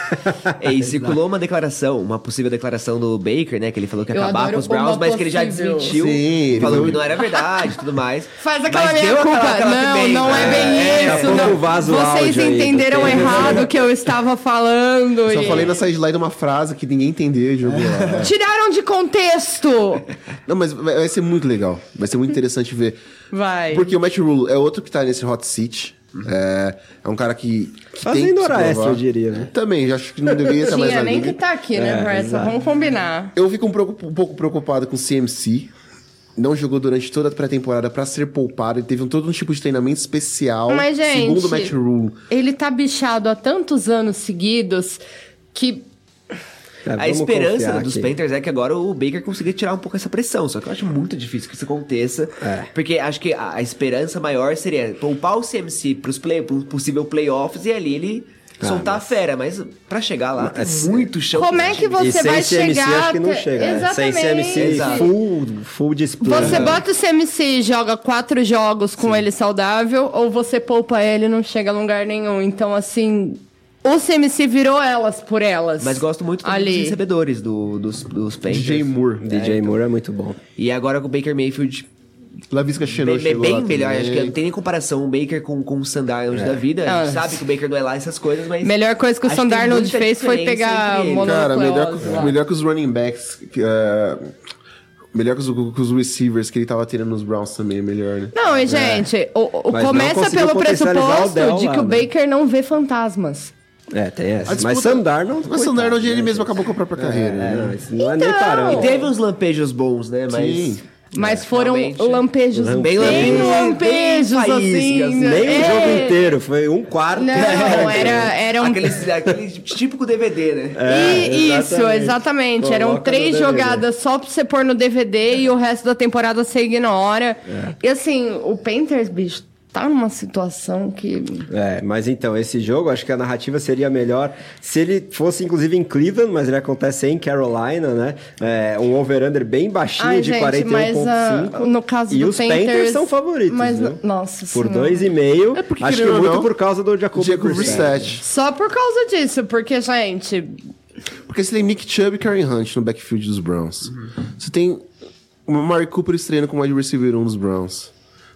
É, e circulou uma declaração, uma possível declaração do Baker, né? Que ele falou que ia Eu acabar adoro com os Browns, mas que ele já possível. desmentiu. Sim, falou que não era verdade e tudo mais. Faz aquela Mas minha deu culpa. aquela- aquela não, pimenta. não é bem É, isso. pouco não. vaza o Vocês aí, entenderam tempo. errado o que eu estava falando. Só e- falei na sideline uma frase que ninguém entendeu jogou lá. Tiraram de contexto. Não, mas vai, vai ser muito legal. Vai ser muito interessante ver. Vai. Porque o Matt Rule é outro que tá nesse hot seat. É, é um cara que, que tem Fazendo hora provar. extra, eu diria, né? Também, já acho que não deveria estar mais na nem liga. que tá aqui, né, É. Vamos combinar. Eu fico um, pouco- um pouco preocupado com o CMC. Não jogou durante toda a pré-temporada pra ser poupado. Ele teve um, todo um tipo de treinamento especial. Mas, gente. Segundo o Matt Rule. Ele tá bichado há tantos anos seguidos que. É, A esperança dos que- Panthers é que agora o Baker consiga tirar um pouco essa pressão. Só que eu acho muito difícil que isso aconteça. É. Porque acho que a, a esperança maior seria poupar o CMC pros play, pro possível playoffs e ali ele Ah, soltar mas- a fera. Mas pra chegar lá, tem Mas- muito chão. Como é que você e sem vai CMC chegar acho que não chega, né? Sem Exatamente. CMC Exato. full, full display. Você né? bota o CMC e joga quatro jogos com ele saudável, ou você poupa ele e não chega a lugar nenhum. Então, assim, o CMC virou elas por elas. Mas gosto muito também dos ali. recebedores do, dos, dos Panthers. DJ Moore. DJ Moore é muito bom. E agora com o Baker Mayfield Lavisca Chenou bem, chegou bem lá melhor. também. Acho que não tem nem comparação o Baker com, com o Sandarnold da vida. A gente Ah. sabe que o Baker não é lá essas coisas, mas... Melhor coisa que o Sandarnold fez foi pegar Cara, melhor, lá. melhor que os running backs. que, é, melhor que os, que os receivers que ele tava tendo nos Browns também, é melhor, né? Não, e gente, o, o- não começa pelo o pressuposto Dell de lá, que o né? Baker não vê fantasmas. É, tem essa. A Mas disputa- Sam Darnold... Mas coitado, Sandarnold ele né? mesmo acabou com a própria carreira. É, né? não, não é nem Então. parâmetro. Teve uns lampejos bons, né? Mas... Sim. Mas foram realmente. lampejos Bem bem, lampejos. assim. faíscas, Nem o é. jogo inteiro, foi um quarto. Não, era, era um... Aquele, aquele típico DVD, né? É, E- isso, exatamente. exatamente. Eram Coloca três jogadas só pra você pôr no DVD e o resto da temporada você ignora. É. E assim, o Panthers, bicho, tá numa situação que. É, mas então, esse jogo, acho que a narrativa seria melhor se ele fosse, inclusive, em Cleveland, mas ele acontece em Carolina, né? É, um over-under bem baixinho Ai, de gente, mas 41,5. ah, no caso e do os Panthers, são favoritos, Mas, viu? nossa Por senhora. 2,5. É porque, acho que muito não, por causa do Jacob Brissett. Só por causa disso, porque, gente. Porque você tem Nick Chubb e Karen Hunt no backfield dos Browns. Você tem o Mari Cooper estreando como wide receiver 1 dos Browns.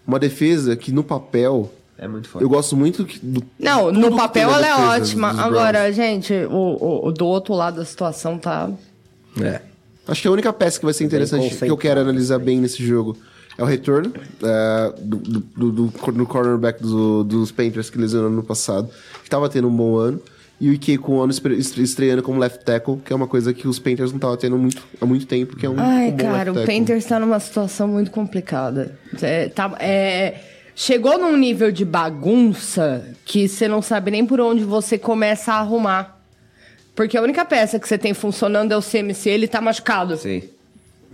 Uma defesa que, no papel, É muito forte. eu gosto muito do. Não, tudo no papel ela é ótima. Agora, gente, o, o- o do outro lado da situação tá. É. Acho que a única peça que vai ser interessante, que eu quero analisar bem nesse jogo, é o retorno é, do, do, do, do- do cornerback do- dos Panthers que lesionou no passado, que tava tendo um bom ano. E o Ike com o ano estre- estre- estreando como left tackle, que é uma coisa que os Panthers não estavam tendo muito, há muito tempo, que é um, Ai, um bom cara, o. Panthers tá numa situação muito complicada. É, tá, é, chegou num nível de bagunça que você não sabe nem por onde você começa a arrumar. Porque a única peça que você tem funcionando é o CMC, ele tá machucado. Sim.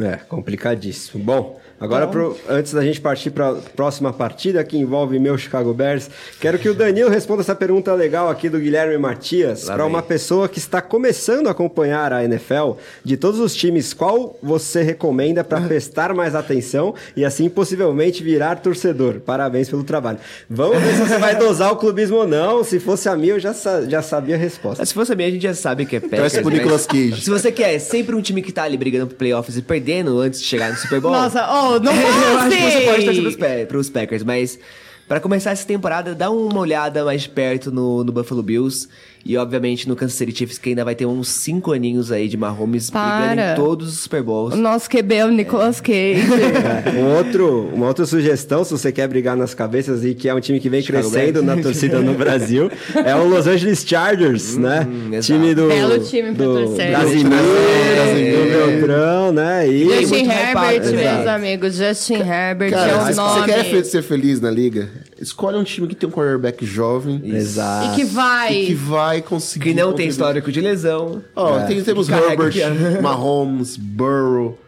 É, complicadíssimo. Bom, agora pro- antes da gente partir para a próxima partida que envolve meu Chicago Bears, quero que o Danilo responda essa pergunta legal aqui do Guilherme Matias para uma pessoa que está começando a acompanhar a NFL. De todos os times, qual você recomenda para prestar mais atenção e assim possivelmente virar torcedor? Parabéns pelo trabalho. Vamos ver se você vai dosar o clubismo ou não. Se fosse a mim, eu já, sa- já sabia a resposta. Se fosse a minha, a gente já sabe que é Packers. Mas Cage. Se você quer sempre um time que tá ali brigando pro playoffs e perdendo antes de chegar no Super Bowl... Nossa, oh, não eu acho que você pode torcer pros, Pa- pros Packers, mas pra começar essa temporada, dá uma olhada mais perto no, no Buffalo Bills e, obviamente, no Kansas City Chiefs, que ainda vai ter uns 5 aninhos aí de Mahomes brigando Para. em todos os Super Bowls. O nosso QB é o Nicolas Cage. Um outro, uma outra sugestão, se você quer brigar nas cabeças e que é um time que vem Chicago crescendo Bears. na torcida no Brasil, é o Los Angeles Chargers, né? exato. Time do Belo time pra do torcer. Brasimiro, É. do Beltrão, né? E Justin Herbert, meus amigos. Justin Herbert Cara, é o nome. você quer ser feliz na liga, escolhe um time que tem um quarterback jovem Exato. E que vai. e que vai conseguir. Que não tem histórico de lesão. Ó, tem, temos Que carrega Herbert. Mahomes, Burrow.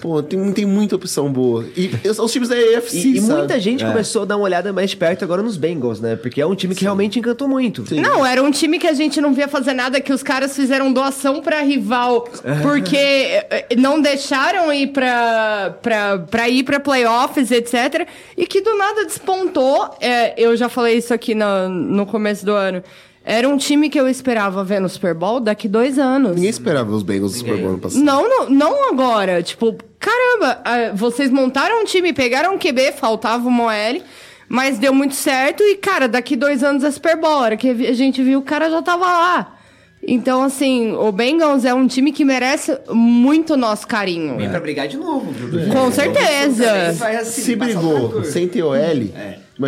Pô, tem, tem muita opção boa. E os, os times da AFC, E, e muita gente começou a dar uma olhada mais de perto agora nos Bengals, né? Porque é um time que realmente encantou muito. Não, era um time que a gente não via fazer nada, que os caras fizeram doação pra rival, porque eh, eh, não deixaram ir pra, pra, pra ir pra playoffs, etc. E que do nada despontou. É, eu já falei isso aqui no, no começo do ano. Era um time que eu esperava ver no Super Bowl daqui dois anos. Ninguém esperava os Bengals do Super Bowl ano passado. Não, não, não agora. Tipo, caramba, vocês montaram um time, pegaram um QB, faltava uma OL, mas deu muito certo. E, cara, daqui dois anos é Super Bowl. A hora que a gente viu, o cara já tava lá. Então, assim, o Bengals é um time que merece muito nosso carinho. Vem pra brigar de novo, viu? Com certeza. Se brigou sem ter OL,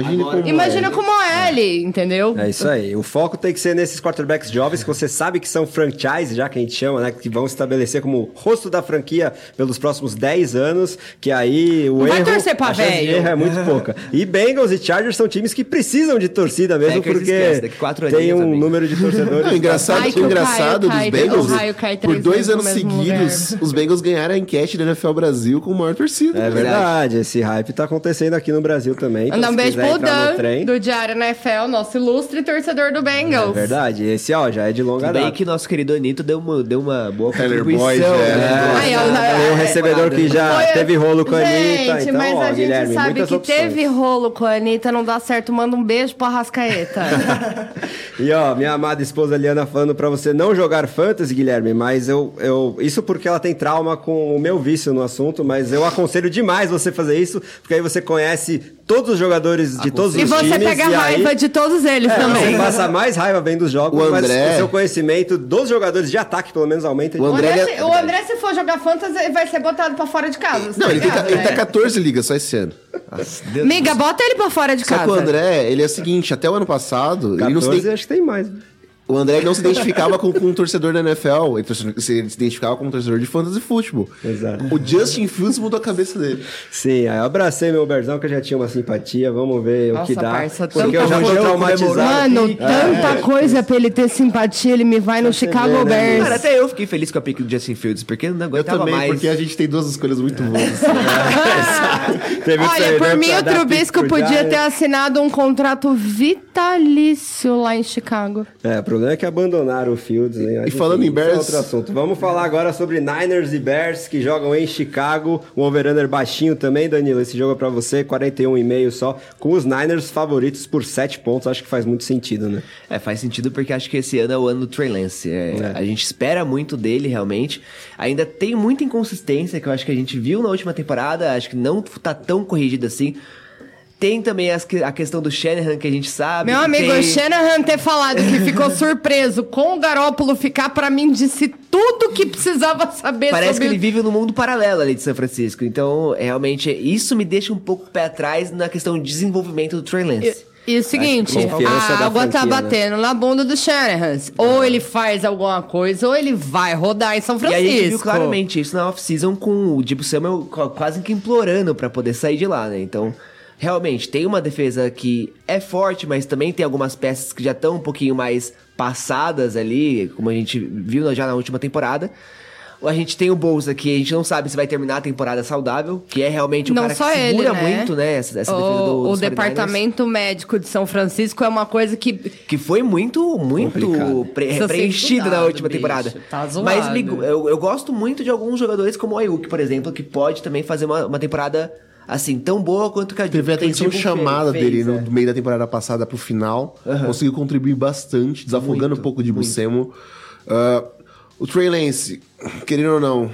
imagine Agora- como Imagina é. como OL, entendeu? É isso aí. O foco tem que ser nesses quarterbacks jovens que você sabe que são franchise, já que a gente chama, né? Que vão se estabelecer como rosto da franquia pelos próximos 10 anos. Que aí o Não vai erro. torcer pra velho. erro é muito pouca. E Bengals e Chargers são times que precisam de torcida mesmo, Packers porque esquece, tem um também. número de torcedores. Não, engraçado, Ai, que o engraçado Caio dos cai- Bengals, o raio cai por dois anos seguidos, lugar. os Bengals ganharam a enquete da NFL Brasil com maior torcida. É verdade, esse hype tá acontecendo aqui no Brasil também. então Mandar um beijo quiser pro entrar no Dan, trem, do Diário NFL, nosso ilustre torcedor do Bengals. É verdade, esse ó, já é de longa Tudo bem data. que nosso querido Anito deu uma, deu uma boa Tyler contribuição. Boyd, né? é. Ai, eu- Tem um recebedor que já Foi- teve rolo com a gente, Anitta, então, mas ó, a gente Guilherme, sabe muitas que opções. teve rolo com a Anitta, não dá certo. Manda um beijo pro Arrascaeta. E ó, minha amada esposa Liana falando pra você não jogar fantasy, Guilherme, mas eu, eu. Isso porque ela tem trauma com o meu vício no assunto, mas eu aconselho demais você fazer isso, porque aí você conhece todos os jogadores de todos e os você times. pega e raiva aí, de todos eles é, também. Você passa mais raiva vendo os jogos, O mas André- o seu conhecimento dos jogadores de ataque, pelo menos, aumenta. O O André- André, se, o André, se for jogar fantasy, vai ser botado pra fora de casa. Não, ele, tem, ligado, ele né? tá 14 ligas só esse ano. Miga, bota ele pra fora de Só casa. que o André, ele é o seguinte, até o ano passado, ele não 14, tem... acho que tem mais. O André não se identificava com, com um torcedor da NFL, ele, se identificava com um torcedor de fantasy futebol. Exato. O Justin Fields mudou a cabeça dele. Sim, aí eu abracei meu Berzão, que eu já tinha uma simpatia. Vamos ver o Nossa, que dá. parça, porque eu já tô traumatizado. Mano, aqui. tanta coisa pra ele ter simpatia, ele me vai no Chicago né, Bears. Cara, até eu fiquei feliz com a pick do Justin Fields, porque eu não Eu aguentava também, mais. porque a gente tem duas escolhas muito boas. Teve o Olha, treinador por mim o pro podia ter assinado um contrato vitalício lá em Chicago. É, o problema é que abandonaram o Fields, né? E falando em isso é Bears- outro assunto. Vamos falar agora sobre Niners e Bears que jogam em Chicago. O over-under baixinho também, Danilo. Esse jogo é pra você, 41,5 só. Com os Niners favoritos por 7 pontos. Acho que faz muito sentido, né? É, faz sentido porque acho que esse ano é o ano do Trey Lance. É, É. A gente espera muito dele, realmente. Ainda tem muita inconsistência que eu acho que a gente viu na última temporada. Acho que não tá tão corrigido assim. Tem também as a questão do Shanahan, que a gente sabe. Meu amigo, tem... o Shanahan ter falado que ficou surpreso com o Garópolo ficar, pra mim, disse tudo que precisava saber Parece sobre que ele vive num mundo paralelo ali de São Francisco. Então, realmente, isso me deixa um pouco pé atrás na questão de desenvolvimento do Trey Lance. E o seguinte, a água tá franquia, né? batendo na bunda do Shanahan. Ou ele faz alguma coisa, ou ele vai rodar em São E Francisco. aí a gente viu claramente isso na off-season com o Debo Samuel qu- quase que implorando pra poder sair de lá, né? Então, realmente, tem uma defesa que é forte, mas também tem algumas peças que já estão um pouquinho mais passadas ali, como a gente viu já na última temporada. A gente tem o Bolsa, que a gente não sabe se vai terminar a temporada saudável, que é realmente o Não cara só que ele, segura né? muito, né, essa, essa defesa do, O, o dos 49ers. departamento médico de São Francisco é uma coisa que. Que foi muito, muito pre- preenchido na última bicho. temporada. Tá zoado. Mas me- eu, eu gosto muito de alguns jogadores como o Ayuk, por exemplo, que pode também fazer uma, uma temporada assim, tão boa quanto que a Teve a o atenção chamada fez, dele é. no meio da temporada passada pro final. Conseguiu contribuir bastante, desafogando Muito, um pouco de muito. Buscemo. Ah, o Trey Lance, querendo ou não,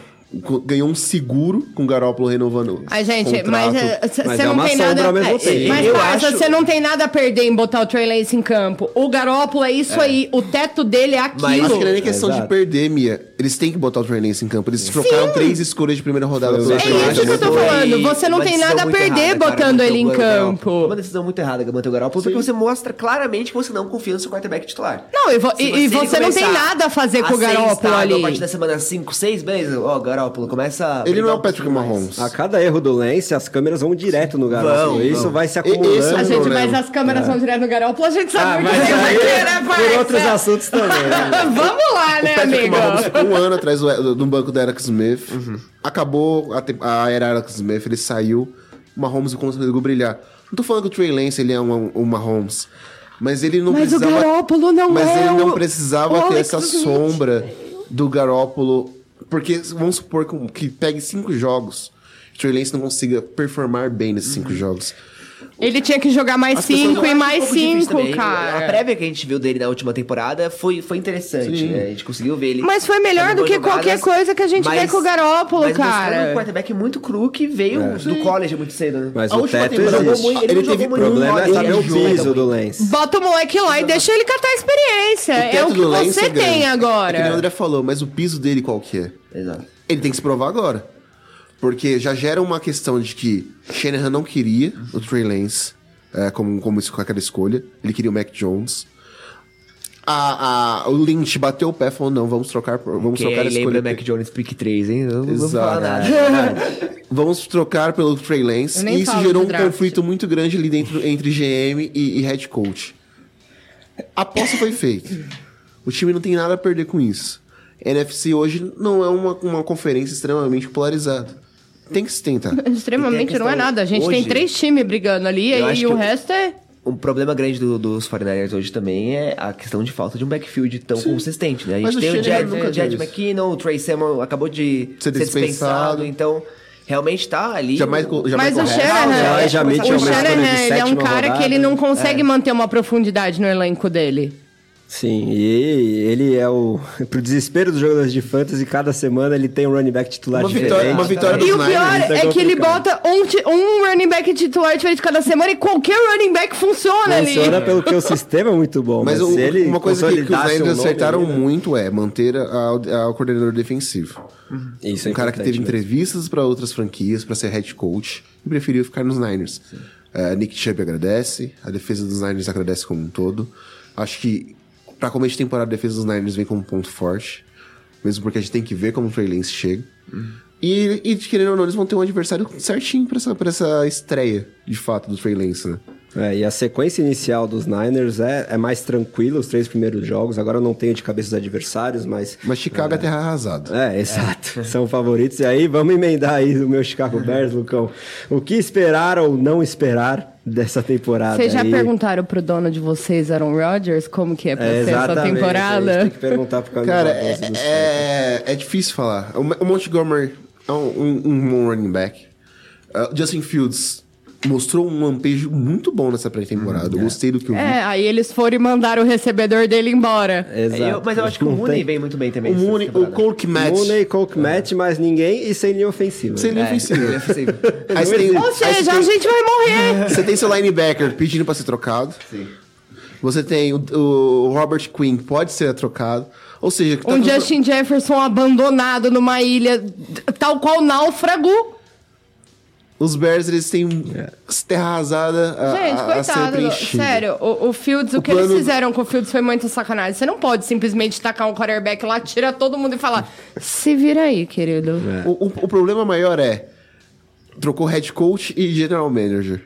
ganhou um seguro com o Garoppolo renovando. Ai, gente, contrato. mas você Mas é não tem nada. ao mesmo é, tempo. Mas, Eu acho- você não tem nada a perder em botar o Trey Lance em campo. O Garópolo é isso aí. O teto dele é aquilo. Acho que não é nem questão Exato. de perder, Mia. Eles têm que botar o Trey Lance em campo. Eles trocaram três escolhas de primeira rodada pelo É isso que eu tô falando. Você não tem nada a perder errada, cara, botando manter ele em campo. Uma decisão muito errada manter o Garoppolo, porque você mostra claramente que você não confia no seu quarterback titular. Não, e, vo- e- você não tem nada a fazer com o Garópolo ali. A partir da semana 5, 6, beleza. Ó, Garópolo, começa a Ele não é o Patrick. Mahomes. A cada erro do Lance, as câmeras vão direto no garoto. Vão, Isso vão. vai se esse é acumulando. o A gente, mas as câmeras vão direto no Garópolo, a gente sabe Ah, por mas vai aí, ter, né, por parça? outros assuntos também. né? Vamos lá, né, O Patrick amigo? Mahomes ficou um ano atrás do, do banco do Alex Smith. Uhum. Acabou a, a era Alex Smith, ele saiu. O Mahomes conseguiu brilhar. Não tô falando que o Trey Lance ele é um, um Mahomes. Mas ele não Mas o precisava... Garópolo não Mas é ele não o- precisava o ter essa Smith. sombra do Garópolo. Porque vamos supor que, que pegue cinco jogos. O Trey Lance não consiga performar bem nesses Uhum. cinco jogos. Ele tinha que jogar mais As cinco e mais um cinco, também. A cara. prévia que a gente viu dele na última temporada foi, foi interessante. Né? A gente conseguiu ver ele. Mas foi melhor do que boas qualquer jogadas, coisa que a gente vê com o Garópolo, mas cara. um quarterback muito cru que veio do college muito cedo, né? Mas A o teto existe. jogou muito- ele Ele não teve O problema é saber o piso jogou do muito. Lance. Bota o moleque lá e deixa ele catar a experiência. É teto o que você é grande. tem É que o agora. André falou, mas o piso dele qual que é? Exato. Ele tem que se provar agora. Porque já gera uma questão de que Shanahan não queria o Trey Lance é, como, como isso, com aquela escolha. Ele queria o Mac Jones. A, a- o Lynch bateu o pé e falou: não, vamos trocar, vamos Quem trocar a aí lembra escolha. Mac Jones Pick 3, hein? Não Exato. falar nada. Vamos trocar pelo Trey Lance. E isso gerou um draft. conflito muito grande ali dentro entre GM e, e head coach. A aposta foi feita. O time não tem nada a perder com isso. NFC hoje não é uma, uma conferência extremamente polarizada. Tem que se tentar. Extremamente E tem não é nada. A gente tem hoje- três times brigando ali e, o que- resto é. Um problema grande do- dos 49ers hoje também é a questão de falta de um backfield tão consistente, né? A Mas gente o tem o Jed, o Jed. McKinnon, o Trey Samuel acabou de Ser ser, dispensado. dispensado. então realmente tá ali. Jamais, o- jamais Mas o correto. Shanahan, já- já o Shanahan, ele é um cara que rodada. ele não consegue manter uma profundidade no elenco dele. Sim, e ele é o. Pro desespero dos jogadores de fantasy, cada semana ele tem um running back titular Uma diferente. vitória, uma vitória dos E o pior Niners. é é que ele bota um, um running back titular diferente cada semana e qualquer running back funciona, Funciona ali. pelo que o sistema é muito bom. Mas Mas, o- ele uma coisa que, que os Niners um acertaram ali, né? muito é manter a, a- o coordenador defensivo. Isso é um cara que teve mesmo. entrevistas para outras franquias para ser head coach e preferiu ficar nos Niners. É, Nick Chubb agradece, a defesa dos Niners agradece como um todo. Acho que pra começo de temporada, a defesa dos Niners vem como ponto forte. Mesmo porque a gente tem que ver como o Trey Lance chega. E, e, querendo ou não, eles vão ter um adversário certinho pra essa, essa estreia, de fato, do Trey Lance, né? É, e a sequência inicial dos Niners é, é mais tranquila, os três primeiros jogos. Agora eu não tenho de cabeça os adversários, mas. Mas Chicago é, terra arrasada. É, exato. São favoritos. E aí, vamos emendar aí o meu Chicago Bears, Lucão. O que esperar ou não esperar dessa temporada? Vocês já aí? perguntaram pro dono de vocês, Aaron Rodgers, como que é pra É, ser essa temporada? gente tem que perguntar pro caminho Cara, é, é, é difícil falar. O, Montgomery é um, um, um bom running back. Uh, Justin Fields mostrou um lampejo muito bom nessa pré-temporada. Eu gostei do que eu vi. É, aí eles foram e mandaram o recebedor dele embora. Exato. Eu- mas eu acho que o Mooney tem- vem muito bem também. O Mooney, o. Cole Kmet. Mooney, Coke Match, mas ninguém e sem linha ofensiva. Sem linha É, ofensiva. é. Aí você tem, Ou seja, a gente vai morrer. Você tem seu linebacker pedindo pra ser trocado. Sim. Você tem o, o Robert Quinn, pode ser trocado. Ou seja, tá Um tudo- Justin Jefferson abandonado numa ilha, tal qual náufrago. Os Bears eles têm terra arrasada a, Gente, a- a ser preenchida. Sério, o, o Fields, o, O que eles plano- fizeram com o Fields foi muito sacanagem. Você não pode simplesmente tacar um quarterback lá, tira todo mundo e falar: se vira aí, querido. O, o- o problema maior é trocou head coach e general manager.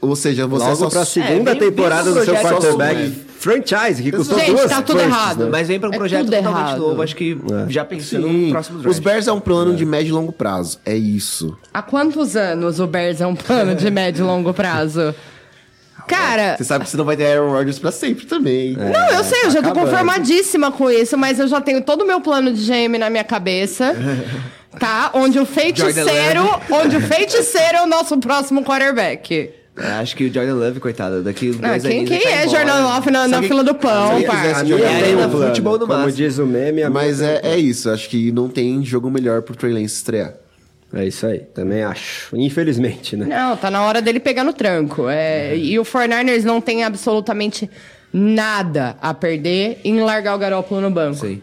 Ou seja, você Logo só pra segunda É, vem- temporada vem do seu quarterback franchise, que custou Gente, duas tá tudo firsts, errado. né? Mas vem pra um É projeto totalmente errado. novo. Acho que já pensando no próximo draft. Os Bears é um plano de médio e longo prazo. É isso. Há quantos anos o Bears é um plano de médio e longo prazo? Cara, Você sabe que você não vai ter Aaron Rodgers pra sempre também. Não, eu sei, eu já tô acabando. conformadíssima com isso, mas eu já tenho todo o meu plano de GM na minha cabeça. Tá? Onde o feiticeiro. onde o feiticeiro é o nosso próximo quarterback. É, Acho que o Jordan Love, coitado, daqui Ah, dois quem quem tá é embora. Jordan Love na, na fila do pão, parça? futebol no Como máximo. diz o meme, Mas é, é isso. Acho que não tem jogo melhor pro Trey Lance estrear. É isso aí, também acho. Infelizmente, né? Não, tá na hora dele pegar no tranco. É, e o 49ers não tem absolutamente nada a perder em largar o Garoppolo no banco. Sim.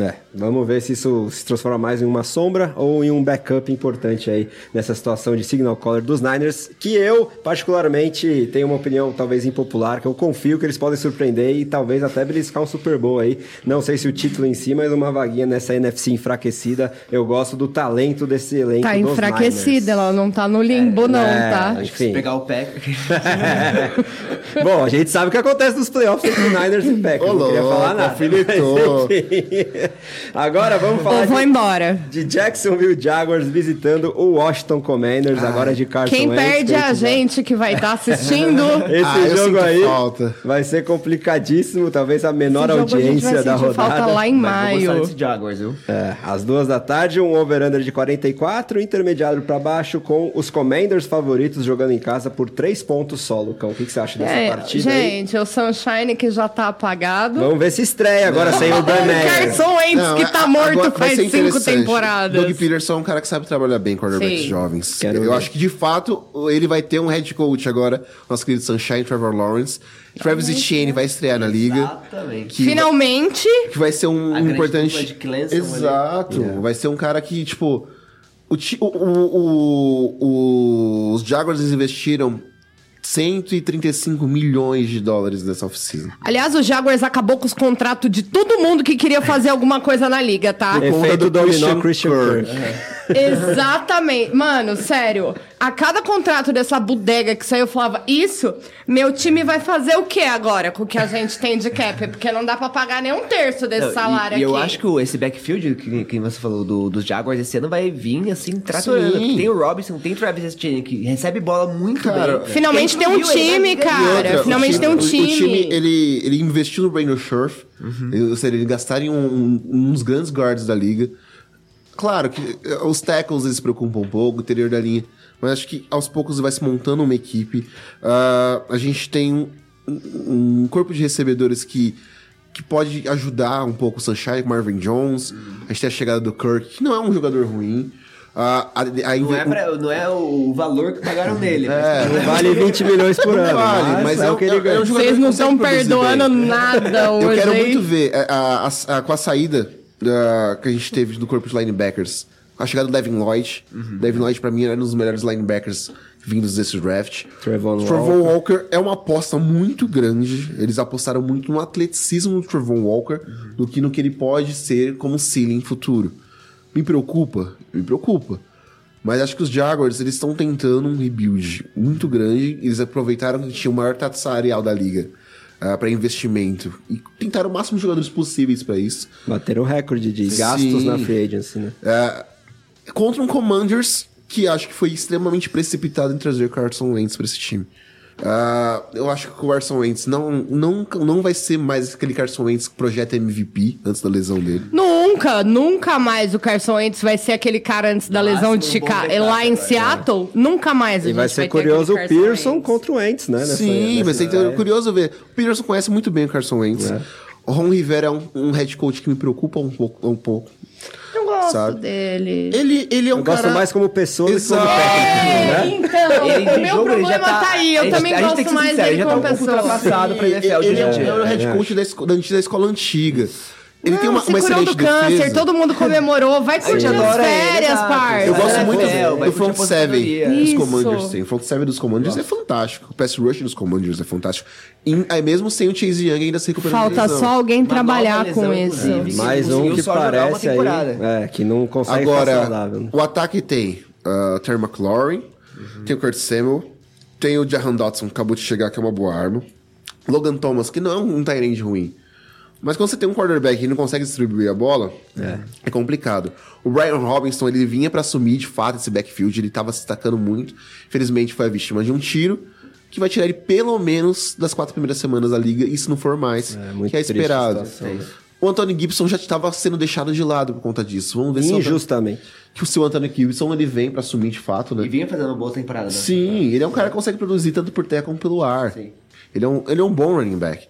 É, vamos ver se isso se transforma mais em uma sombra ou em um backup importante aí nessa situação de signal caller dos Niners, que eu, particularmente, tenho uma opinião talvez impopular, que eu confio que eles podem surpreender e talvez até beliscar um Super Bowl aí. Não sei se o título em si, mas uma vaguinha nessa NFC enfraquecida. Eu gosto do talento desse elenco Tá dos enfraquecida, Niners. ela não tá no limbo, não, é, tá? Se Enfim. pegar o pé. Bom, a gente sabe o que acontece nos playoffs entre Niners e Packers. Ô, não queria falar nada. alfinetou. Mas, enfim. Agora vamos falar Ou vou de, embora. de Jacksonville Jaguars visitando o Washington Commanders, agora de Carson Quem Wentz, perde é a gente que vai estar assistindo. Esse Ah, jogo aí falta. vai ser complicadíssimo, talvez a menor Esse jogo a gente vai audiência da rodada. falta lá em maio. desse Jaguars, viu? É, às duas da tarde, um over-under de 44, intermediário para baixo, com os Commanders favoritos jogando em casa por três pontos só, Lucão. O que, que você acha dessa É, partida aí? gente, o Sunshine que já tá apagado. Vamos ver se estreia agora sem o Dan Meyer. Carson Não, que é- tá a- morto agora vai faz ser cinco temporadas. Doug Peterson é um cara que sabe trabalhar bem com quarterbacks Sim. jovens. Quero eu ver. acho que, de fato, ele vai ter um head coach agora, nosso querido Sunshine, Trevor Lawrence. Travis Etienne vai estrear na liga. Exatamente. Que Finalmente, que vai ser um importante. Clemson Exato. Vai ser um cara que, tipo. O, o, o- o- os Jaguars eles investiram 135 milhões de dólares nessa oficina. aliás, o Jaguars acabou com os contratos de todo mundo que queria fazer alguma coisa na liga, tá? Por conta do dominó Christian Christian Kirk. Kirk. Exatamente. Mano, sério. A cada contrato dessa bodega que saiu, eu falava, isso, meu time vai fazer o que agora com o que a gente tem de cap? Porque não dá pra pagar nem um terço desse Não, e- salário e, aqui. eu acho que esse backfield que, que você falou do, dos Jaguars esse ano vai vir assim, tratorando. Tem o Robinson, tem o Travis Etienne, que recebe bola muito Cara, bem. Finalmente tem um na time, cara. E outra, finalmente tem um time. O time, ele, ele investiu no Brandon Scherf. Ou seja, eles gastaram em um, um, dos grandes guards da liga. Claro que eh, os tackles eles se preocupam um pouco, o interior da linha. Mas acho que aos poucos vai se montando uma equipe. Ah, a gente tem um, um corpo de recebedores que, que pode ajudar um pouco o Sunshine, Marvin Jones. A gente tem a chegada do Kirk, que não é um jogador ruim. Ah, a, a- Não é, pra- não é o valor que pagaram nele. Não vale 20 milhões por ano, vale, mas, é, é o que ele é ganha. Vocês não estão perdoando bem. nada hoje, Eu quero muito ver é, a- a- a- com a saída da- que a gente teve do corpo de linebackers. A chegada do Devin Lloyd. Devin Lloyd, pra mim, era um dos melhores linebackers vindos desse draft. Trevon Trevon Walker. é uma aposta muito grande. Eles apostaram muito no atleticismo do Trevon Walker do que no que ele pode ser como ceiling futuro. Me preocupa? Me preocupa. Mas acho que os Jaguars, eles estão tentando um rebuild muito grande. Eles aproveitaram que tinha o maior taxa salarial da liga uh, para investimento. E tentaram o máximo de jogadores possíveis para isso. Bateram o recorde de gastos Sim. na free agency, né? Uh, contra um Commanders que acho que foi extremamente precipitado em trazer Carson Wentz para esse time. Uh, eu acho que o Carson Wentz não, não, não vai ser mais aquele Carson Wentz que projeta MVP antes da lesão dele. Nunca, nunca mais o Carson Wentz vai ser aquele cara antes da lesão de Chicago. Lá em agora, Seattle, nunca mais a E gente vai ser ter curioso o Pearson Wentz. contra o Wentz, né? nessa- Sim, nessa vai ser curioso ver. O Peterson conhece muito bem o Carson Wentz. É. O Ron Rivera é um, um head coach que me preocupa um pouco. Um pouco. Eu gosto Sabe? dele. Ele, ele é um Eu cara... gosto mais como pessoa do que como Exato. técnico, né? Então, Ele, o meu jogo, problema tá, tá aí. Eu também a gente gosto tem que ser mais sincero, dele ele já tá como um pouco pessoa. ultrapassado pra Ele, NFL de ele é, é o dia. head coach da, esco- da antiga escola antiga. Ele tem Não, uma, se uma curou excelente do câncer, defesa. todo mundo comemorou. Vai curtir as férias, parça. Eu gosto muito NFL, do, do front seven dos. Commanders. Tem. O front seven dos Commanders é fantástico. O pass rush dos Commanders é fantástico. E, aí mesmo sem o Chase Young ainda se recuperando Falta lesão. só alguém Uma trabalhar nova com lesão, isso. inclusive. Mais um que uma parece aí, é, que não consegue Agora, saudável. né? o ataque tem uh, Terry McLaurin, tem o Kurt Samuel, tem o Jahan Dotson, que acabou de chegar, que é uma boa arma. Logan Thomas, que não é um tight ruim. Mas quando você tem um quarterback e não consegue distribuir a bola, é, complicado. O Brian Robinson, ele vinha pra assumir de fato esse backfield, ele tava se destacando muito. Infelizmente foi a vítima de um tiro que vai tirar ele pelo menos das quatro primeiras semanas da liga, e se não for mais, muito que é esperado. situação, né? O Anthony Gibson já estava sendo deixado de lado por conta disso. Vamos ver se o Anthony- Injustamente. que o seu Anthony Gibson ele vem pra assumir de fato, né? E vinha fazendo uma boa temporada. né? Sim, ele é um cara que consegue produzir tanto por terra como pelo ar. Sim. Ele é um, ele é um bom running back.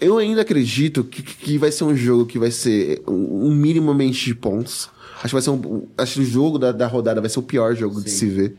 Eu ainda acredito que, que vai ser um jogo que vai ser um, um minimamente de pontos. Acho que vai ser um. Acho que o jogo da, da rodada vai ser o pior jogo de se ver.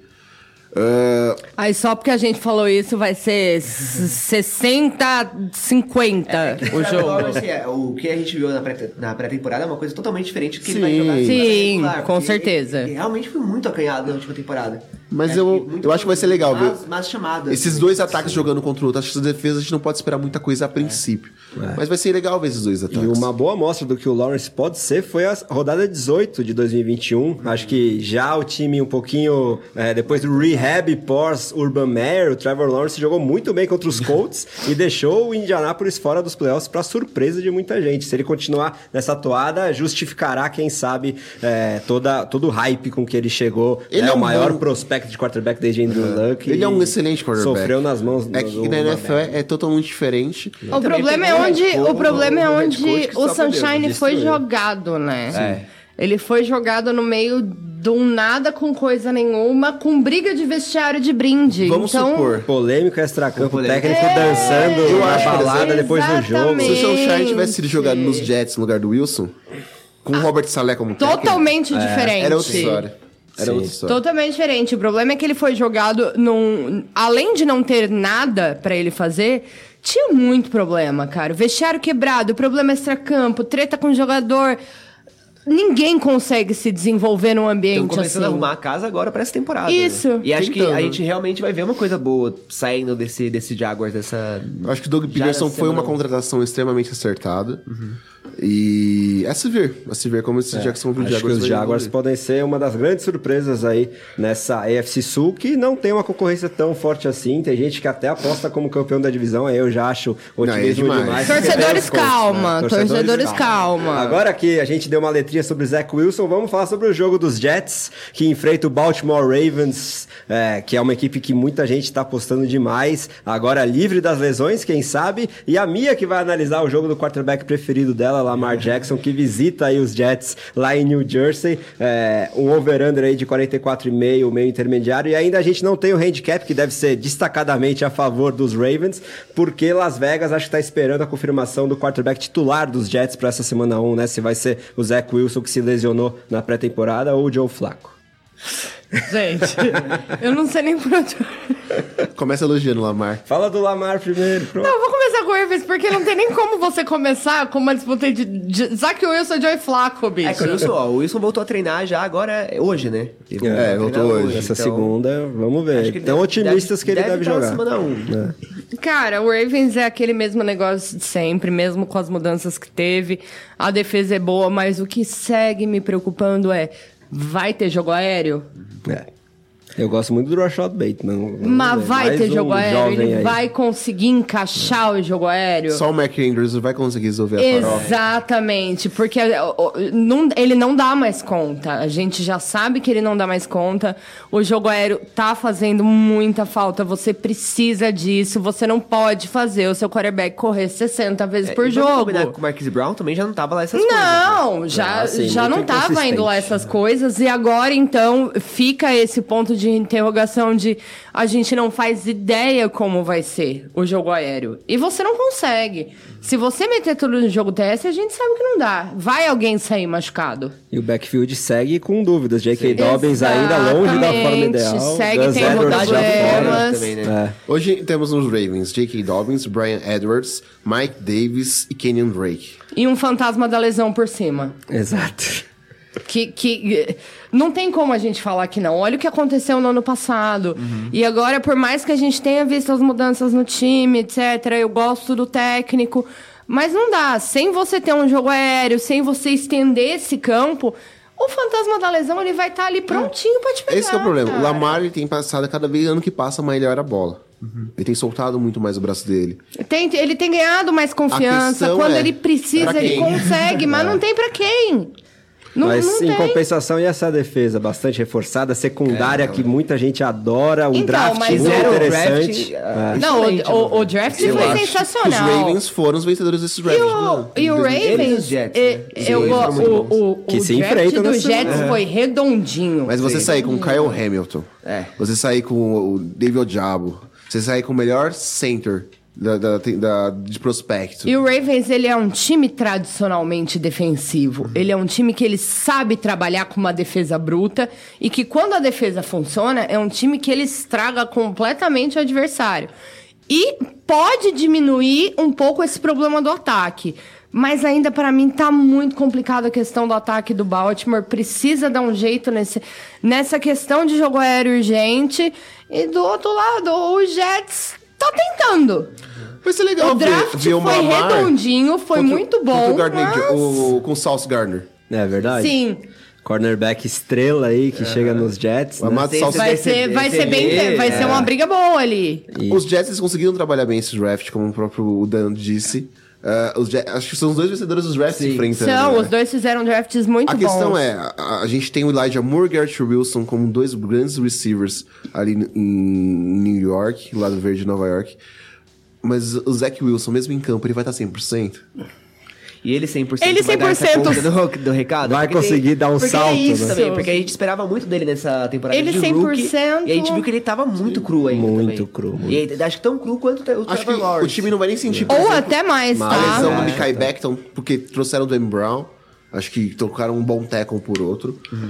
Ah, Aí só porque a gente falou isso vai ser 60, 50 o Pra jogo. Lawrence, é, o que a gente viu na pré- na pré-temporada é uma coisa totalmente diferente do que Sim. ele vai jogar. Sim, regular, com certeza. Ele, ele realmente foi muito acanhado na última temporada. Mas Acho eu- eu acho que vai ser legal ver. Mas, mas chamada. esses dois ataques jogando contra o outro, acho que essa defesa a gente não pode esperar muita coisa a princípio. Mas vai ser legal ver esses dois E ataques. uma boa amostra do que o Lawrence pode ser foi a rodada 18 de 2021. Acho que já o time um pouquinho é, depois do rehab pós Urban Meyer, o Trevor Lawrence jogou muito bem contra os Colts e deixou o Indianapolis fora dos playoffs para surpresa de muita gente. Se ele continuar nessa toada, justificará, quem sabe, é, toda, todo o hype com que ele chegou. Ele é, é o maior bom- prospect de quarterback desde Andrew Luck. Ele é um excelente quarterback. Sofreu nas mãos do É que do na NFL é, é totalmente diferente. O problema é onde, o problema é onde o Sunshine foi destruiu. jogado, né? Ele foi jogado no meio de um nada com coisa nenhuma, com briga de vestiário de brinde. Vamos então, supor. Polêmico extracampo, técnico É, dançando eu na acho, balada depois do jogo. Se o Gente. tivesse sido jogado nos Jets no lugar do Wilson, com o Robert Saleh como técnico, totalmente diferente. era outra história. Era Sim. outra história. Totalmente diferente. O problema é que ele foi jogado num. Além de não ter nada pra ele fazer, tinha muito problema, cara. Vestiário quebrado, problema extracampo, treta com o jogador. Ninguém consegue se desenvolver num Estão ambiente começando a assim. arrumar a casa agora pra essa temporada. Isso. né? E acho que Tentando. a gente realmente vai ver uma coisa boa saindo desse, desse Jaguars, dessa. Eu acho que o Doug Peterson foi uma contratação extremamente acertada. E é se ver. É se ver como esse Jacksonville Acho que Jaguars os Jaguars podem ser uma das grandes surpresas aí nessa AFC Sul, que não tem uma concorrência tão forte assim. Tem gente que até aposta como campeão da divisão, aí eu já acho otimismo Não, é demais. demais. Torcedores, Os Colts, calma. Torcedores, calma. Agora que a gente deu uma letrinha sobre o Zach Wilson, vamos falar sobre o jogo dos Jets, que enfrenta o Baltimore Ravens, é, que é uma equipe que muita gente está apostando demais. Agora livre das lesões, quem sabe. E a Mia que vai analisar o jogo do quarterback preferido dela, Lamar Jackson, que visita aí os Jets lá em New Jersey. É, um over-under aí de 44,5, meio intermediário. E ainda a gente não tem o handicap, que deve ser destacadamente a favor dos Ravens, porque Las Vegas acho que está esperando a confirmação do quarterback titular dos Jets para essa semana 1, né? Se vai ser o Zach Wilson que se lesionou na pré-temporada ou o Joe Flacco. Gente, eu não sei nem por onde. Começa elogiando o Lamar. Fala do Lamar primeiro, pronto. Não, eu vou começar com o Ravens, porque não tem nem como você começar com uma disputa de, de Zach Wilson e Joey Flacco, bicho. É que o Wilson, ó, o Wilson voltou a treinar já agora, hoje, né? Ele É, voltou hoje. Essa então, segunda, vamos ver. Tão deve- otimistas que ele deve, estar na jogar. semana um. Cara, o Ravens é aquele mesmo negócio de sempre, mesmo com as mudanças que teve. A defesa é boa, mas o que segue me preocupando é: vai ter jogo aéreo? É. Eu gosto muito do Rashad Bateman. Mas vai Mais ter um jogo aéreo? Ele aí. vai conseguir encaixar o jogo aéreo? Só o Mark Andrews vai conseguir resolver a. Exatamente, porque não- ele não dá mais conta. A gente já sabe que ele não dá mais conta. O jogo aéreo tá fazendo muita falta. Você precisa disso. Você não pode fazer o seu quarterback correr 60 vezes por É, vamos jogo. que o Marquise Brown também já não tava lá essas coisas. né? Não, já, Ah, sim, já não tava indo lá essas coisas. E agora, então, fica esse ponto de interrogação de a gente não faz ideia como vai ser o jogo aéreo. E você não consegue. Se você meter tudo no jogo TS, a gente sabe que não dá. Vai alguém sair machucado. E o backfield segue com dúvidas. J.K. Dobbins ainda longe da forma ideal. segue Gus Edwards fora. problemas. também, né? É. Hoje temos nos Ravens J.K. Dobbins, Brian Edwards, Mike Davis e Kenyon Drake. E um fantasma da lesão por cima. Exato. Que, que não tem como a gente falar que não. Olha o que aconteceu no ano passado. E agora, por mais que a gente tenha visto as mudanças no time, etc., eu gosto do técnico. Mas não dá. Sem você ter um jogo aéreo, sem você estender esse campo, o fantasma da lesão ele vai estar ali prontinho pra te pegar. Esse que é o problema. cara. O Lamar ele tem passado cada vez ano que passa melhor a bola. Ele tem soltado muito mais o braço dele. Tem- ele tem ganhado mais confiança. Quando é, ele precisa, ele consegue, mas não tem pra quem. Não, Mas não em tem. compensação, e essa defesa bastante reforçada, secundária, que muita gente adora, um Então, draft mas muito Fizeram o interessante. draft, É. ah, Não, o, o, draft Eu foi sensacional. Os Ravens foram os vencedores desses E drafts. ano, e o de 2020. Eles e Ravens, Jets, eh, né? Eu o, o, Que o se draft do nessa- Jets É. foi redondinho. Mas você sair com o Kyle Hamilton, É. você sair com o David Odiabo, você sair com o melhor center da, da- da- de prospecto. E o Ravens, ele é um time tradicionalmente defensivo. Ele é um time que ele sabe trabalhar com uma defesa bruta e que quando a defesa funciona, é um time que ele estraga completamente o adversário. E pode diminuir um pouco esse problema do ataque. Mas ainda para mim tá muito complicada a questão do ataque do Baltimore. Precisa dar um jeito nesse, nessa questão de jogo aéreo urgente. E do outro lado, o Jets tá tentando. Vai ser legal O draft ver, ver o foi Lamar redondinho, foi contra- muito bom, O Gardner, mas- o, com o Sauce Gardner. É verdade? Sim. Cornerback estrela aí, que chega nos Jets. Né? Amado Sei Sauce se Vai ser, vai ser bem, ali, vai ser é. uma briga boa ali. E- Os Jets conseguiram trabalhar bem esse draft, como o próprio Dan disse. Ah, os acho que são os dois vencedores dos drafts se enfrentando. São, né? os dois fizeram drafts muito A bons. questão é, a, a gente tem o Elijah Moore e o Garrett Wilson como dois grandes receivers ali em New York, lá do verde de Nova York. Mas o Zach Wilson, mesmo em campo, ele vai estar 100%. E ele 100% Ele vai dar essa 100% conta do, do recado. Vai conseguir dar um salto, É isso né? também, porque a gente esperava muito dele nessa temporada Ele de 100%. rookie, E a gente viu que ele tava muito cru ainda Muito também. cru, muito. E aí, acho que tão cru quanto o Acho que Trevor o Lawrence. time não vai nem sentir, por Ou exemplo, até mais, a tá? lesão do É, Mikael tá. Beckton, porque trouxeram o Dwayne Brown. Acho que trocaram um bom tackle por outro. Ah,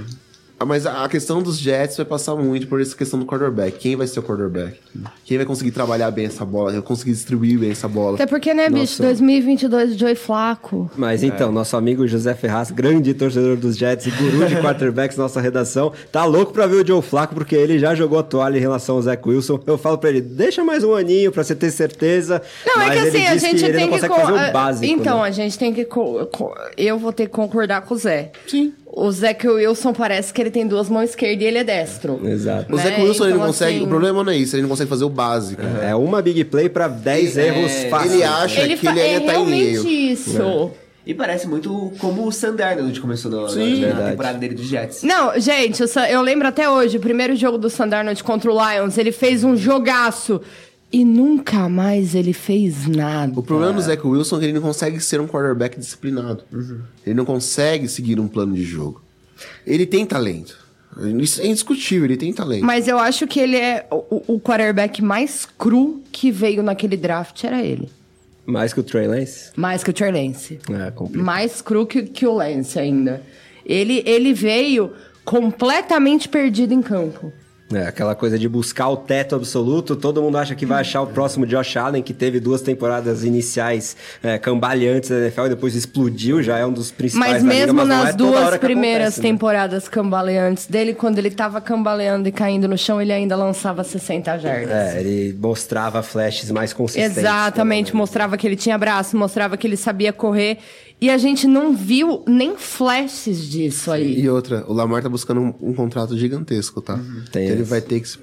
Mas a questão dos Jets vai passar muito por essa questão do quarterback. Quem vai ser o quarterback? Quem vai conseguir trabalhar bem essa bola? Vai conseguir distribuir bem essa bola? Até porque, né, bicho, Nossa. 2022, Joey Flaco. Mas então, nosso amigo José Ferraz, grande torcedor dos Jets e guru de quarterbacks, nossa redação, tá louco pra ver o Joe Flacco, porque ele já jogou a toalha em relação ao Zach Wilson. Eu falo pra ele, deixa mais um aninho pra você ter certeza. Não, é Mas que ele assim, a gente ele tem não que. fazer ah, o básico. então, né? a gente tem que. Eu vou ter que concordar com o Zé. Sim. O Zach Wilson parece que ele tem duas mãos esquerdas e ele é destro. Exato. O né? Zach Wilson ele não Então, consegue. assim- O problema não é isso, ele não consegue fazer o básico. É uma big play pra 10 erros fáceis. ele acha Ele que ele é ainda tá em meio. isso. E parece muito como o Sam Darnold começou na, Sim. na- na temporada dele dos Jets. Não, gente, eu, só- eu lembro até hoje, o primeiro jogo do Sandarnold contra o Lions, ele fez um jogaço e nunca mais ele fez nada. O problema do Zach Wilson é que ele não consegue ser um quarterback disciplinado. Ele não consegue seguir um plano de jogo. Ele tem talento. Isso é indiscutível, ele tem talento. Mas eu acho que ele é o, o quarterback mais cru que veio naquele draft, era ele. Mais que o Trey Lance. Mais que o Trey Lance. É, complicado. Mais cru que, que o Lance ainda. Ele, ele veio completamente perdido em campo. É, aquela coisa de buscar o teto absoluto. Todo mundo acha que vai achar o próximo Josh Allen, que teve duas temporadas iniciais é, cambaleantes da NFL e depois explodiu, já é um dos principais Mas da liga, mesmo mas nas é duas primeiras acontece, né? temporadas cambaleantes dele, quando ele tava cambaleando e caindo no chão, ele ainda lançava 60 jardas. É, ele mostrava flashes mais consistentes. Exatamente, né? mostrava que ele tinha braço, mostrava que ele sabia correr. E a gente não viu nem flashes disso aí. E outra, o Lamar tá buscando um, um contrato gigantesco, tá? Tem Ele esse. vai ter que se-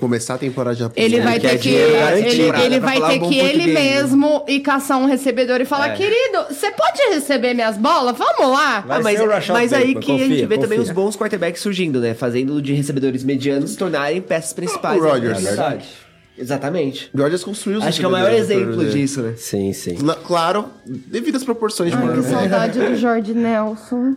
começar a temporada já Ele vai ter que, ele, ele vai ter que ele né? mesmo ir caçar um recebedor e falar: querido, você pode receber minhas bolas? Vamos lá. Vai Ah, mas mas aí que a gente confia, vê também confia. os bons quarterbacks surgindo, né? Fazendo de recebedores medianos se tornarem peças principais. O da Rodgers. verdade. Exatamente. Rodgers construiu os Acho que é o maior exemplo disso, né? Sim, sim. La- Claro, devido às proporções de Ai, que saudade do Jorge Nelson.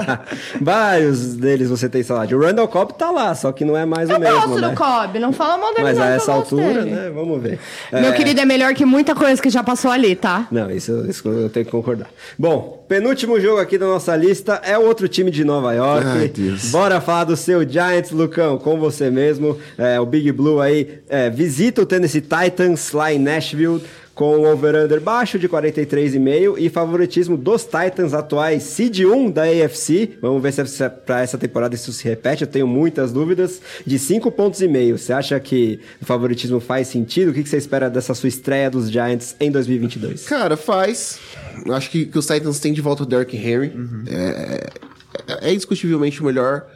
Vários deles você tem saudade. O Randall Cobb tá lá, só que não é mais Eu o mesmo, gosto né? do Cobb, não fala mal dele Mas não, a eu essa altura, dele. né? Vamos ver. Meu É, querido, é melhor que muita coisa que já passou ali, tá? Não, isso, isso eu tenho que concordar. Bom, penúltimo jogo aqui da nossa lista é o outro time de Nova York. Ai, Deus. Bora falar do seu Giants, Lucão, com você mesmo. É, o Big Blue aí é, visita o Tennessee Titans lá em Nashville com o over-under baixo de 43,5 e favoritismo dos Titans atuais seed 1 da AFC. Vamos ver se para essa temporada isso se repete, eu tenho muitas dúvidas. De 5 pontos e meio, você acha que o favoritismo faz sentido? O que você espera dessa sua estreia dos Giants em 2022? Cara, faz. Eu Acho que, que os Titans têm de volta o Derrick Henry. É, é, é indiscutivelmente o melhor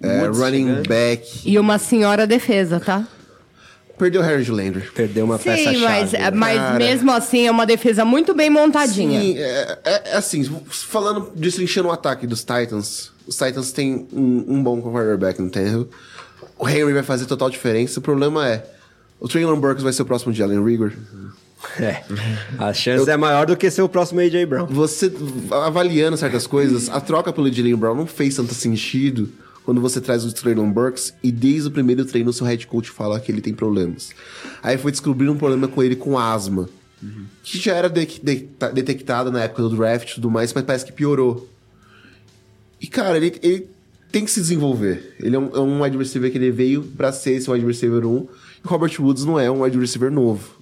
é, running chegando. back. E uma senhora defesa, tá? Perdeu o Harry Landry. Perdeu uma peça Sim, mas, chave. mas Cara. mesmo assim é uma defesa muito bem montadinha. Sim, é, é- é assim, falando, destrinchando o ataque dos Titans, os Titans têm um, um bom quarterback no Tannehill. O Henry vai fazer total diferença. O problema é, o Traylon Burks vai ser o próximo de Allen Rigor. É. A chance é maior do que ser o próximo AJ Brown. Você avaliando certas coisas, a troca pelo Jalen Brown não fez tanto sentido quando você traz o Traylon Burks e desde o primeiro treino o seu head coach fala que ele tem problemas. Aí foi descobrir um problema com ele com asma, que já era de- de- detectado na época do draft e tudo mais, mas parece que piorou. E cara, ele, ele tem que se desenvolver. Ele é um, é um wide receiver que ele veio pra ser esse wide receiver 1, e Robert Woods não é um wide receiver novo.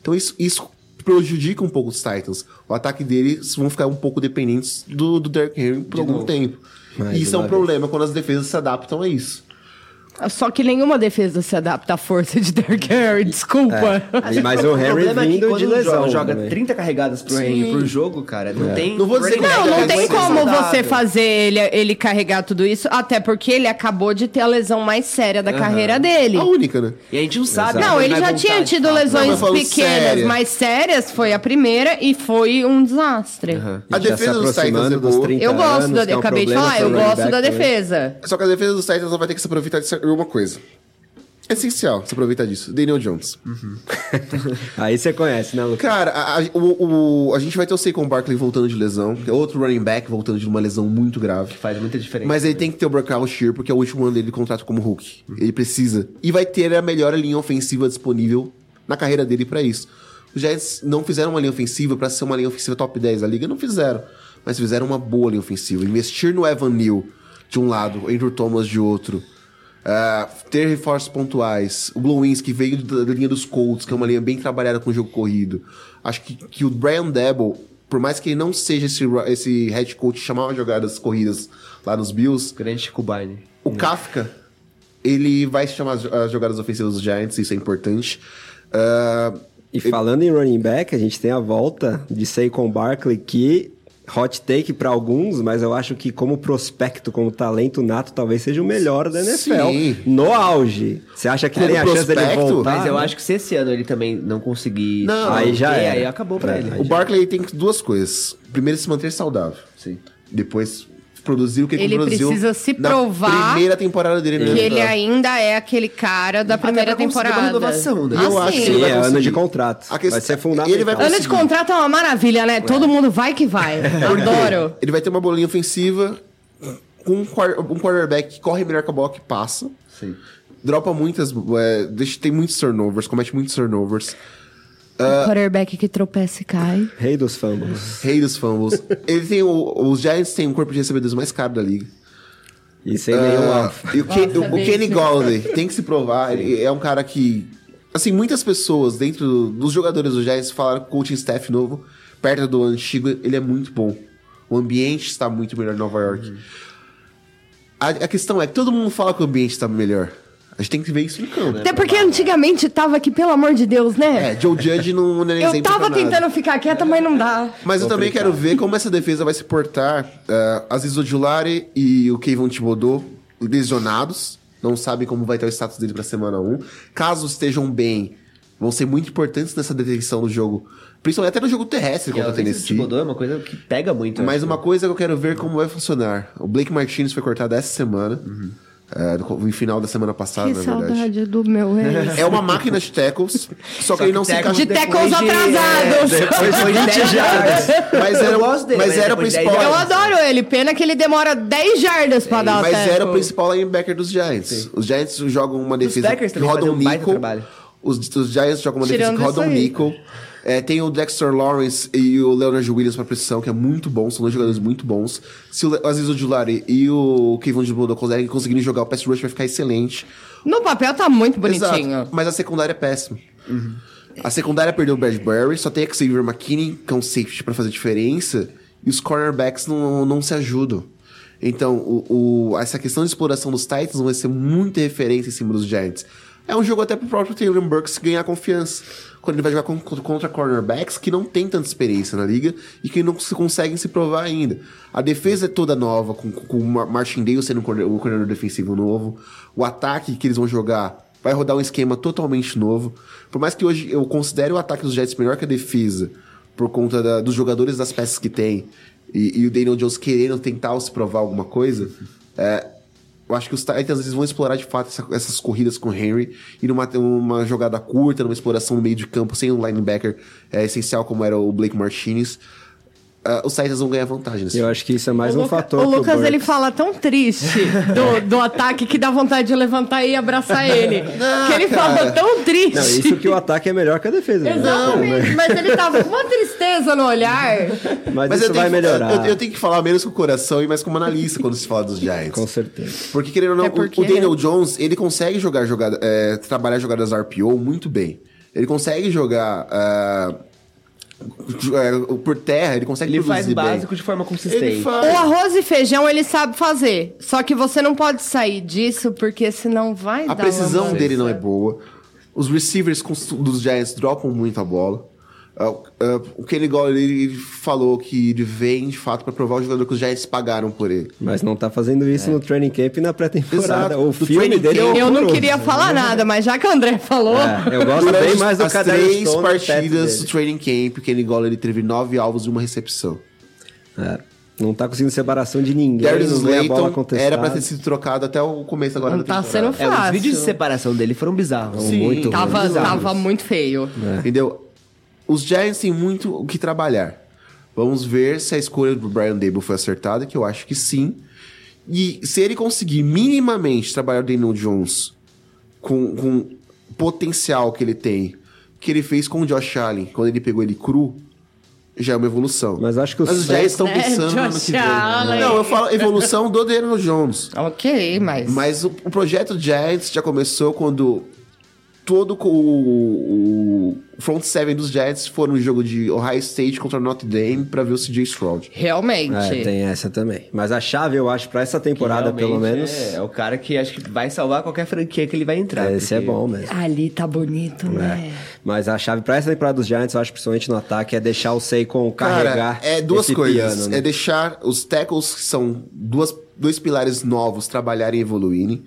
Então isso, isso prejudica um pouco os Titans. O ataque deles vão ficar um pouco dependentes do, do Derrick Henry por algum tempo. Mais e isso é um uma problema quando as defesas se adaptam a isso. Só que nenhuma defesa se adapta à força de Derrick Henry, desculpa. E mais o Harry problema é que vindo de o lesão. joga, joga também. 30 carregadas pro Henry por jogo, cara, não tem... Não vou dizer Não, não tem como saudável. você fazer ele, ele carregar tudo isso, até porque ele acabou de ter a lesão mais séria da carreira dele. A única, né? E a gente não sabe. Não, né, ele vai já tinha tido lesões Não, mas pequenas, séria. mas sérias foi a primeira e foi um desastre. A Já se defesa dos Titans é boa. 30 Eu gosto anos, da, é acabei de falar, eu pro gosto da também. defesa. Só que a defesa dos Titans vai ter que se aproveitar de uma coisa. É essencial se aproveitar disso. Daniel Jones. Aí você conhece, né, Lucas? Cara, a, a- o, o- a gente vai ter o Saquon Barkley voltando de lesão. que é Outro running back voltando de uma lesão muito grave. Faz muita diferença. Mas ele tem que ter o Brock Shear, porque é o último ano dele de contrato como Hulk. Ele precisa. E vai ter a melhor linha ofensiva disponível na carreira dele pra isso. Os Giants não fizeram uma linha ofensiva pra ser uma linha ofensiva top 10 da liga, não fizeram. Mas fizeram uma boa linha ofensiva. Investir no Evan Neal de um lado, Andrew Thomas de outro. Ah, ter reforços pontuais. O Glowins, que veio da, linha dos Colts, que é uma linha bem trabalhada com o jogo corrido. Acho que, que o Brian Debo, por mais que ele não seja esse, esse head coach que chamava jogadas corridas lá nos Bills, Grande Chico o Kafka, ele vai chamar as as jogadas ofensivas dos Giants, isso é importante. Ah, E falando em running back, a gente tem a volta de Saquon Barkley, que hot take pra alguns, mas eu acho que como prospecto, como talento nato, talvez seja o melhor da NFL. Sim. No auge. Você acha que Como tem a chance dele prospecto? voltar? Mas eu né? acho que se esse ano ele também não conseguir... Não, aí já era. Aí acabou pra É, ele. o Barkley tem duas coisas. Primeiro, se manter saudável. Sim. Depois, produzir o que Ele produziu precisa se na provar primeira temporada dele na Que ele ainda é aquele cara da primeira pra conseguir uma temporada. renovação, né? E eu Ah, acho que ele é ano de contrato. A questão- Vai ser fundamental. ele vai Ano de contrato é uma maravilha, né? Todo mundo vai que vai. Adoro. Ele vai ter uma bolinha ofensiva com um um quarterback que corre melhor que a bola que passa. Sim. Dropa muitas. É, deixa, tem muitos turnovers, comete muitos turnovers. O quarterback que tropeça e cai. Rei dos fumbles. Rei dos fumbles. Ele tem o- os Giants têm um corpo de recebedores mais caro da liga. E sem nenhum Ah, alfa. e o, Ken- o- o Kenny. Galladay tem que se provar. Ele é um cara que. Assim, muitas pessoas dentro dos jogadores do Giants falaram que o coaching staff novo, perto do antigo, ele é muito bom. O ambiente está muito melhor em Nova York. A, a questão é que todo mundo fala que o ambiente está melhor. A gente tem que ver isso no campo. Até porque antigamente tava aqui, pelo amor de Deus, né? É, Joe Judge não, não é Eu exemplo tava pra nada. tentando ficar quieta, mas não dá. Mas eu também quero ver como essa defesa vai se portar. Uh, Aziz Ojulari e o Kevin Thibodeau lesionados. Não sabem como vai estar o status dele pra semana 1. Caso estejam bem, vão ser muito importantes nessa detenção do jogo. Principalmente até no jogo terrestre contra o Tennessee. Thibodeau é uma coisa que pega muito. Mas né? uma coisa que eu quero ver como vai funcionar. O Blake Martinez foi cortado essa semana. uh, no, no final da semana passada, Que na verdade. saudade do meu ex. É uma máquina de tackles, só, que ele não se encaixa... De tackles de- atrasados. Depois de 20 jardas. Mas era, Eu gosto dele, mas mas era o de principal... 10 Eu adoro ele. Pena que ele demora 10 jardas pra dar o Mas tackle. era o principal linebacker dos Giants. Os Giants jogam uma defesa que roda um um nickel. Os, os Giants jogam uma defesa Tirando que roda um nickel. É, tem o Dexter Lawrence e o Leonard Williams pra pressão, que é muito bom, são dois jogadores muito bons. Se o Aziz Ojulari e o Kevin Thibodeau conseguirem, conseguirem jogar o pass rush, vai ficar excelente. No papel tá muito bonitinho. Exato, mas a secundária é péssima. A secundária perdeu o Bradbury, só tem Xavier McKinney, que é um safety pra fazer diferença, e os cornerbacks não, não se ajudam. Então, o, o- essa questão de exploração dos Titans vai ser muita referência em cima dos Giants. É um jogo até pro próprio Taylor Burks ganhar confiança. Quando ele vai jogar con- contra cornerbacks que não tem tanta experiência na liga e que não se conseguem se provar ainda. A defesa é toda nova, com, o Mar- Martindale sendo o coordenador defensivo novo. O ataque que eles vão jogar vai rodar um esquema totalmente novo. Por mais que hoje eu considere o ataque dos Jets melhor que a defesa, por conta da- dos jogadores das peças que tem, e, e o Daniel Jones querendo tentar se provar alguma coisa, é, eu acho que os Titans eles vão explorar de fato essa- essas corridas com o Henry e numa uma jogada curta, numa exploração no meio de campo, sem um linebacker é, essencial como era o Blake Martinez. Ah, os Titans vão ganhar vantagem nesse Eu acho que isso é mais o um Luca- fator. O Lucas, ele fala tão triste do, do ataque que dá vontade de levantar e abraçar ele. que ele cara. falou tão triste. Não, isso que o ataque é melhor que a defesa. né? Exatamente, mas ele tava com uma tristeza no olhar. Mas, Mas isso vai que- melhorar. Eu, eu tenho que falar menos com o coração e mais como analista quando se fala dos Giants. Com certeza. Porque, querendo ou não, É o- porque- o Daniel Jones, ele consegue jogar jogada, é, trabalhar jogadas RPO muito bem. Ele consegue jogar ah, é, por terra, ele consegue Ele faz produzir o bem. básico de forma consistente. Ele O faz. arroz e feijão ele sabe fazer. Só que você não pode sair disso, porque senão vai A dar precisão uma dele não é boa. Os receivers dos Giants dropam muito a bola. Ah, ah, o Kenny Galladay ele falou que ele vem de fato pra provar o jogador que os Giants pagaram por ele. Mas não tá fazendo isso no training camp e na pré-temporada. O No filme dele é camp- Eu não queria falar nada, mas já que o André falou. É, eu gosto bem mais do as três partidas do training camp, o Kenny Galladay teve nove alvos e uma recepção. É, não tá conseguindo separação de ninguém. Darius Slayton era pra ter sido trocado até o começo agora Não da tá temporada. sendo É, os fácil. vídeos de separação dele foram bizarros. Sim, muito Tava, bizarros. tava muito feio. Entendeu? Os Giants têm muito o que trabalhar. Vamos ver se a escolha do Brian Dable foi acertada, que eu acho que sim. E se ele conseguir minimamente trabalhar o Daniel Jones com, com o potencial que ele tem, que ele fez com o Josh Allen, quando ele pegou ele cru, já é uma evolução. Mas acho que os os Giants estão É, pensando no ano que vem. Allen. Não, eu falo evolução do Daniel Jones. Ok, mas. Mas o, o projeto Giants já começou quando todo o, o front seven dos Giants foram no jogo de Ohio State contra Notre Dame pra ver o CJ Stroud. Realmente. É, tem essa também. Mas a chave, eu acho, pra essa temporada, pelo menos. É, é o cara que acho que vai salvar qualquer franquia que ele vai entrar. Esse é porque- bom mesmo. Ali tá bonito, né? Mas a chave pra essa temporada dos Giants, eu acho, principalmente no ataque, é deixar o Seikon carregar. Cara, é duas esse coisas. piano, né? É deixar os tackles, que são duas, dois pilares novos, trabalharem e evoluírem.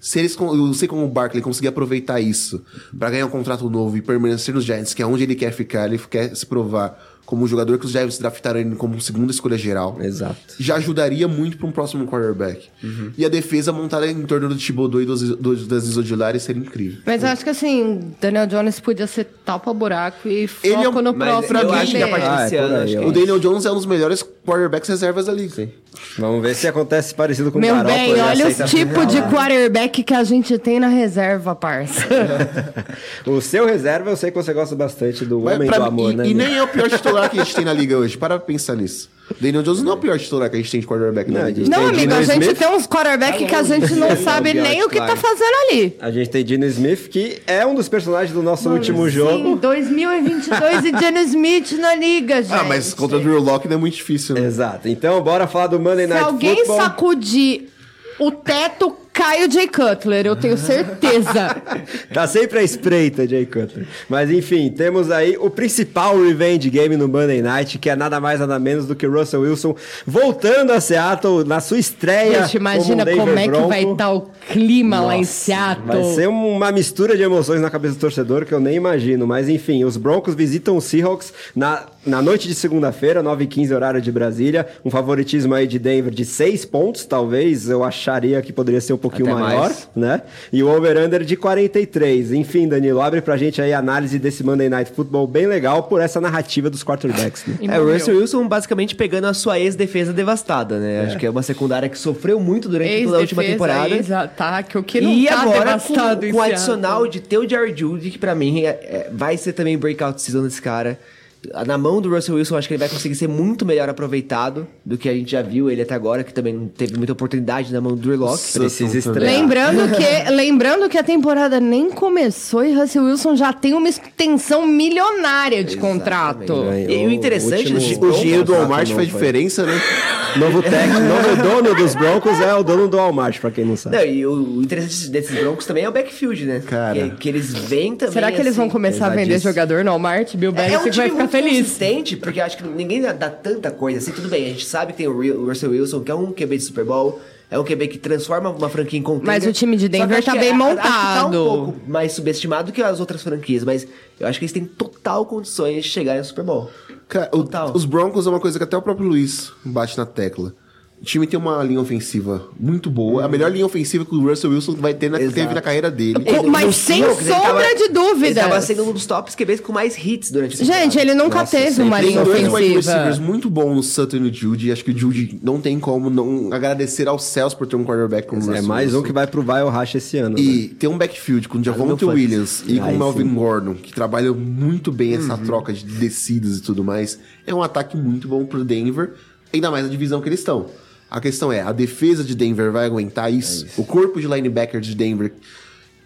Se eles, eu sei como o Barkley conseguir aproveitar isso pra ganhar um contrato novo e permanecer nos Giants, que é onde ele quer ficar, ele quer se provar como um jogador que os Giants draftaram ele como segunda escolha geral. Exato. já ajudaria muito para um próximo quarterback. E a defesa montada em torno do Thibodeau e dos, dos, das Isodilares seria incrível. Mas eu acho que assim, Daniel Jones podia ser tapa buraco e foco Ele é um- no Mas próximo eu mim, acho que a partir Ah, desse é ano, O Daniel Jones é um dos melhores quarterbacks reservas da liga. Vamos ver se acontece parecido com o Meu Garoppolo. bem, ele olha os tipos de lá. quarterback que a gente tem na reserva, parça. O seu reserva, eu sei que você gosta bastante do Mas Homem do Amor, e, né? e nem é o pior titular que a gente tem na liga hoje. Para pensar nisso. Daniel Jones não é o pior titular que a gente tem de quarterback, né? Não, a gente Não, amigo, Dino a gente Smith. tem uns quarterback que a gente não sabe nem o que tá fazendo ali. A gente tem Dino Smith, que é um dos personagens do nosso último Sim, jogo. 2022 e Jenny Smith na liga, gente. Ah, mas contra o Drew Locke não é muito difícil, né? Exato. Então, bora falar do Monday Se Night alguém Football. sacudir o teto, cai o Jay Cutler, eu tenho certeza. Tá sempre à espreita, Jay Cutler. Mas enfim, temos aí o principal revenge game no Monday Night, que é nada mais nada menos do que Russell Wilson voltando a Seattle na sua estreia. Gente, imagina como, como, é que vai estar o clima lá em Nossa, Seattle. Vai ser uma mistura de emoções na cabeça do torcedor que eu nem imagino. Mas enfim, os Broncos visitam os Seahawks na, na noite de segunda-feira, 9h15, horário de Brasília. Um favoritismo aí de Denver de 6 pontos, talvez. Eu acharia que poderia ser um pouquinho Até maior, mais. né? E o over-under de 43. Enfim, Danilo, abre pra gente aí a análise desse Monday Night Football bem legal por essa narrativa dos quarterbacks. Né? É, o. Russell Wilson basicamente pegando a sua ex-defesa devastada, né? Acho que é uma secundária que sofreu muito durante toda a última temporada. Ex-ataque, o que não E tá agora, devastado com, com o adicional de ter o Jared Judy, que pra mim é- é- vai ser também breakout season desse cara. Na mão do Russell Wilson, acho que ele vai conseguir ser muito melhor aproveitado do que a gente já viu ele até agora, que também não teve muita oportunidade na mão do Drew Locke. Precisa estrear. Lembrando que, lembrando que a temporada nem começou e Russell Wilson já tem uma extensão milionária de contrato. E o interessante último- O dinheiro do Walmart faz diferença, né? Novo técnico, novo dono dos Broncos é o dono do Walmart, pra quem não sabe. Não, e o, o interessante desses Broncos também é o backfield, né? Cara. Que, que eles vêm também. Será que eles vão assim, começar a vender jogador no Walmart? Bill É, Belichick é um time vai ficar feliz. consistente, porque acho que ninguém dá, dá tanta coisa assim. Tudo bem, a gente sabe que tem o Ru- o Russell Wilson, que é um QB de Super Bowl, é um QB que transforma uma franquia em contender. Mas o time de Denver tá bem Acho que tá montado. um pouco mais subestimado que as outras franquias, mas eu acho que eles têm total condições de chegar no Super Bowl. Cara, o- os Broncos é uma coisa que até o próprio Luiz bate na tecla. O time tem uma linha ofensiva muito boa. A melhor linha ofensiva que o Russell Wilson vai ter na, Exato. teve na carreira dele. Com- Ele- mas no sem ele sombra tava- de Ele dúvidas. tava sendo um dos tops QBs com mais hits durante a temporada. Gente, ele nunca Nossa, teve uma Tem linha dois wide ofensiva. receivers muito bons no Sutton e no Judy. Acho que o Judy não tem como não agradecer aos céus por ter um quarterback como o É Russell mais um Wilson. que vai pro Vai Rush esse ano. né? E tem um backfield com o Javonte meu Williams e com o Melvin sim. Gordon, que trabalham muito bem essa Uhum. troca de descidas e tudo mais. É um ataque muito bom pro Denver, ainda mais na divisão que eles estão. A questão é, a defesa de Denver vai aguentar isso? O corpo de linebacker de Denver...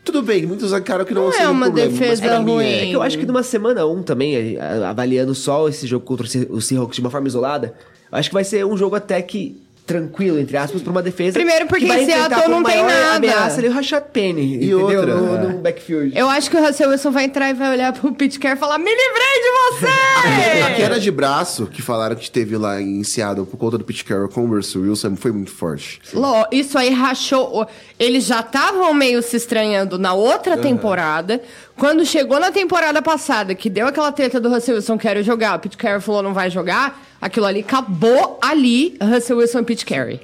Tudo bem, muitos acharam que não, Não é um uma problema, defesa mim ruim. é. É que eu acho que numa semana 1 também, a- avaliando só esse jogo contra o Se- o Seahawks de uma forma isolada, eu acho que vai ser um jogo até que tranquilo, entre aspas, pra uma defesa. Primeiro porque que vai em Seattle não tem nada. ameaça ali o Rashad Penny, E entendeu? outra, no, é. no backfield. Eu acho que o Russell Wilson vai entrar e vai olhar pro Carroll e falar: Me livrei de A você! queda de braço que falaram que teve lá em Seattle por conta do Carroll com o Russell Wilson foi muito forte. Ló, isso aí rachou. Eles já estavam meio se estranhando na outra temporada. Quando chegou na temporada passada, que deu aquela treta do Russell Wilson, quero jogar, o Pete Carroll falou, não vai jogar. Aquilo ali acabou ali, Russell Wilson e Pete Carey.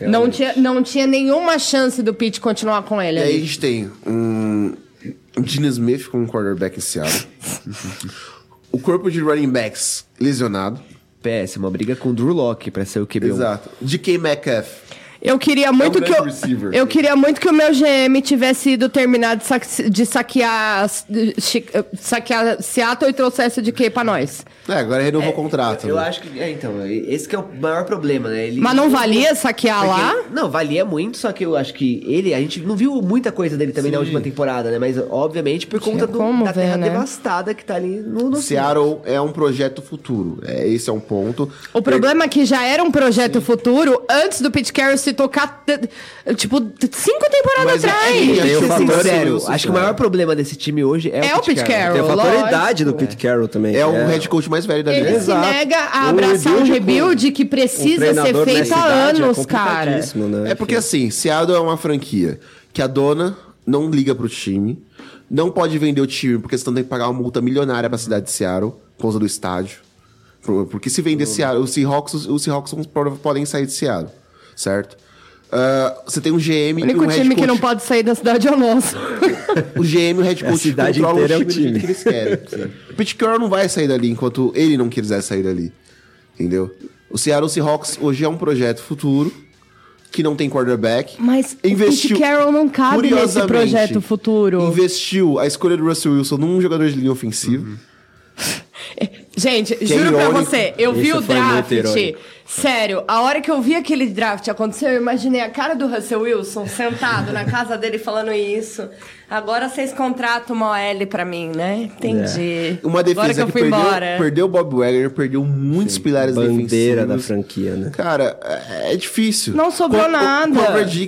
Não tinha, não tinha nenhuma chance do Pete continuar com ele E aí a gente tem um, um Gene Smith como quarterback em Seattle. o corpo de running backs lesionado. Péssima, briga com o Drew Locke pra ser o QB1. Exato. DK Metcalf. Eu queria muito um que eu, receiver. eu queria muito que o meu GM tivesse ido terminar de, saque- de saquear, de saquear Seattle e trouxesse de quê pra nós. É, agora renovou o contrato. Eu né? acho que. É, então, esse que é o maior problema, né? Ele, Mas não valia saquear Porque lá? ele- não, valia muito, só que eu acho que ele, a gente não viu muita coisa dele também na última temporada, né? Mas, obviamente, por conta do, da ver, terra né? devastada que tá ali no, no Seattle é um projeto futuro. É, esse é um ponto. O problema é que já era um projeto futuro antes do Pete Carroll se tocar, t- tipo, cinco temporadas Mas é- atrás. é- Tem eu ser fator sincero, Wilson, acho que o né? maior problema desse time hoje é, É o Pete Carroll. Tem a fator lógico, idade do Pete Carroll também. É o head coach mais velho da Ele liga. se Exato. nega a Um abraçar um rebuild rebuild que um precisa ser treinador feito há idade anos, é cara. Né? É porque assim, Seattle é uma franquia que a dona não liga pro time, não pode vender o time porque senão tem que pagar uma multa milionária pra cidade de Seattle, por causa do estádio. Por- Porque se vender Seattle, os Seahawks, os Seahawks podem sair de Seattle, certo? Ah, você tem um GM O e único um head time que coach. não pode sair da cidade é o nosso. O GM e o head É, a coach cidade controlam é o do jeito time. que eles querem. o Pete Carroll não vai sair dali enquanto ele não quiser sair dali. Entendeu? O Seattle Seahawks hoje é um projeto futuro que não tem quarterback. Mas o Pete Carroll não cabe nesse projeto futuro. Investiu a escolha do Russell Wilson num jogador de linha ofensiva. Gente, Que é juro pra irônico. você, eu vi o draft. Sério, a hora que eu vi aquele draft acontecer, eu imaginei a cara do Russell Wilson sentado na casa dele falando isso. Agora vocês contratam uma OL pra mim, né? Entendi. Uma Agora defesa que que, eu fui perdeu, embora. perdeu o Bob Wagner, perdeu muitos pilares Bandeira da defensivos. franquia, né? Cara, é, é difícil. Não sobrou Con- nada.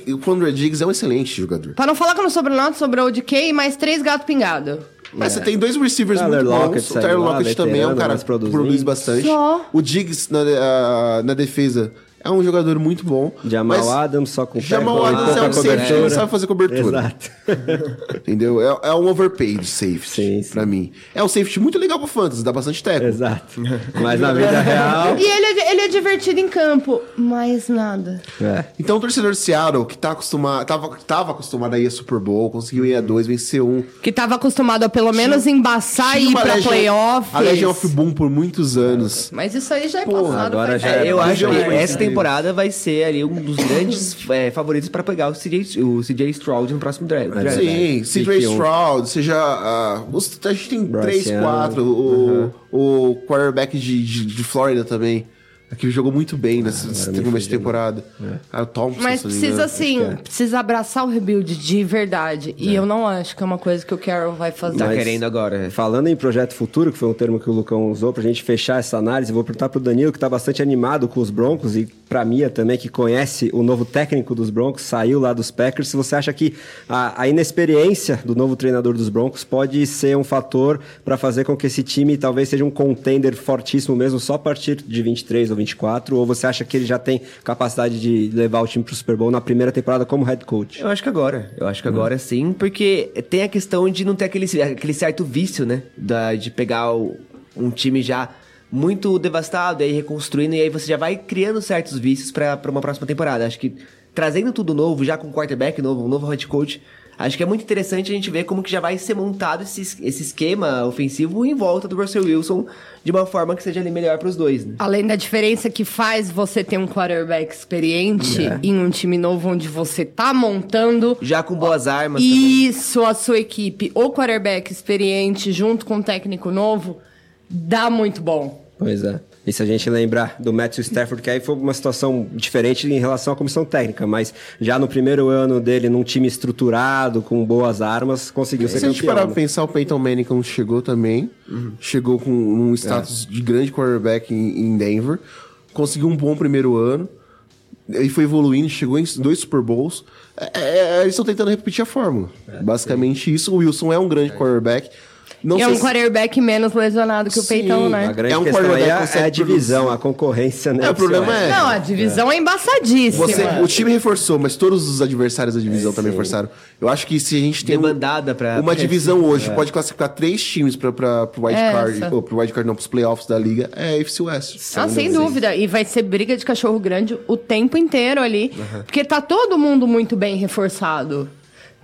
O Conrad Diggs é um excelente jogador. Pra não falar que não sobrou nada, sobrou o DK e mais três gatos pingados. Mas você tem dois receivers Tyler muito Lockett bons. O Tyler lá, Lockett também é um cara que produz bastante. Só. O Diggs na, ah, na defesa é um jogador muito bom. Jamal mas Adams só com Jamal Adams é um safety que não sabe fazer cobertura. Exato. Entendeu? É, é um overpaid safety Sim, sim. pra mim. É um safety muito legal pro fantasy, dá bastante teco. Exato. Mas na vida real. E ele é, ele é divertido em campo, mais nada. É. Então o torcedor de Seattle, que tá acostumado, tava, tava acostumado a ir a Super Bowl, conseguiu ir a dois, vencer um. Que tava acostumado a pelo menos embaçar e ir pra Legion- playoffs. A Legion of Boom por muitos anos. Mas isso aí já é Porra, passado. agora já tempo. é- eu acho que essa incrível. Temporada vai ser ali um dos grandes é, favoritos pra pegar o CJ, o CJ Stroud no próximo draft. draft. Sim, CJ. Stroud, seja. ah, os- a gente tem Bryce três, Young. quatro. O, o quarterback de, de, de Flórida também. Que jogou muito bem nessa, nessa me começo de temporada. Ah, o Thompson, Mas precisa, assim, precisa abraçar o rebuild de verdade. E eu não acho que é uma coisa que o Carroll vai fazer. Tá Mas- querendo agora. Falando em projeto futuro, que foi um termo que o Lucão usou pra gente fechar essa análise, vou perguntar pro Danilo, que tá bastante animado com os Broncos, e pra Mia também, que conhece o novo técnico dos Broncos, saiu lá dos Packers, se você acha que a, a inexperiência do novo treinador dos Broncos pode ser um fator pra fazer com que esse time talvez seja um contender fortíssimo mesmo, só a partir de 23 ou 24, ou você acha que ele já tem capacidade de levar o time pro Super Bowl na primeira temporada como head coach? Eu acho que agora. Eu acho que agora sim, porque tem a questão de não ter aquele, aquele certo vício, né? Da, de pegar o- um time já muito devastado e aí reconstruindo, e aí você já vai criando certos vícios pra uma próxima temporada. Acho que trazendo tudo novo, já com um quarterback novo, um novo head coach, acho que é muito interessante a gente ver como que já vai ser montado esse, esse esquema ofensivo em volta do Russell Wilson de uma forma que seja ali melhor pros dois, né? Além da diferença que faz você ter um quarterback experiente É. em um time novo onde você tá montando. Já com boas armas também. Isso, a sua equipe, o quarterback experiente junto com um técnico novo, dá muito bom. Pois é. E se a gente lembrar do Matthew Stafford, que aí foi uma situação diferente em relação à comissão técnica, mas já no primeiro ano dele, num time estruturado, com boas armas, conseguiu ser Se a gente campeão. parar né? pra pensar, o Peyton Manning quando chegou também, chegou com um status de grande quarterback em, Denver, conseguiu um bom primeiro ano, e foi evoluindo, chegou em dois Super Bowls. É, é, eles estão tentando repetir a fórmula. Basicamente isso. O Wilson é um grande quarterback. Não é um se- quarterback menos lesionado que o Sim, Peitão, A né? grande É um questão aí quarterback é, é a divisão, a concorrência, né? É, o problema é- Não, a divisão é, embaçadíssima. Você, o time reforçou, mas todos os adversários da divisão também reforçaram. Eu acho que se a gente tem um- Demandada pra- uma pra- divisão hoje, pode classificar três times para pro wild É card, essa. ou pro wild card não, pros playoffs da liga, é a AFC West. Ah, sem dúvida. E vai ser briga de cachorro grande o tempo inteiro ali. Porque tá todo mundo muito bem reforçado.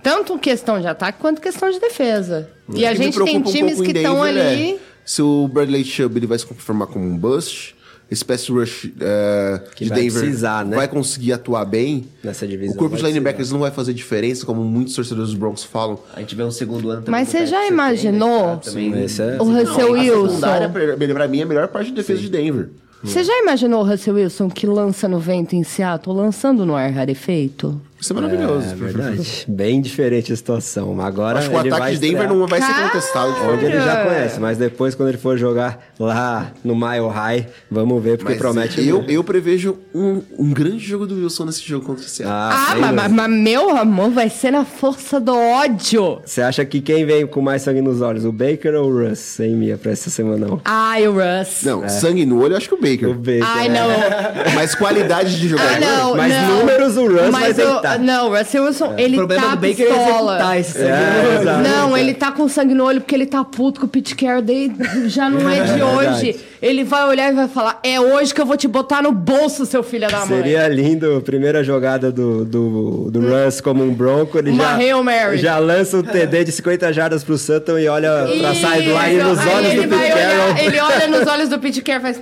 Tanto questão de ataque quanto questão de defesa. E a gente tem um times que estão Denver ali. é se o Bradley Chubb ele vai se confirmar como um bust, esse pass rush é, Que de vai Denver precisar, né? vai conseguir atuar bem. Nessa divisão O corpo de linebackers não vai fazer diferença, como muitos torcedores dos Broncos falam. A gente vê um segundo ano também. Mas você já tem, imaginou né, que tá é- o Russell A Wilson? secundária, pra mim, é a melhor parte da defesa de Denver. Você já imaginou o Russell Wilson que lança no vento em Seattle, lançando no ar rarefeito? Isso é maravilhoso. É verdade. Bem diferente a situação. Mas Agora Acho que o ele ataque vai de Denver estrear não vai ser contestado de forma Onde ele já conhece, mas depois quando ele for jogar lá no Mile High, vamos ver, porque Mas promete eu, eu prevejo um, um grande jogo do Wilson nesse jogo contra o Seattle. Ah, sem mas, mas- mas, meu amor, vai ser na força do ódio. Você acha que quem vem com mais sangue nos olhos, o Baker ou o Russ, hein, Mia, pra essa semana não? Ai, o Russ. Não, sangue no olho, eu acho que o Baker. O Baker. Ai, é. não. Mas qualidade de jogador. Ah, não, Mas não. números o Russ vai Mas o- deitar. Não, o Russell Wilson, O ele problema tá do Baker é pistola. executar esse. É, exato. Não, ele tá com sangue no olho porque ele tá puto com o Pete Carroll desde já não é de É hoje. Ele vai olhar e vai falar: "É hoje que eu vou te botar no bolso, seu filho da mãe". Seria lindo, a primeira jogada do, do, do Russ como um bronco, ele Uma já, Hail Mary. já lança um TD de 50 jardas pro Sutton e olha pra sideline nos olhos ele do Pete vai olhar, Carroll. Ele olha nos olhos do Pete Carroll e faz: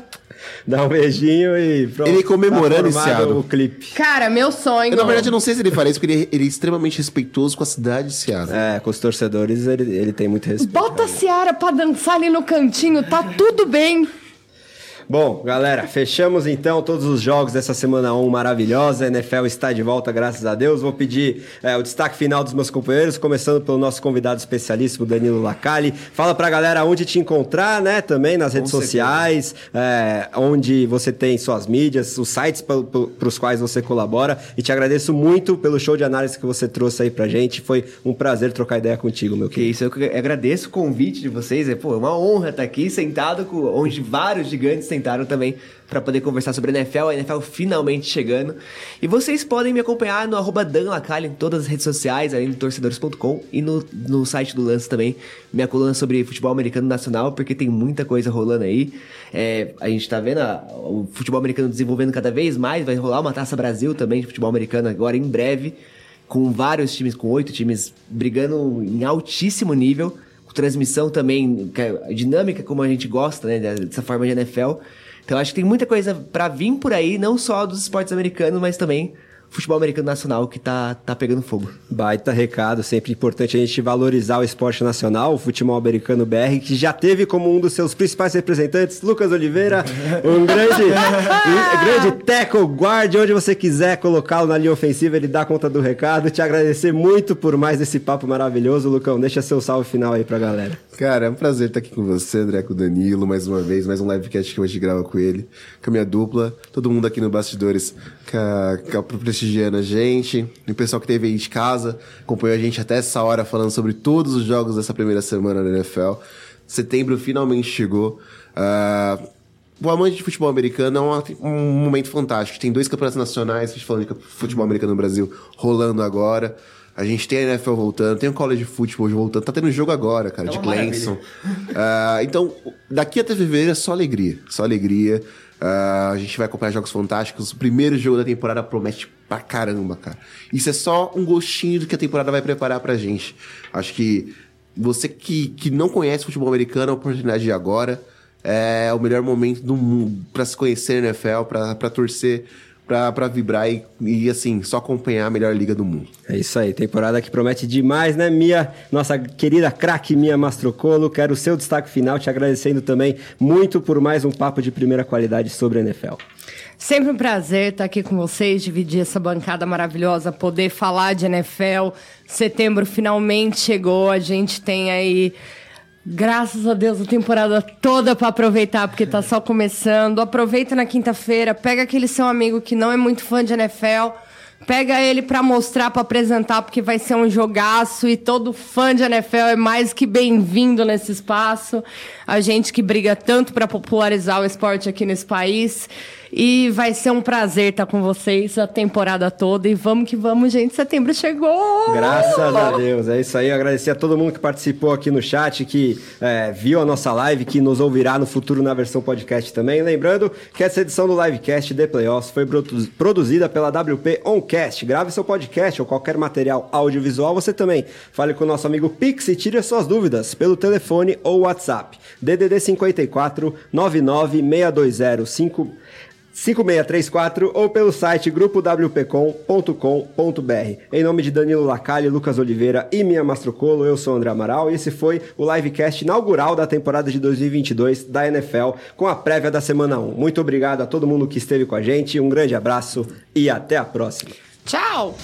Dá um beijinho e pronto. Ele comemorando tá esse ano. o clipe. Cara, meu sonho. Eu, na verdade, eu não sei se ele faria isso, porque ele, ele é extremamente respeitoso com a cidade de Seattle. É, com os torcedores ele, ele tem muito respeito. Bota a Ciara pra dançar ali no cantinho, tá tudo bem. Bom, galera, fechamos então todos os jogos dessa semana 1 maravilhosa. A NFL está de volta, graças a Deus. Vou pedir é, o destaque final dos meus companheiros, começando pelo nosso convidado especialíssimo, Danilo Lacalle. Fala pra galera onde te encontrar, né? Também nas redes sociais, é, onde você tem suas mídias, os sites para os quais você colabora. E te agradeço muito pelo show de análise que você trouxe aí pra gente. Foi um prazer trocar ideia contigo, meu Que querido. isso, eu que agradeço o convite de vocês. É pô, é uma honra estar aqui sentado com onde vários gigantes sentaram também para poder conversar sobre a NFL. A NFL finalmente chegando. E vocês podem me acompanhar no arroba em todas as redes sociais, além do torcedores.com e no, no site do Lance também. Minha coluna sobre futebol americano nacional, porque tem muita coisa rolando aí. É, a gente tá vendo a- o futebol americano desenvolvendo cada vez mais. Vai rolar uma Taça Brasil também de futebol americano agora em breve com vários times, com oito times brigando em altíssimo nível, transmissão também, é dinâmica como a gente gosta, né, dessa forma de NFL. Então acho que tem muita coisa pra vir por aí, não só dos esportes americanos, mas também futebol americano nacional que tá, tá pegando fogo. Baita recado, sempre importante a gente valorizar o esporte nacional, o futebol americano BR, que já teve como um dos seus principais representantes, Lucas Oliveira, um grande, um grande tackle guard, onde você quiser colocá-lo na linha ofensiva, ele dá conta do recado. Te agradecer muito por mais esse papo maravilhoso, Lucão. Deixa seu salve final aí pra galera. Cara, é um prazer estar aqui com você, André, com o Danilo, mais uma vez, mais um livecast que hoje grava com ele, com a minha dupla, todo mundo aqui no Bastidores prestigiando a gente, e o pessoal que teve aí de casa, acompanhou a gente até essa hora falando sobre todos os jogos dessa primeira semana da NFL. Setembro finalmente chegou. Ah, o amante de futebol americano é uma- um momento fantástico. Tem dois campeonatos nacionais, a gente falando de futebol americano no Brasil, rolando agora. A gente tem a NFL voltando, tem o college football voltando. Tá tendo jogo agora, cara, de Clemson. Ah, então, daqui até fevereiro é só alegria. Só alegria. Ah, a gente vai acompanhar jogos fantásticos. O primeiro jogo da temporada promete pra caramba, cara. Isso é só um gostinho do que a temporada vai preparar pra gente. Acho que você que, que não conhece futebol americano, a oportunidade de agora é o melhor momento do mundo pra se conhecer na NFL, pra torcer, pra, pra vibrar e, e, assim, só acompanhar a melhor liga do mundo. É isso aí, temporada que promete demais, né, Mia? Nossa querida craque Mia Mastrocolo. Quero o seu destaque final, te agradecendo também muito por mais um papo de primeira qualidade sobre a NFL. Sempre um prazer estar aqui com vocês, dividir essa bancada maravilhosa, poder falar de NFL. Setembro finalmente chegou, a gente tem aí, graças a Deus, a temporada toda para aproveitar, porque tá só começando. Aproveita na quinta-feira, pega aquele seu amigo que não é muito fã de NFL. Pega ele pra mostrar, pra apresentar, porque vai ser um jogaço e todo fã de NFL é mais que bem-vindo nesse espaço. A gente que briga tanto pra popularizar o esporte aqui nesse país. E vai ser um prazer estar com vocês a temporada toda. E vamos que vamos, gente. Setembro chegou! Graças a Deus, é isso aí. Agradecer a todo mundo que participou aqui no chat, que é, viu a nossa live, que nos ouvirá no futuro na versão podcast também. Lembrando que essa edição do Livecast The Playoffs foi produ- produzida pela WP Oncast. Grave seu podcast ou qualquer material audiovisual, você também. Fale com o nosso amigo Pix e tire as suas dúvidas pelo telefone ou WhatsApp. DDD 54 99 620 5 5634 ou pelo site grupowpcom.com.br. Em nome de Danilo Lacalle, Lucas Oliveira e Mia Mastrocolo, eu sou André Amaral e esse foi o livecast inaugural da temporada de 2022 da NFL com a prévia da semana 1. Muito obrigado a todo mundo que esteve com a gente, um grande abraço e até a próxima. Tchau!